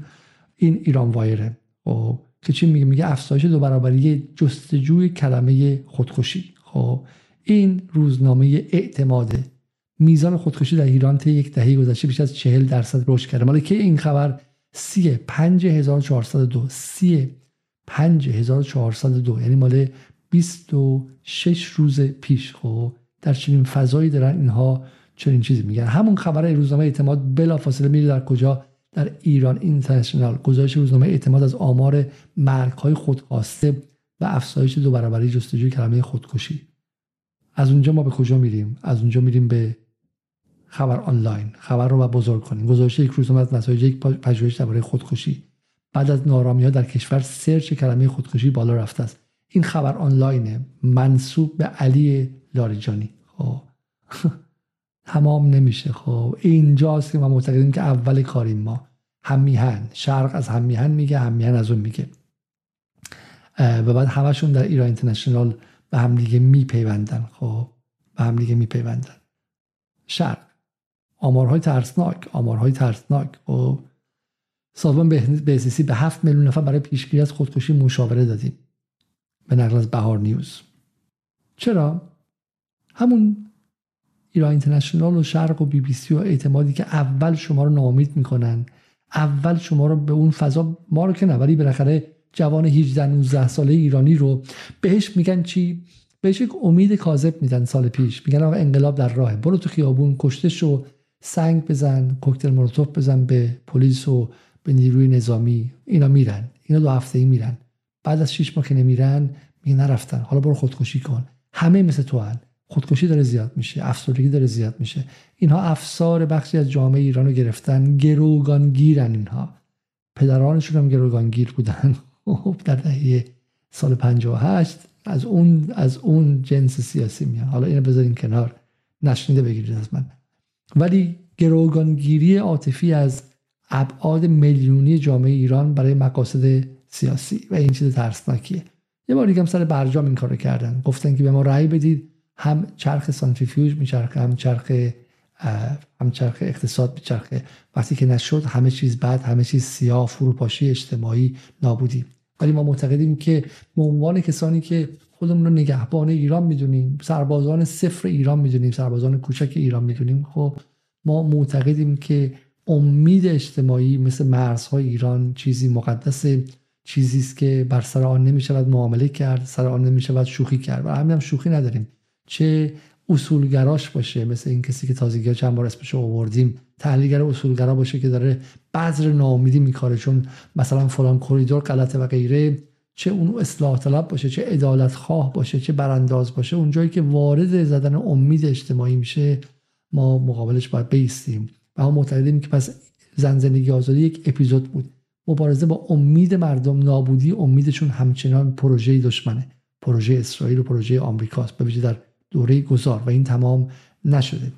این ایران وایره. خب که چی میگه؟ میگه افزایش دو برابری جستجوی کلمه خودکشی. خب این روزنامه اعتماده میزان خودکشی در ایران طی یک دهه گذشته بیش از چهل درصد رشد کرده. مال که این خبر؟ سی پنج هزار چهارصد دو سی پنج هزار چهارصد دو. یعنی مال بیست و شش روز پیش. خب در چنین فضایی دارن اینها چنین چیزی میگن. همون خبر روزنامه اعتماد بلا فاصله میره در کجا؟ در ایران اینترنشنال. گزارش روزنامه اعتماد از آمار مرگ های خودخواسته و افزایش دو برابری جستجوی کلمه خودکشی. از اونجا ما به کجا میریم؟ از اونجا میریم به خبر آنلاین خبر رو بزرگ کنیم. گزارش یک روزنامه از نتایج یک پژوهش درباره خودکشی. بعد از نارامی ها در کشور سرچ کلمه خودکشی بالا رفته است. این خبر آنلاینه. منصوب به علی لاریجانی. خب. تمام نمیشه. خب. اینجاست که ما معتقدیم که اول کاریم ما. همیهن. شرق از همیهن میگه همیهن از اون میگه. و بعد همشون در ایران اینترنشنال به هم دیگه میپیوندن. خب. به هم دیگه میپیوندن. شرق. آمارهای ترسناک آمارهای ترسناک. خب سازمان بهزیستی به هفت میلیون نفر برای پیشگیری از خودکشی مشاوره دادیم. به نقل از بهار نیوز. چرا؟ همون ایران اینترنشنال و شرق و بی بی سی و اعتمادی که اول شما رو ناامید می‌کنن اول شما رو به اون فضا ما رو که نه ولی بالاخره جوان 18 19 ساله ایرانی رو بهش میگن چی؟ بهش یک امید کاذب میدن سال پیش. میگن آقا انقلاب در راهه. برو تو خیابون کشته شو. سنگ بزن کوکتل مولوتوف بزن به پلیس و به نیروی نظامی. اینا میرن. اینا دو هفته ای میرن. بعد از شش ماه که نمیرن میگن نرفتن. حالا برو خودکشی کن. همه مثل تو هن. خودکشی داره زیاد میشه. افسردگی داره زیاد میشه. اینها افسار بخشی از جامعه ایران رو گرفتن. گروگانگیرن اینها. پدرانشون هم گروگانگیر بودن. خب در دهه سال 58 از اون از اون جنس سیاسی میان. حالا اینو بذاریم کنار. نشنیده بگیرید از من. ولی گروگانگیری عاطفی از ابعاد میلیونی جامعه ایران برای مقاصد سیاسی و این چیز ترسناکیه. یه بار دیگه هم سر برجام این کارو کردن. گفتن که به ما رأی بدید. هم چرخ سانتریفیوژ میچرخه هم چرخ هم چرخ اقتصاد میچرخه. وقتی که نشد همه چیز بعد همه چیز سیاه فروپاشی اجتماعی نابودی. ولی ما معتقدیم که به عنوان کسانی که خودمون رو نگهبان ایران می‌دونیم. سربازان صفر ایران می‌دونیم. سربازان کوچک ایران می‌دونیم. خب ما معتقدیم که امید اجتماعی مثل مرزهای ایران چیزی مقدس چیزی است که بر سر آن نمی‌شود معامله کرد سر آن نمی‌شود شوخی کرد و همین هم شوخی نداریم. چه اصولگراش باشه مثل این کسی که تازگی چند بار اسمش رو آوردیم. تحلیلگر اصولگرا باشه که داره بذر ناامیدی میکاره چون مثلا فلان کریدور غلطه و غیره. چه اون اصلاح طلب باشه چه عدالت خواه باشه چه برانداز باشه اونجایی که وارد زدن امید اجتماعی میشه ما مقابلش باید بیستیم. و ما معتقدیم که پس زن زندگی آزادی یک اپیزود بود. مبارزه با امید مردم نابودی امیدشون همچنان پروژه دشمنه. پروژه اسرائیل و پروژه آمریکاست. به در دوره گذار. و این تمام نشده.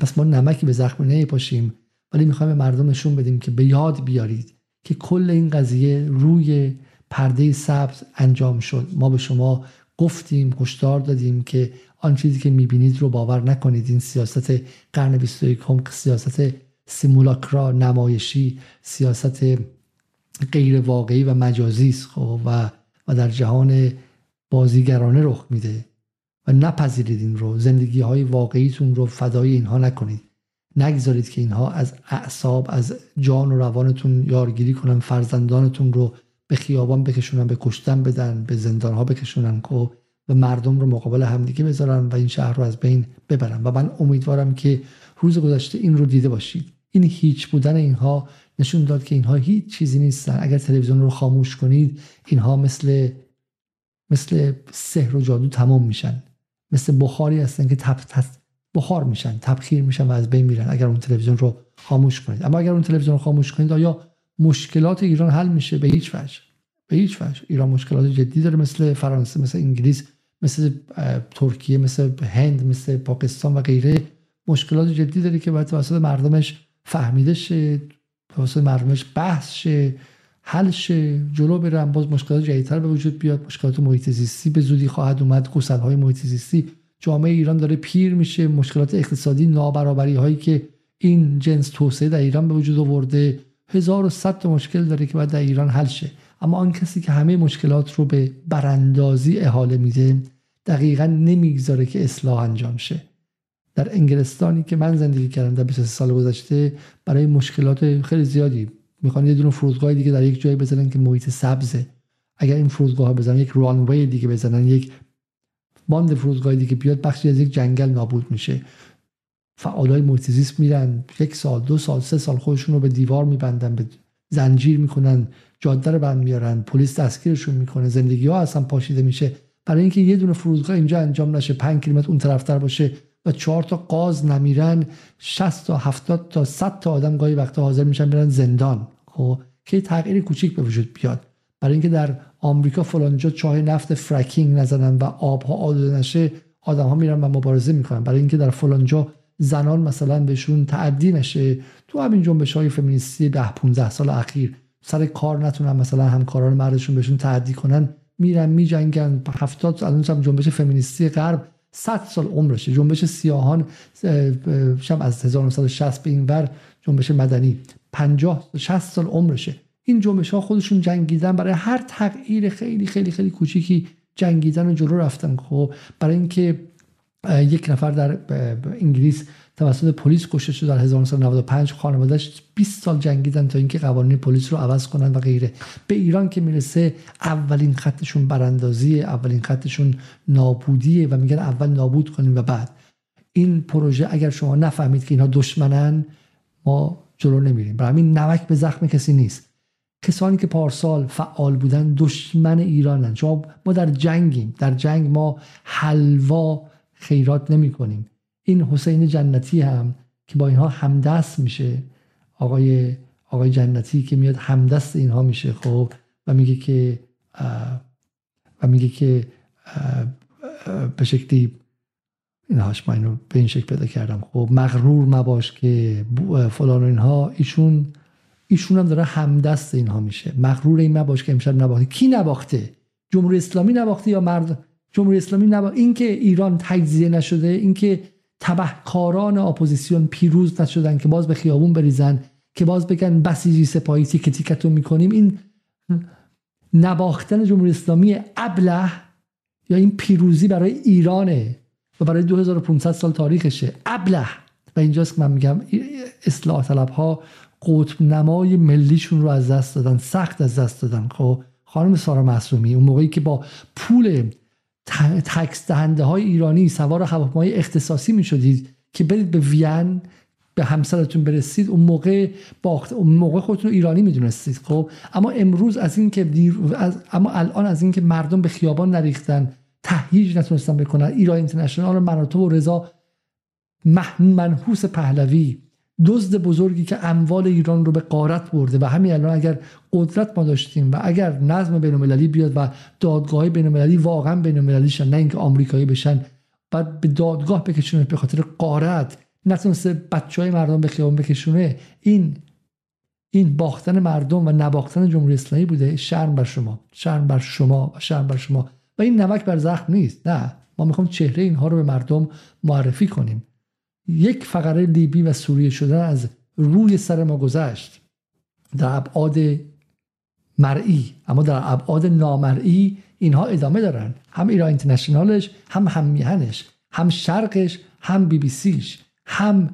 پس ما نمکی به زخم نمیپاشیم ولی می‌خوایم به مردم نشون بدیم که به یاد بیارید که کل این قضیه روی پرده سبز انجام شد. ما به شما گفتیم هشدار دادیم که آن چیزی که می‌بینید رو باور نکنید. این سیاست قرن 21 سیاست سیمولاکرا نمایشی سیاست غیر واقعی و مجازی است خب و و در جهان بازیگرانه رخ میده. و نپذیرید این رو. زندگی های واقعیتون رو فدای اینها نکنید. نگذارید که اینها از اعصاب از جان و روانتون یارگیری کنن فرزندانتون رو به خیابان بکشونن به کشتن بدن به زندان ها بکشونن خب، و مردم رو مقابل همدیگه بذارن و این شهر رو از بین ببرن. و من امیدوارم که روز گذشته این رو دیده باشید. این هیچ بودن اینها نشون داد که اینها هیچ چیزی نیستن. اگر تلویزیون رو خاموش کنید اینها مثل مثل سحر و جادو تمام میشن. مثل بخاری هستن که تب بخار میشن تبخیر میشن و از بین میرن اگر اون تلویزیون رو خاموش کنید. اما اگر اون تلویزیون رو خاموش کنید آیا مشکلات ایران حل میشه به هیچ وجه. به هیچ وجه. ایران مشکلات جدی داره مثل فرانسه مثل انگلیس مثل ترکیه مثل هند مثل پاکستان و غیره. مشکلات جدی داره که باید توسط مردمش فهمیده شه توسط مردمش بحث شه حل شه جلو برن باز مشکلات جدیدتر به وجود بیاد. مشکلات محیط زیستی به زودی خواهد اومد. های محیط زیستی جامعه ایران داره پیر میشه. مشکلات اقتصادی نابرابری هایی که این جنس توسعه در ایران به وجود آورده. هزار و صد مشکل داره که باید در ایران حل شه. اما آن کسی که همه مشکلات رو به براندازی احاله میده دقیقا نمی‌گذاره که اصلاح انجام شه. در انگلستانی که من زندگی کردم در 23 سال گذشته برای مشکلات خیلی زیادی. می‌خوان یه دونه فرودگاه دیگه در یک جایی بزنن که محیط سبزه. اگر این فرودگاه بزنن یک رانوی دیگه بزنن یک باند فرودگاه دیگه بیاد بخشی از یک جنگل نابود میشه. فعالای محیط زیست میرن. یک سال دو سال سه سال خودشون رو به دیوار میبندن به زنجیر می‌کنن جاده رو بند میارن پلیس دستگیرشون می‌کنه. زندگی ها اصلا پاشیده میشه. برای اینکه یه دونه فرودگاه اینجا انجام نشه 5 کیلومتر اون طرفتر باشه و چهار تا قاز نمیرن 60 تا 70 تا 100 تا آدم گاهی وقتا حاضر میشن برن زندان. خب که تغییر کوچیک به وجود بیاد. برای اینکه در آمریکا فلانجا چاه نفت فرکینگ نزنن و آبها آلوده نشه آدم ها میرن و مبارزه می‌کنن. برای اینکه در فلانجا زنان مثلا بهشون تعدی نشه. تو همین جنبش های فمینیستی ده 15 سال اخیر سر کار نتونن مثلا همکاران مردشون بهشون تعدی کنن میرن میجنگن. 70 الان هم جنبش فمینیستی غرب 100 سال عمرشه. جنبش سیاهان شب از 1960 به این ور جنبش مدنی. 50 60 سال عمرشه. این جنبش ها خودشون جنگیدن برای هر تغییر خیلی خیلی خیلی کوچیکی جنگیدن و جلو رفتن. خب برای اینکه یک نفر در انگلیس توسط پلیس کشته شد در 1995 خانوادهش 20 سال جنگیدن تا اینکه قوانین پلیس رو عوض کنن و غیره. به ایران که می‌رسه اولین خطشون براندازی اولین خطشون نابودیه و میگن اول نابود کنیم و بعد. این پروژه اگر شما نفهمید که اینها دشمنن ما جلو نمیریم. برای همین نمک به زخم کسی نیست. کسانی که پارسال فعال بودن دشمن ایرانن. شما ما در جنگیم. در جنگ ما حلوا خیرات نمی کنیم. این حسین جنتی هم که با اینها همدست میشه. آقای آقای جنتی که میاد همدست اینها میشه خب و میگه که و میگه که به شکلی اینهاش من اینو به این شکل پیدا کردم. خب مغرور مباش که فلان و اینها ایشون ایشون هم داره همدست اینها میشه. مغرور این مباش که امشب نباخته. کی نباخته؟ جمهوری اسلامی نباخته یا مرد جمهوری اسلامی نباخته اینکه ایران تجزیه نشده اینکه تبهکاران اپوزیسیون پیروز نشدن که باز به خیابون بریزن که باز بگن بسیجی سپاهی تیکه تیکتون می‌کنیم این نباختن جمهوری اسلامی ابله یا این پیروزی برای ایرانه و برای 2500 سال تاریخشه. ابله. و اینجاست که من میگم اصلاح طلب ها قطب نمای ملیشون رو از دست دادن سخت از دست دادن. خب خانم سارا معصومی اون موقعی که با پول تکس دهنده های ایرانی سوار هواپیمای اختصاصی می شدید که برید به وین به همسرتون برسید. اون موقع باخت اون موقع خودتون ایرانی می‌دونستید خب؟ اما امروز از این که از... اما الان از اینکه مردم به خیابان نریختن تهییج نتونستن بکنن ایران اینترنشنال مناطب و رضا منحوس پهلوی دزد بزرگی که اموال ایران رو به قارت برده و همین الان اگر قدرت ما داشتیم و اگر نظم بین بیاد و دادگاه بین المللی واقعا بین شن نه اینکه آمریکایی بشن بعد به دادگاه بکشونه به خاطر قارت نتونسته بچه های مردم به خیابان بکشونه این این باختن مردم و نباختن جمهوری اسلامی بوده. شرم بر شما شرم بر شما و شرم بر شما. و این نمک بر زخم نیست نه. ما می‌خوام چهره اینها رو به مردم معرفی کنیم. یک فقره لیبی و سوریه شدن از روی سر ما گذشت. در ابعاد مرئی اما در ابعاد نامرئی اینها ادامه دارن. هم ایران اینترنشنالش هم هم هم شرقش هم بی بی سیش هم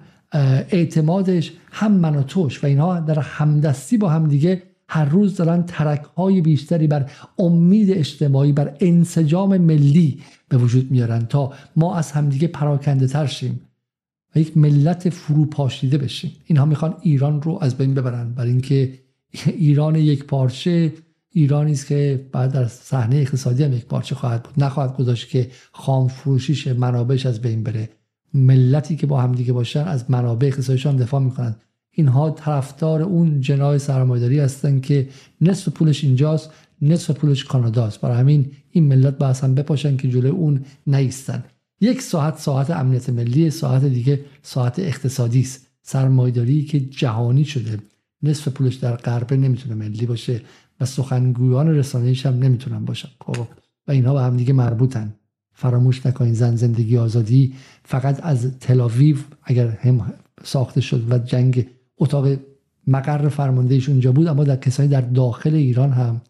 اعتمادش هم مناتوش و اینها در همدستی با هم دیگه هر روز دارن ترک های بیشتری بر امید اجتماعی بر انسجام ملی به وجود میارن تا ما از همدیگه پراکنده تر شیم. و یک ملت فروپاشیده بشیم. اینها می‌خوان ایران رو از بین ببرن. برای اینکه ایران یک پارچه ایرانی است که بعد در صحنه اقتصادی هم یک پارچه خواهد بود. نخواهد گذاشت که خام فروشیش منابعش از بین بره. ملتی که با هم دیگه باشن از منابع اقتصادیشان دفاع می‌کنن. اینها طرفدار اون جنای سرمایه‌داری هستن که نصف پولش اینجاست نصف پولش کاناداست. برای همین این ملت با هم بپاشن که جلوی اون نیستن. یک ساعت ساعت امنیت ملی ساعت دیگه ساعت اقتصادی است. سرمایداری که جهانی شده. نصف پولش در غربه نمی‌تونه ملی باشه و سخنگویان رسانه‌ایش هم نمی‌تونن باشن. خب و اینها به هم دیگه مربوطن. فراموش نکنین زن زندگی آزادی فقط از تلاویو اگر هم ساخته شد و جنگ اتاق مقر فرماندهش اونجا بود اما در کسانی در داخل ایران هم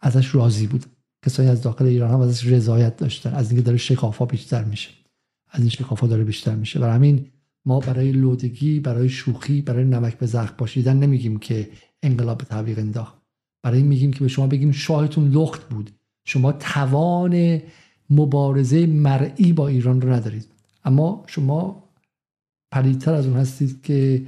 ازش راضی بود. کسانی از داخل ایران هم ازش رضایت داشتن. از اینکه داره شکافا بیشتر میشه. از این شکافا داره بیشتر میشه. برای همین ما برای لودگی برای شوخی برای نمک به زخم پاشیدن نمیگیم که انقلاب تعویق انداخت. برای این میگیم که به شما بگیم شاهتون لخت بود. شما توان مبارزه مرئی با ایران رو ندارید. اما شما پلیدتر از اون هستید که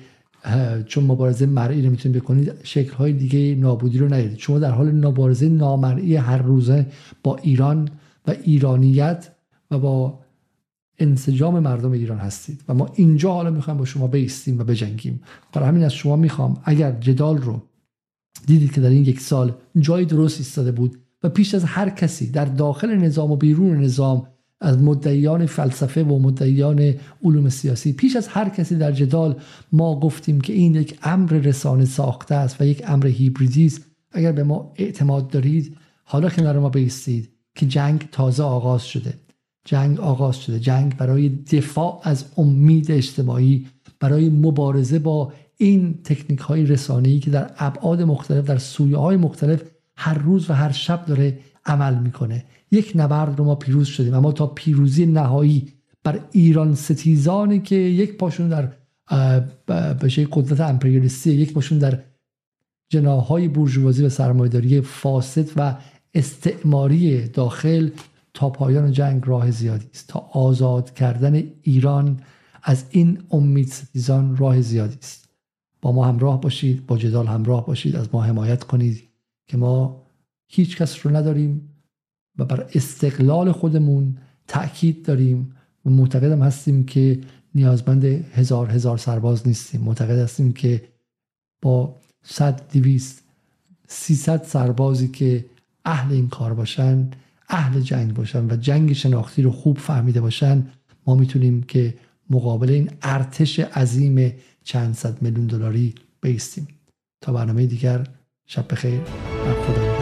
چون مبارزه مرئی نمی‌تونید بکنید شکلهای دیگه نابودی رو ندارید شما در حال مبارزه نامرئی هر روزه با ایران و ایرانیت و با انسجام مردم ایران هستید. و ما اینجا حالا می‌خوایم با شما بیستیم و بجنگیم. برای همین از شما می‌خوام اگر جدال رو دیدید که در این یک سال جای درست ایستاده بود و پیش از هر کسی در داخل نظام و بیرون نظام از مدعیان فلسفه و مدعیان علوم سیاسی. پیش از هر کسی در جدال ما گفتیم که این یک امر رسانه ساخته است و یک امر هیبریدی است. اگر به ما اعتماد دارید حالا کنار ما بیستید که جنگ تازه آغاز شده. جنگ آغاز شده. جنگ برای دفاع از امید اجتماعی برای مبارزه با این تکنیک های رسانه‌ای که در ابعاد مختلف در سویه های مختلف هر روز و هر شب داره عمل می‌کنه. یک نبرد رو ما پیروز شدیم اما تا پیروزی نهایی بر ایران ستیزانی که یک پاشون در بشه قدرت امپریالیستی یک پاشون در جناهای بورژوازی و سرمایه‌داری فاسد و استعماری داخل تا پایان جنگ راه زیادی است. تا آزاد کردن ایران از این امید ستیزان راه زیادی است. با ما همراه باشید با جدال همراه باشید از ما حمایت کنید که ما هیچ کس رو نداریم. و بر استقلال خودمون تاکید داریم و معتقدم هستیم که نیازمند هزار هزار سرباز نیستیم. معتقد هستیم که با صد دویست سیصد سربازی که اهل این کار باشن اهل جنگ باشن و جنگ شناختی رو خوب فهمیده باشن ما می‌تونیم که مقابل این ارتش عظیم چند صد میلیون دلاری بیستیم. تا برنامه دیگر شب بخیر. خدا